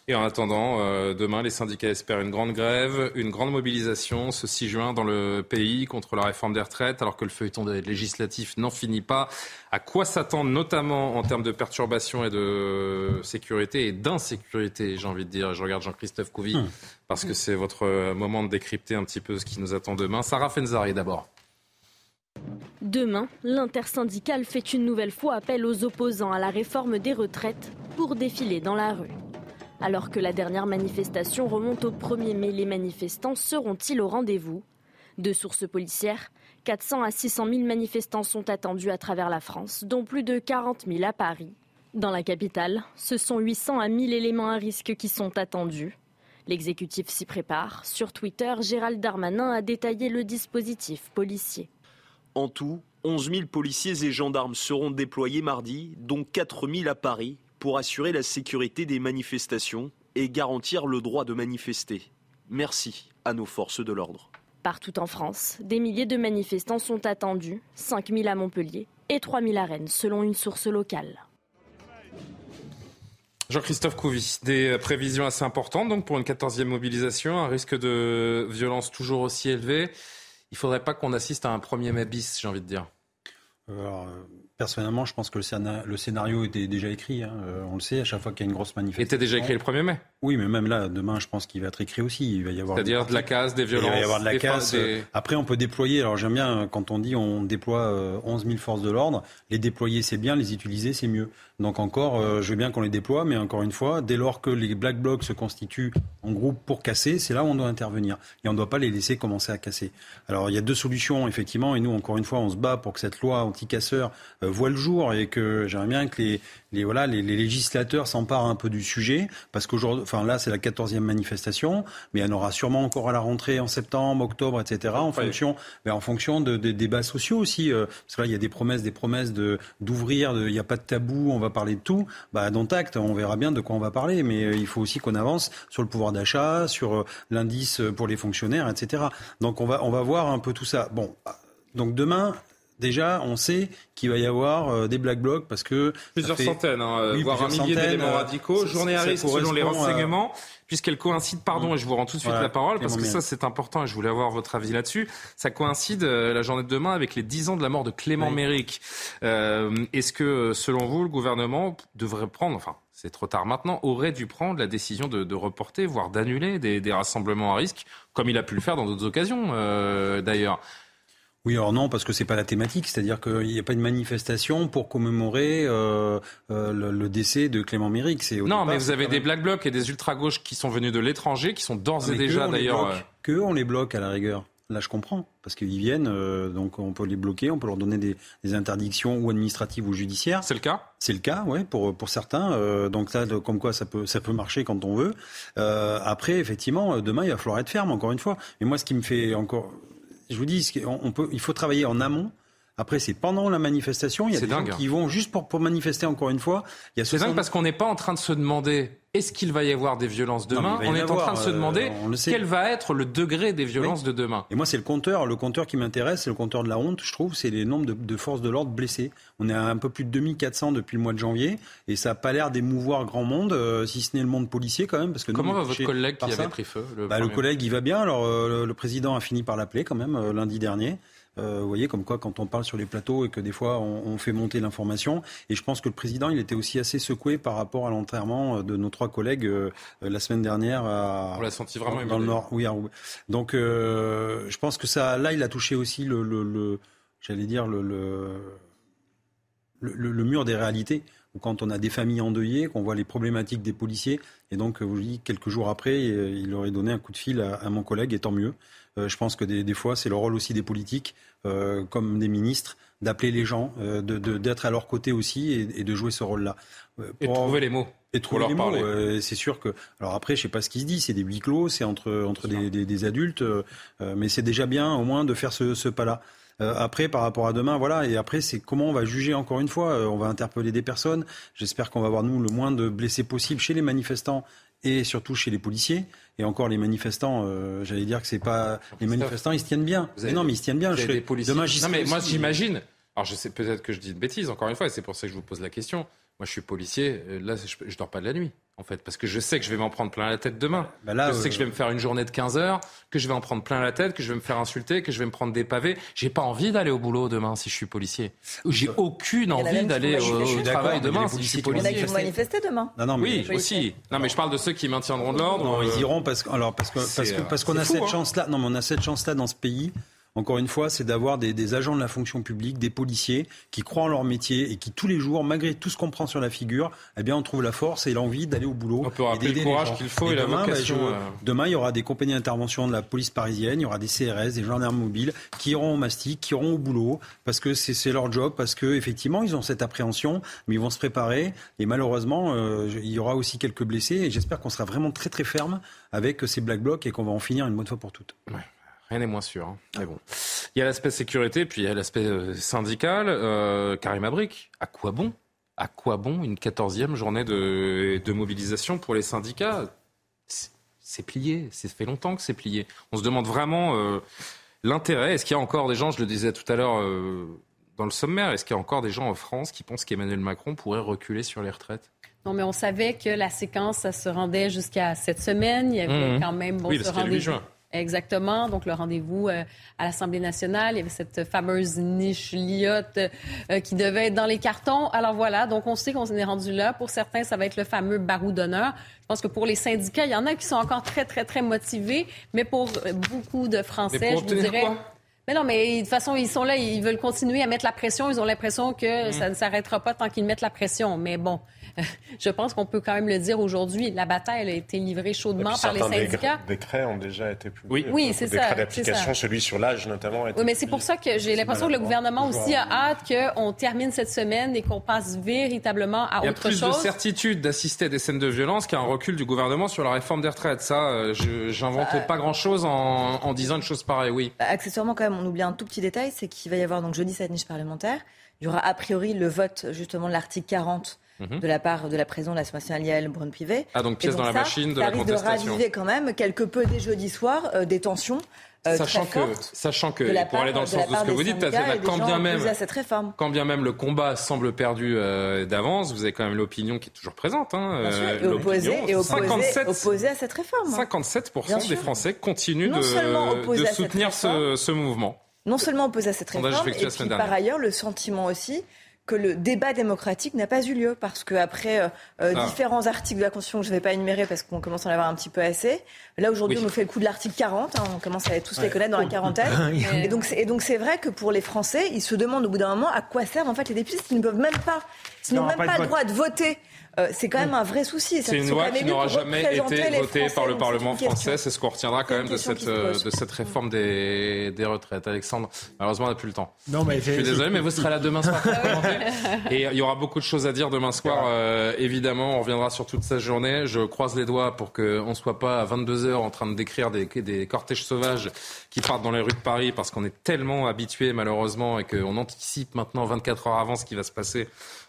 Et en attendant, euh, demain, les syndicats espèrent une grande grève, une grande mobilisation ce 6 juin dans le pays contre la réforme des retraites, alors que le feuilleton législatif n'en finit pas. À quoi s'attendre notamment en termes de perturbations et de sécurité et d'insécurité, j'ai envie de dire? Je regarde Jean-Christophe Couvi hum. parce que c'est votre moment de décrypter un petit peu ce qui nous attend demain. Sarah Fenzari d'abord. Demain, l'intersyndicale fait une nouvelle fois appel aux opposants à la réforme des retraites pour défiler dans la rue. Alors que la dernière manifestation remonte au 1er mai, les manifestants seront-ils au rendez-vous? De sources policières, 400 à 600 000 manifestants sont attendus à travers la France, dont plus de 40 000 à Paris. Dans la capitale, ce sont 800 à 1000 éléments à risque qui sont attendus. L'exécutif s'y prépare. Sur Twitter, Gérald Darmanin a détaillé le dispositif policier. En tout, 11 000 policiers et gendarmes seront déployés mardi, dont 4 000 à Paris, pour assurer la sécurité des manifestations et garantir le droit de manifester. Merci à nos forces de l'ordre. Partout en France, des milliers de manifestants sont attendus, 5 000 à Montpellier et 3 000 à Rennes, selon une source locale. Jean-Christophe Couvi, des prévisions assez importantes donc pour une 14e mobilisation, un risque de violence toujours aussi élevé. Il ne faudrait pas qu'on assiste à un premier mai bis, j'ai envie de dire. Alors, Personnellement, je pense que le scénario était déjà écrit. Hein. Euh, on le sait, à chaque fois qu'il y a une grosse manifestation. était déjà écrit le 1er mai Oui, mais même là, demain, je pense qu'il va être écrit aussi. Il va y avoir. C'est-à-dire de la casse, des violences. Il va y avoir de la casse. Après, on peut déployer. Alors, j'aime bien quand on dit on déploie 11 euh, 000 forces de l'ordre. Les déployer, c'est bien. Les utiliser, c'est mieux. Donc encore, euh, je veux bien qu'on les déploie, mais encore une fois, dès lors que les black blocs se constituent en groupe pour casser, c'est là où on doit intervenir. Et on ne doit pas les laisser commencer à casser. Alors il y a deux solutions, effectivement, et nous, encore une fois, on se bat pour que cette loi anti-casseurs voit le jour et que j'aimerais bien que les, les, voilà, les, législateurs s'emparent un peu du sujet, parce qu'aujourd'hui, enfin là, c'est la 14e manifestation, mais il y en aura sûrement encore à la rentrée en septembre, octobre, etc., en fonction, ben, en fonction de, des débats sociaux aussi. Euh, parce que là, il y a des promesses, des promesses de d'ouvrir, il n'y a pas de tabou, on va parler de tout. Bah, dans Tact, on verra bien de quoi on va parler, mais euh, il faut aussi qu'on avance sur le pouvoir d'achat, sur euh, l'indice pour les fonctionnaires, etc. Donc on va, on va voir un peu tout ça. Bon, donc demain, déjà, on sait qu'il va y avoir euh, des black blocs parce que plusieurs centaines, hein, voire un millier d'éléments euh, radicaux. Journée à risque selon les renseignements, puisqu'elle coïncide. Pardon, et je vous rends tout de suite la parole parce que ça c'est important et je voulais avoir votre avis là-dessus. Ça coïncide euh, la journée de demain avec les 10 ans de la mort de Clément Méric. Est-ce que, selon vous, le gouvernement devrait prendre, enfin c'est trop tard maintenant, aurait dû prendre la décision de, reporter, voire d'annuler des, des, rassemblements à risque, comme il a pu le faire dans d'autres occasions d'ailleurs? Oui, alors non, parce que c'est pas la thématique, c'est-à-dire qu'il n'y a pas une manifestation pour commémorer euh, euh, le, décès de Clément Méric. Non, mais vous avez des black blocs et des ultra gauches qui sont venus de l'étranger, qui sont d'ores et déjà d'ailleurs. Euh, que on les bloque à la rigueur. Là, je comprends, parce qu'ils viennent, donc on peut les bloquer, on peut leur donner des, interdictions ou administratives ou judiciaires. C'est le cas? C'est le cas, oui, pour, pour certains. donc ça, comme quoi ça peut, ça peut marcher quand on veut. après, effectivement, demain, il va falloir être ferme, encore une fois. Mais moi, ce qui me fait encore je vous dis, on peut, il faut travailler en amont. Après, c'est pendant la manifestation. Il y a des gens qui vont juste pour, pour manifester encore une fois. C'est dingue parce qu'on n'est pas en train de se demander est-ce qu'il va y avoir des violences demain On est en train de se demander euh, quel va être le degré des violences de demain. Et moi, c'est le compteur. Le compteur qui m'intéresse, c'est le compteur de la honte, je trouve. C'est les nombres de, forces de l'ordre blessées. On est à un peu plus de 2400 depuis le mois de janvier. Et ça n'a pas l'air d'émouvoir grand monde, euh, si ce n'est le monde policier quand même. Parce que Comment va votre collègue qui avait pris feu le, bah, le collègue, il va bien. Alors, euh, le président a fini par l'appeler quand même lundi dernier. Euh, vous voyez, comme quoi, quand on parle sur les plateaux et que des fois on, fait monter l'information. Et je pense que le président, il était aussi assez secoué par rapport à l'enterrement de nos trois collègues euh, la semaine dernière. on l'a senti vraiment dans le Nord. Oui. Donc, euh, je pense que ça, là, il a touché aussi le, le, j'allais dire le, le, mur des réalités quand on a des familles endeuillées, qu'on voit les problématiques des policiers. Et donc, vous dites, quelques jours après, il aurait donné un coup de fil à, mon collègue, et tant mieux. je pense que des, des fois, c'est le rôle aussi des politiques euh, comme des ministres, d'appeler les gens, euh, d'être à leur côté aussi et, de jouer ce rôle-là. Euh, et trouver les mots. Et trouver les mots. c'est sûr que. Alors après, je sais pas ce qui se dit. C'est des huis clos, c'est entre entre des, adultes, mais c'est déjà bien au moins de faire ce, pas-là. après, par rapport à demain, voilà. Et après, c'est comment on va juger encore une fois. on va interpeller des personnes. J'espère qu'on va avoir nous le moins de blessés possible chez les manifestants et surtout chez les policiers. Et encore, les manifestants, euh, j'allais dire que c'est pas. Les manifestants, ils se tiennent bien. non, mais ils se tiennent bien. Demain, non, mais moi, j'imagine. Alors, je sais peut-être que je dis une bêtise, encore une fois, et c'est pour ça que je vous pose la question. Moi, je suis policier. Euh, là, je, ne dors pas de la nuit en fait, parce que je sais que je vais m'en prendre plein la tête demain. Bah là, je sais que je vais me faire une journée de 15 heures, que je vais en prendre plein la tête, que je vais me faire insulter, que je vais me prendre des pavés. J'ai pas envie d'aller au boulot demain si je suis policier. J'ai aucune envie d'aller au, travail demain si je suis policier. Il y en a qui vont manifester demain. Non, non, mais oui, aussi. Non, mais je parle de ceux qui maintiendront de l'ordre. Non, ils euh, iront parce, alors, parce que, parce qu'on a cette hein. chance-là. Non, mais on a cette chance-là dans ce pays encore une fois, c'est d'avoir des, agents de la fonction publique, des policiers qui croient en leur métier et qui tous les jours, malgré tout ce qu'on prend sur la figure, eh bien, on trouve la force et l'envie d'aller au boulot. On peut rappeler le courage qu'il faut et, demain, la bah, vocation. Euh. demain, il y aura des compagnies d'intervention de la police parisienne, il y aura des CRS, des gendarmes mobiles qui iront au mastic, qui iront au boulot parce que c'est leur job, parce que effectivement, ils ont cette appréhension, mais ils vont se préparer. Et malheureusement, euh, il y aura aussi quelques blessés et j'espère qu'on sera vraiment très très ferme avec ces black blocs et qu'on va en finir une bonne fois pour toutes. Rien n'est moins sûr. Hein. Mais bon. Il y a l'aspect sécurité, puis il y a l'aspect euh, syndical. Euh, Karim Abrik, à quoi bon? À quoi bon une quatorzième journée de, de mobilisation pour les syndicats? C'est plié. Ça fait longtemps que c'est plié. On se demande vraiment euh, l'intérêt. Est-ce qu'il y a encore des gens, je le disais tout à l'heure euh, dans le sommaire, est-ce qu'il y a encore des gens en France qui pensent qu'Emmanuel Macron pourrait reculer sur les retraites? Non, mais on savait que la séquence, ça se rendait jusqu'à cette semaine. Il y avait mmh. quand même bon, oui, ce rendez-vous. Exactement. Donc, le rendez-vous euh, à l'Assemblée nationale, il y avait cette fameuse niche liotte euh, qui devait être dans les cartons. Alors voilà, donc on sait qu'on est rendu là. Pour certains, ça va être le fameux barou d'honneur. Je pense que pour les syndicats, il y en a qui sont encore très, très, très motivés. Mais pour beaucoup de Français, je vous dirais... Mais non, mais de toute façon, ils sont là, ils veulent continuer à mettre la pression. Ils ont l'impression que mmh. ça ne s'arrêtera pas tant qu'ils mettent la pression. Mais bon, [laughs] je pense qu'on peut quand même le dire aujourd'hui. La bataille a été livrée chaudement par les syndicats. Les décrets ont déjà été publiés. Oui, oui c'est ça. Décret d'application, celui sur l'âge notamment. oui, mais c'est pour ça que j'ai l'impression que le gouvernement aussi a hâte qu'on termine cette semaine et qu'on passe véritablement à autre chose. Il y a plus de certitude d'assister à des scènes de violence qu'un recul du gouvernement sur la réforme des retraites. Ça, euh, je j'invente bah, pas grand-chose en, disant une chose pareille, oui. Bah, accessoirement, quand même, on oublie un tout petit détail, c'est qu'il va y avoir donc jeudi cette niche parlementaire. Il y aura a priori le vote justement de l'article 40 Mhm. de la part de la présidente de l'Assemblée nationale, Yael Braun-Pivet. Ah, donc pièce dans la machine de la contestation. Ça de raviver quand même quelque peu dès jeudi soir euh, des tensions. Euh, sachant, que, sachant que, pour aller dans le sens de, ce que vous dites, quand bien, même, quand bien même le combat semble perdu euh, d'avance, vous avez quand même l'opinion qui est toujours présente. Hein, euh, et opposé, et opposé, à cette réforme. 57% des Français continuent de, de soutenir ce, ce, mouvement. Non seulement opposé à cette réforme, et puis par ailleurs le sentiment aussi que le débat démocratique n'a pas eu lieu parce qu'après euh, euh ah. différents articles de la Constitution que je ne vais pas énumérer parce qu'on commence à en avoir un petit peu assez, là aujourd'hui on nous fait le coup de l'article 40, hein, on commence à tous les connaître dans la quarantaine. [laughs] et donc et donc c'est vrai que pour les Français, ils se demandent au bout d'un moment à quoi servent en fait les députés s'ils ne peuvent même pas, s'ils n'ont même pas, le droit de voter euh, c'est quand même un vrai souci. C'est une loi qui n'aura jamais été votée par le Parlement français. C'est ce qu'on retiendra quand même de cette, euh, de cette réforme des, des retraites. Alexandre, malheureusement, on n'a plus le temps. Non, mais je suis désolé, mais vous serez là demain soir. [laughs] Et il y aura beaucoup de choses à dire demain soir. Euh, évidemment, on reviendra sur toute cette journée. Je croise les doigts pour qu'on ne soit pas à 22h en train de décrire des, des cortèges sauvages qui partent dans les rues de Paris parce qu'on est tellement habitué malheureusement et qu'on anticipe maintenant 24 heures avant ce qui va se passer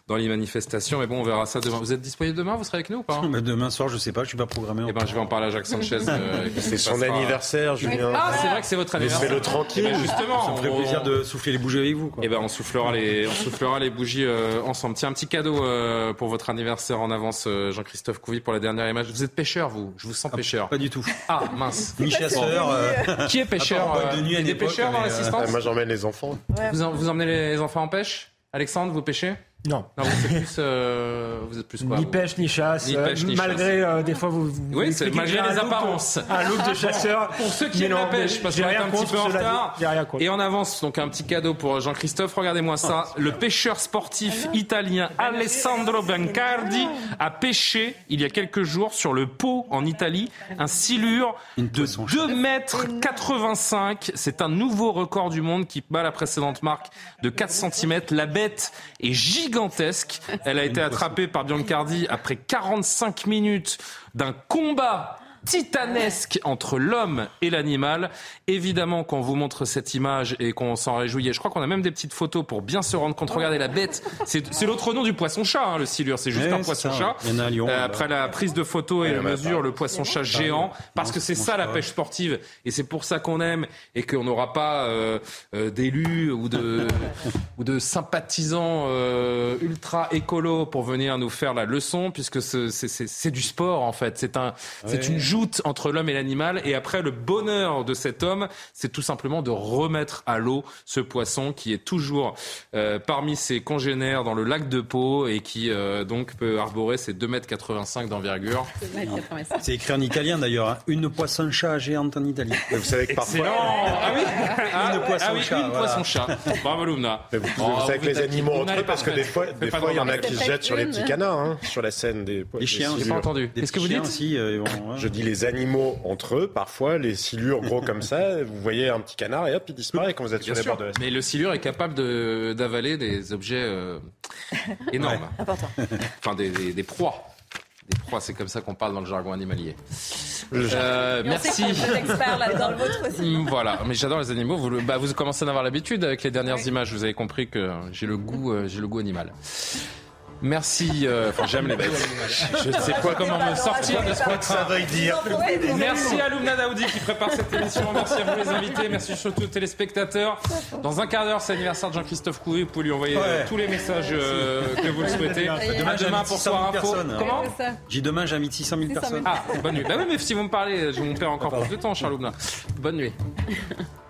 dans les manifestations. Mais bon, on verra ça demain. Vous êtes disponible demain Vous serez avec nous ou pas [laughs] Demain soir, je sais pas, je suis pas programmé. Eh ben, je vais en parler à Jacques Sanchez. Euh, [laughs] c'est son anniversaire, Julien. Ah, c'est vrai que c'est votre anniversaire. le tranquille. Eh ben, justement, ça me ferait plaisir de souffler les bougies avec vous. Quoi. Eh ben, on soufflera les, on soufflera les bougies euh, ensemble. Tiens, un petit cadeau euh, pour votre anniversaire en avance, Jean-Christophe Couvi, pour la dernière image. Vous êtes pêcheur, vous Je vous sens ah, pêcheur. Pas du tout. Ah, mince. [laughs] Ni chasseur. Qui est pêcheur Il y a des pêcheurs dans l'assistance Moi, j'emmène les enfants. Vous emmenez les enfants en pêche? Alexandre, vous pêchez? Non. non vous, êtes plus, euh, vous êtes plus quoi Ni pêche ni chasse. Ni pêche, ni malgré euh, des fois vous. vous oui, c'est malgré les apparences. un look de chasseur. [laughs] Pour ceux qui aiment la pêche, parce qu'on est un petit peu en retard. Et en avance, donc un petit cadeau pour Jean-Christophe. Regardez-moi ça. Oh. Le pêcheur sportif italien Alessandro Bancardi a pêché il y a quelques jours sur le Pau en Italie un silure de 2 mètres 85. C'est un nouveau record du monde qui bat la précédente marque de 4 cm. La bête est gigantesque. Elle a été attrapée par Biancardi après 45 minutes d'un combat titanesque entre l'homme et l'animal. Évidemment, quand on vous montre cette image et qu'on s'en réjouit, je crois qu'on a même des petites photos pour bien se rendre compte. Regardez la bête. C'est l'autre nom du poisson-chat, hein, le silure. C'est juste un poisson-chat. Euh, après la prise de photos et la mesure, le poisson-chat géant, parce que c'est ça la pêche sportive. Et c'est pour ça qu'on aime et qu'on n'aura pas euh, euh, d'élus ou de, [laughs] ou de sympathisants ultra écolo pour venir nous faire la leçon, puisque c'est du sport en fait. C'est un, c'est une joute entre l'homme et l'animal. Et après, le bonheur de cet homme, c'est tout simplement de remettre à l'eau ce poisson qui est toujours euh, parmi ses congénères dans le lac de Pau et qui euh, donc peut arborer ses 2,85 m d'envergure. C'est écrit en italien d'ailleurs, hein. une poisson-chat géante en Italie. vous savez que parfois. Ah oui Une poisson-chat. Ah une poisson-chat. Bravo Lumna. Vous, oh, savez que les animaux entre eux, parce que des fois, des fois il y en a qui se jettent sur les petits canards, hein, sur la scène des. Les chiens, j'ai pas entendu. Qu'est-ce que vous dites euh, [coughs] Je dis les animaux entre eux, parfois, les silures gros comme ça, [laughs] vous voyez un petit canard et hop, il disparaît quand vous êtes sur les bords de la Mais le silure est capable d'avaler des objets euh, énormes. Important. [laughs] Enfin, des, des, proies. Des proies, c'est comme ça qu'on parle dans le jargon animalier. Euh, merci. là-dedans, le vôtre aussi. Mm, voilà, mais j'adore les animaux. Vous, bah, vous commencez à en avoir l'habitude avec les dernières images. Vous avez compris que j'ai le goût, euh, j'ai le goût animal. Merci. Euh, enfin, j'aime les bêtes. [laughs] Je ne sais pas comment me sortir de ce que ça veuille dire. Merci à Lumna Daoudi qui prépare cette émission. Merci à vous les invités. Merci surtout aux téléspectateurs. Dans un quart d'heure, c'est l'anniversaire de Jean-Christophe Coué. Vous pouvez lui envoyer euh, tous les messages euh, que vous le souhaitez. Demain, demain pour Soir Info. Comment J'ai demain, j'invite 600 000 personnes. Ah, bonne nuit. Bah oui, mais si vous me parlez, je vais vous perdre encore plus de temps, Charles Bonne nuit. [laughs]